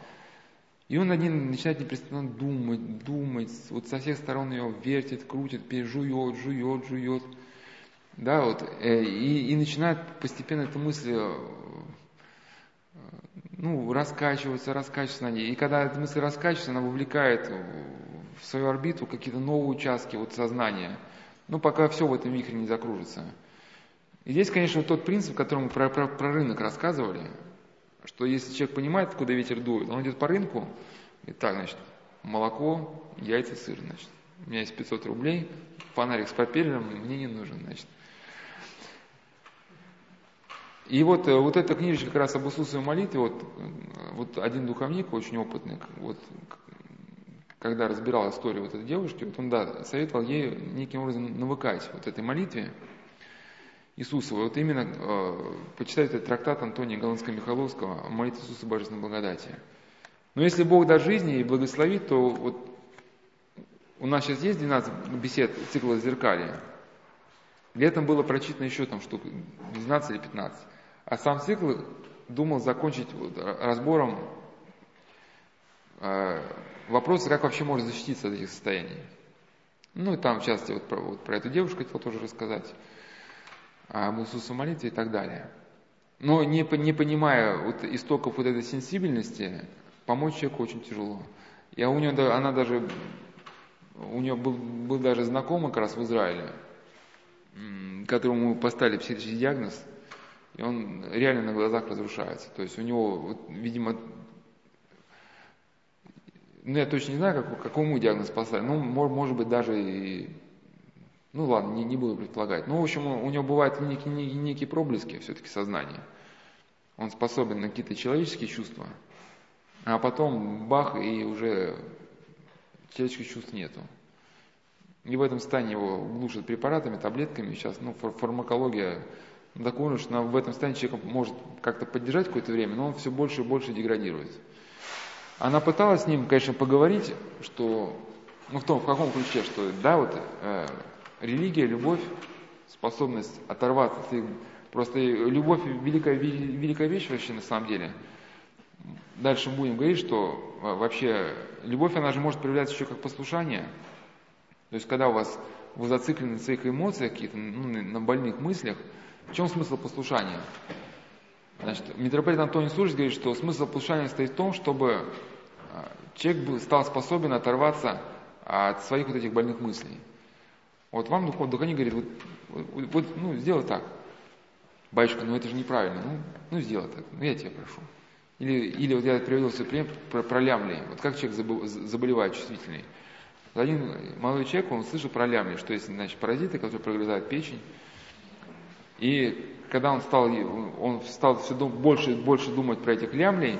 И он один начинает непрестанно думать, думать, вот со всех сторон ее вертит, крутит, жует, жует, жует. Да, вот, э, и, и начинает постепенно эта мысль э, ну, раскачиваться, раскачиваться на ней. И когда эта мысль раскачивается, она вовлекает в свою орбиту какие-то новые участки вот сознания. Ну, пока все в этом вихре не закружится. И здесь, конечно, тот принцип, который мы про, про, про рынок рассказывали, что если человек понимает, куда ветер дует, он идет по рынку, и так, значит, молоко, яйца, сыр, значит. У меня есть 500 рублей, фонарик с папелем мне не нужен, значит. И вот, э, вот эта книжечка как раз об Иисусовой молитве, вот, э, вот один духовник, очень опытный, вот, когда разбирал историю вот этой девушки, вот он, да, советовал ей неким образом навыкать вот этой молитве Иисусовой. Вот именно э, почитать этот трактат Антония Голландского-Михайловского «Молитва Иисуса Божественной благодати». Но если Бог даст жизни и благословит, то вот у нас сейчас есть 12 бесед цикла «Зеркалия». Летом было прочитано еще там штук 12 или 15. А сам цикл думал закончить разбором э, вопроса, как вообще можно защититься от этих состояний. Ну и там, в частности, вот про, вот про эту девушку хотел тоже рассказать, об Иисусе молитве и так далее. Но не, не понимая вот истоков вот этой сенсибельности, помочь человеку очень тяжело. И у нее, она даже, у нее был, был даже знакомый как раз в Израиле, которому поставили психический диагноз – и он реально на глазах разрушается. То есть у него, вот, видимо, ну я точно не знаю, как, какому диагноз поставили, ну, может, быть, даже и, ну ладно, не, не буду предполагать. Ну, в общем, у, него бывают некие, некие, проблески все-таки сознания. Он способен на какие-то человеческие чувства, а потом бах, и уже человеческих чувств нету. И в этом состоянии его глушат препаратами, таблетками. Сейчас, ну, фармакология так он уж в этом состоянии человек может как-то поддержать какое-то время, но он все больше и больше деградирует. Она пыталась с ним, конечно, поговорить, что, ну, в том, в каком ключе, что, да, вот, э, религия, любовь, способность оторваться, ты, просто любовь великая, великая вещь вообще на самом деле. Дальше будем говорить, что э, вообще любовь, она же может проявляться еще как послушание. То есть, когда у вас вы зациклены на своих эмоциях, какие-то, ну, на больных мыслях, в чем смысл послушания? Значит, митрополит Антоний Суржик говорит, что смысл послушания стоит в том, чтобы а, человек стал способен оторваться от своих вот этих больных мыслей. Вот вам духовный духовник говорит, вот, вот, вот, ну, сделай так. Батюшка, ну это же неправильно. Ну, ну сделай так. Ну я тебя прошу. Или, или вот я привел себе пример про, про лямли. Вот как человек заболевает чувствительный. Один молодой человек, он слышал про лямли, что есть, значит, паразиты, которые прогрызают печень. И когда он стал, он стал все больше и больше думать про этих лямлей,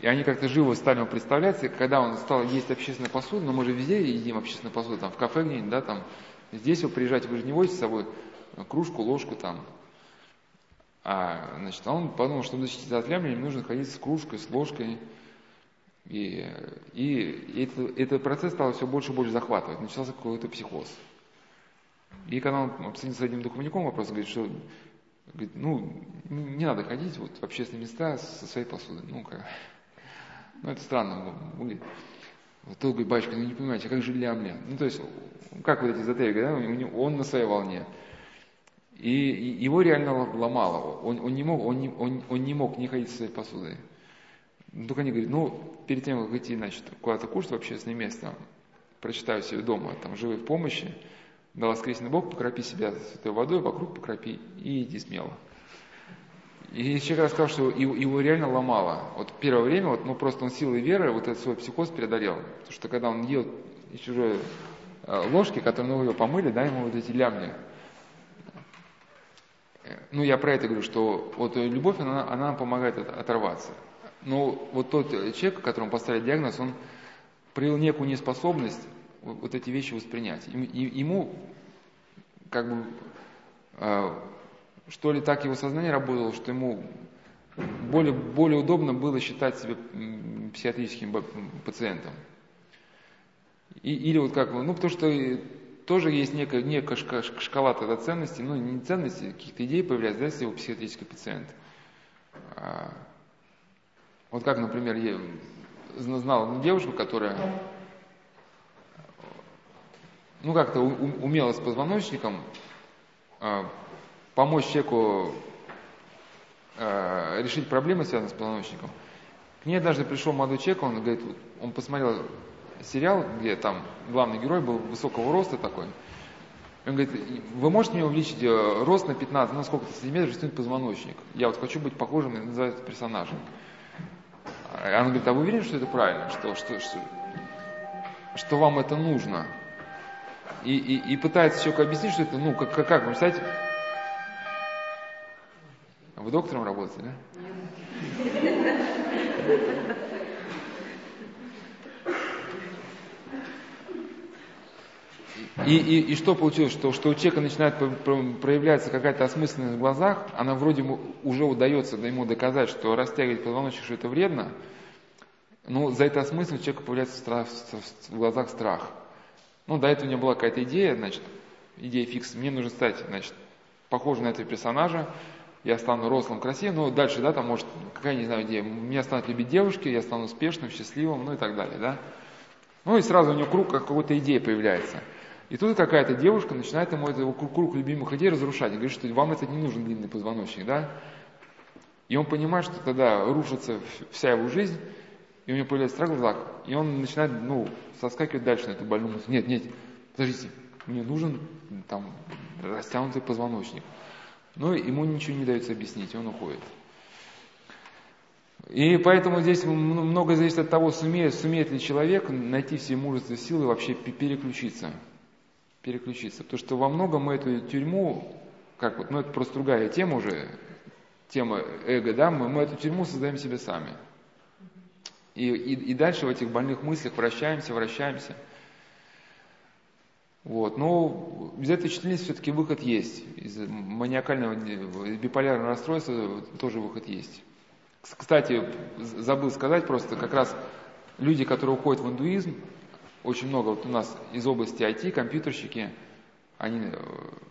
и они как-то живо стали ему представляться, и когда он стал есть общественную посуду, но ну, мы же везде едим общественную посуду, там в кафе где-нибудь, да, там, здесь вы приезжаете, вы же не возите с собой кружку, ложку там. А, значит, он подумал, что защититься от лямли, нужно ходить с кружкой, с ложкой. И, и это, этот процесс стал все больше и больше захватывать. Начался какой-то психоз. И когда он обсудил с одним духовником вопрос, говорит, что говорит, ну, не надо ходить вот, в общественные места со своей посудой. Ну, как, ну это странно будет. Вот тот говорит, батюшка, ну не понимаете, а как же лямля? Ну, то есть, как вот эти эзотерики, да, он на своей волне. И его реально ломало. Он, он, не, мог, он, не, он, он не мог не ходить со своей посудой. Только они говорят, ну, перед тем, как идти, значит, куда-то кушать в общественное место, прочитаю себе дома, там, живы в помощи, да воскресный Бог, покропи себя святой водой, вокруг покропи и иди смело. И человек рассказал, что его реально ломало. Вот первое время, вот, ну просто он силой веры вот этот свой психоз преодолел. Потому что когда он ел из чужой э, ложки, которые ну, его помыли, да, ему вот эти лямни. Ну, я про это говорю, что вот любовь, она, она помогает оторваться. Но вот тот человек, которому поставили диагноз, он проявил некую неспособность вот эти вещи воспринять. Ему как бы э, что ли так его сознание работало, что ему более, более удобно было считать себя психиатрическим пациентом. И, или вот как, ну потому что тоже есть некая, некая шкала тогда ценностей, ну не ценностей, каких-то идей появляются, да, если его психиатрический пациент. А, вот как, например, я знал девушку, которая ну как-то умела с позвоночником, а, помочь человеку э, решить проблемы, связанные с позвоночником. К ней однажды пришел молодой человек, он говорит, он посмотрел сериал, где там главный герой был высокого роста такой. Он говорит, вы можете мне увеличить э, рост на 15, на сколько-то сантиметров, растянуть позвоночник? Я вот хочу быть похожим на называется персонажем. Она говорит, а вы уверены, что это правильно, что, что, что, что вам это нужно? И, и, и пытается человеку объяснить, что это, ну, как, как, как вы представляете, вы доктором работаете, да? И, и, и что получилось? Что, что у человека начинает проявляться какая-то осмысленность в глазах, она вроде уже удается ему доказать, что растягивать позвоночник, что это вредно, но за это осмысленность у человека появляется страх, в глазах страх. Ну, до этого у меня была какая-то идея, значит, идея фикс, мне нужно стать, значит, похожим на этого персонажа, я стану рослым, красивым, ну, дальше, да, там, может, какая, не знаю, идея, меня станут любить девушки, я стану успешным, счастливым, ну и так далее, да. Ну и сразу у него круг какой-то идея появляется. И тут какая-то девушка начинает ему этот круг, круг любимых идей разрушать. И говорит, что вам это не нужен длинный позвоночник, да? И он понимает, что тогда рушится вся его жизнь, и у него появляется страх в глазах, и он начинает, ну, соскакивать дальше на эту больную мысль. Нет, нет, подождите, мне нужен там растянутый позвоночник. Но ему ничего не дается объяснить, он уходит. И поэтому здесь много зависит от того, сумеет, сумеет ли человек найти все мужество и силы вообще переключиться. Переключиться. Потому что во многом мы эту тюрьму, как вот, ну это просто другая тема уже, тема эго, да, мы, мы эту тюрьму создаем себе сами. И, и, и дальше в этих больных мыслях вращаемся, вращаемся – вот. Но из этой чувствительности все-таки выход есть. Из маниакального, из биполярного расстройства тоже выход есть. Кстати, забыл сказать просто, как раз люди, которые уходят в индуизм, очень много вот у нас из области IT, компьютерщики, они э,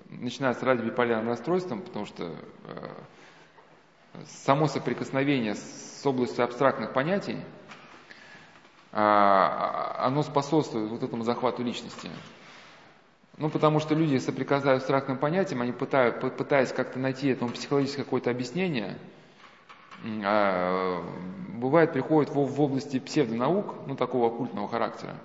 начинают страдать биполярным расстройством, потому что э, само соприкосновение с областью абстрактных понятий, оно способствует вот этому захвату личности. Ну, потому что люди, соприкасаясь с абстрактным понятием, они пытают, пытаясь как-то найти этому психологическое какое-то объяснение, а, бывает, приходят в, в области псевдонаук, ну, такого оккультного характера.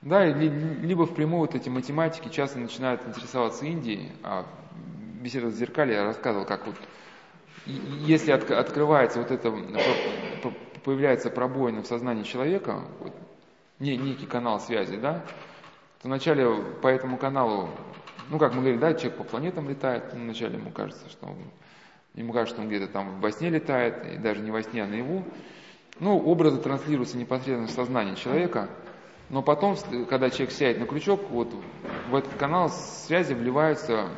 Да, либо впрямую вот эти математики часто начинают интересоваться Индией, а беседа в зеркале я рассказывал, как вот, если от, открывается вот это, появляется пробоина в сознании человека, вот, некий канал связи, да, то вначале по этому каналу, ну как мы говорим, да, человек по планетам летает, ну, вначале ему кажется, что он, ему кажется, что он где-то там во сне летает, и даже не во сне, а наяву. Ну, образы транслируются непосредственно в сознание человека, но потом, когда человек сядет на крючок, вот в этот канал связи вливаются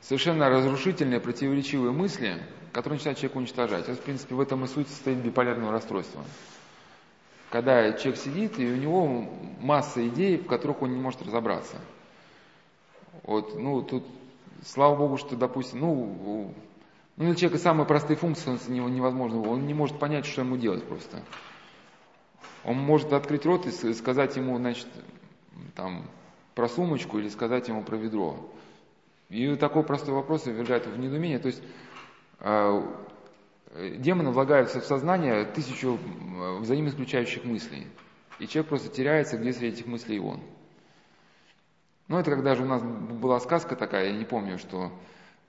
совершенно разрушительные, противоречивые мысли, которые начинают человека уничтожать. Это, в принципе, в этом и суть состоит биполярного расстройства когда человек сидит, и у него масса идей, в которых он не может разобраться. Вот, ну, тут, слава Богу, что, допустим, ну, ну, для человека самые простые функции невозможно, он не может понять, что ему делать просто. Он может открыть рот и сказать ему, значит, там, про сумочку или сказать ему про ведро. И такой простой вопрос ввергает в недоумение. То есть демоны влагаются в сознание тысячу взаимоисключающих мыслей. И человек просто теряется, где среди этих мыслей он. Ну, это когда же у нас была сказка такая, я не помню, что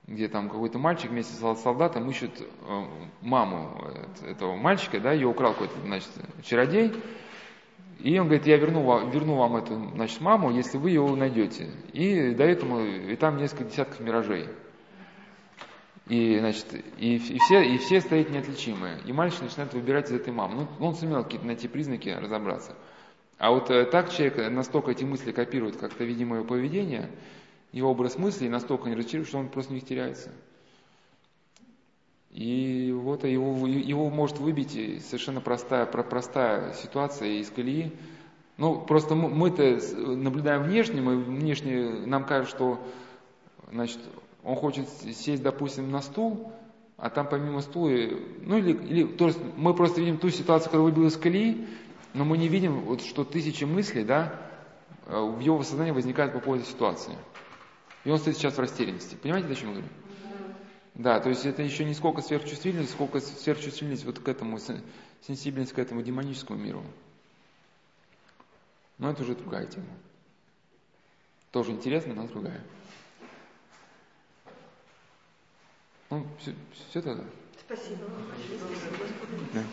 где там какой-то мальчик вместе с солдатом ищет э, маму этого мальчика, да, ее украл какой-то, значит, чародей, и он говорит, я верну вам, верну вам эту, значит, маму, если вы ее найдете. И до этого, и там несколько десятков миражей. И, значит, и, и, все, и все стоят неотличимые. И мальчик начинает выбирать из этой мамы. Ну, он сумел какие-то найти признаки, разобраться. А вот э, так человек настолько эти мысли копирует как-то видимое поведение, его образ мысли настолько не расчарует, что он просто них теряется. И вот его, его может выбить совершенно простая, простая ситуация из колеи. Ну, просто мы-то наблюдаем внешне, мы внешне, нам кажется, что значит, он хочет сесть, допустим, на стул, а там помимо стула, ну или, или то есть мы просто видим ту ситуацию, которая выбила из колеи, но мы не видим, вот, что тысячи мыслей, да, э, в его сознании возникают по поводу ситуации. И он стоит сейчас в растерянности. Понимаете, о чем я говорю? Да, то есть это еще не сколько сверхчувствительность, сколько сверхчувствительность вот к этому, сенсибельность к этому демоническому миру. Но это уже другая тема. Тоже интересно, но другая. Ну, все, все тогда. Спасибо. Да.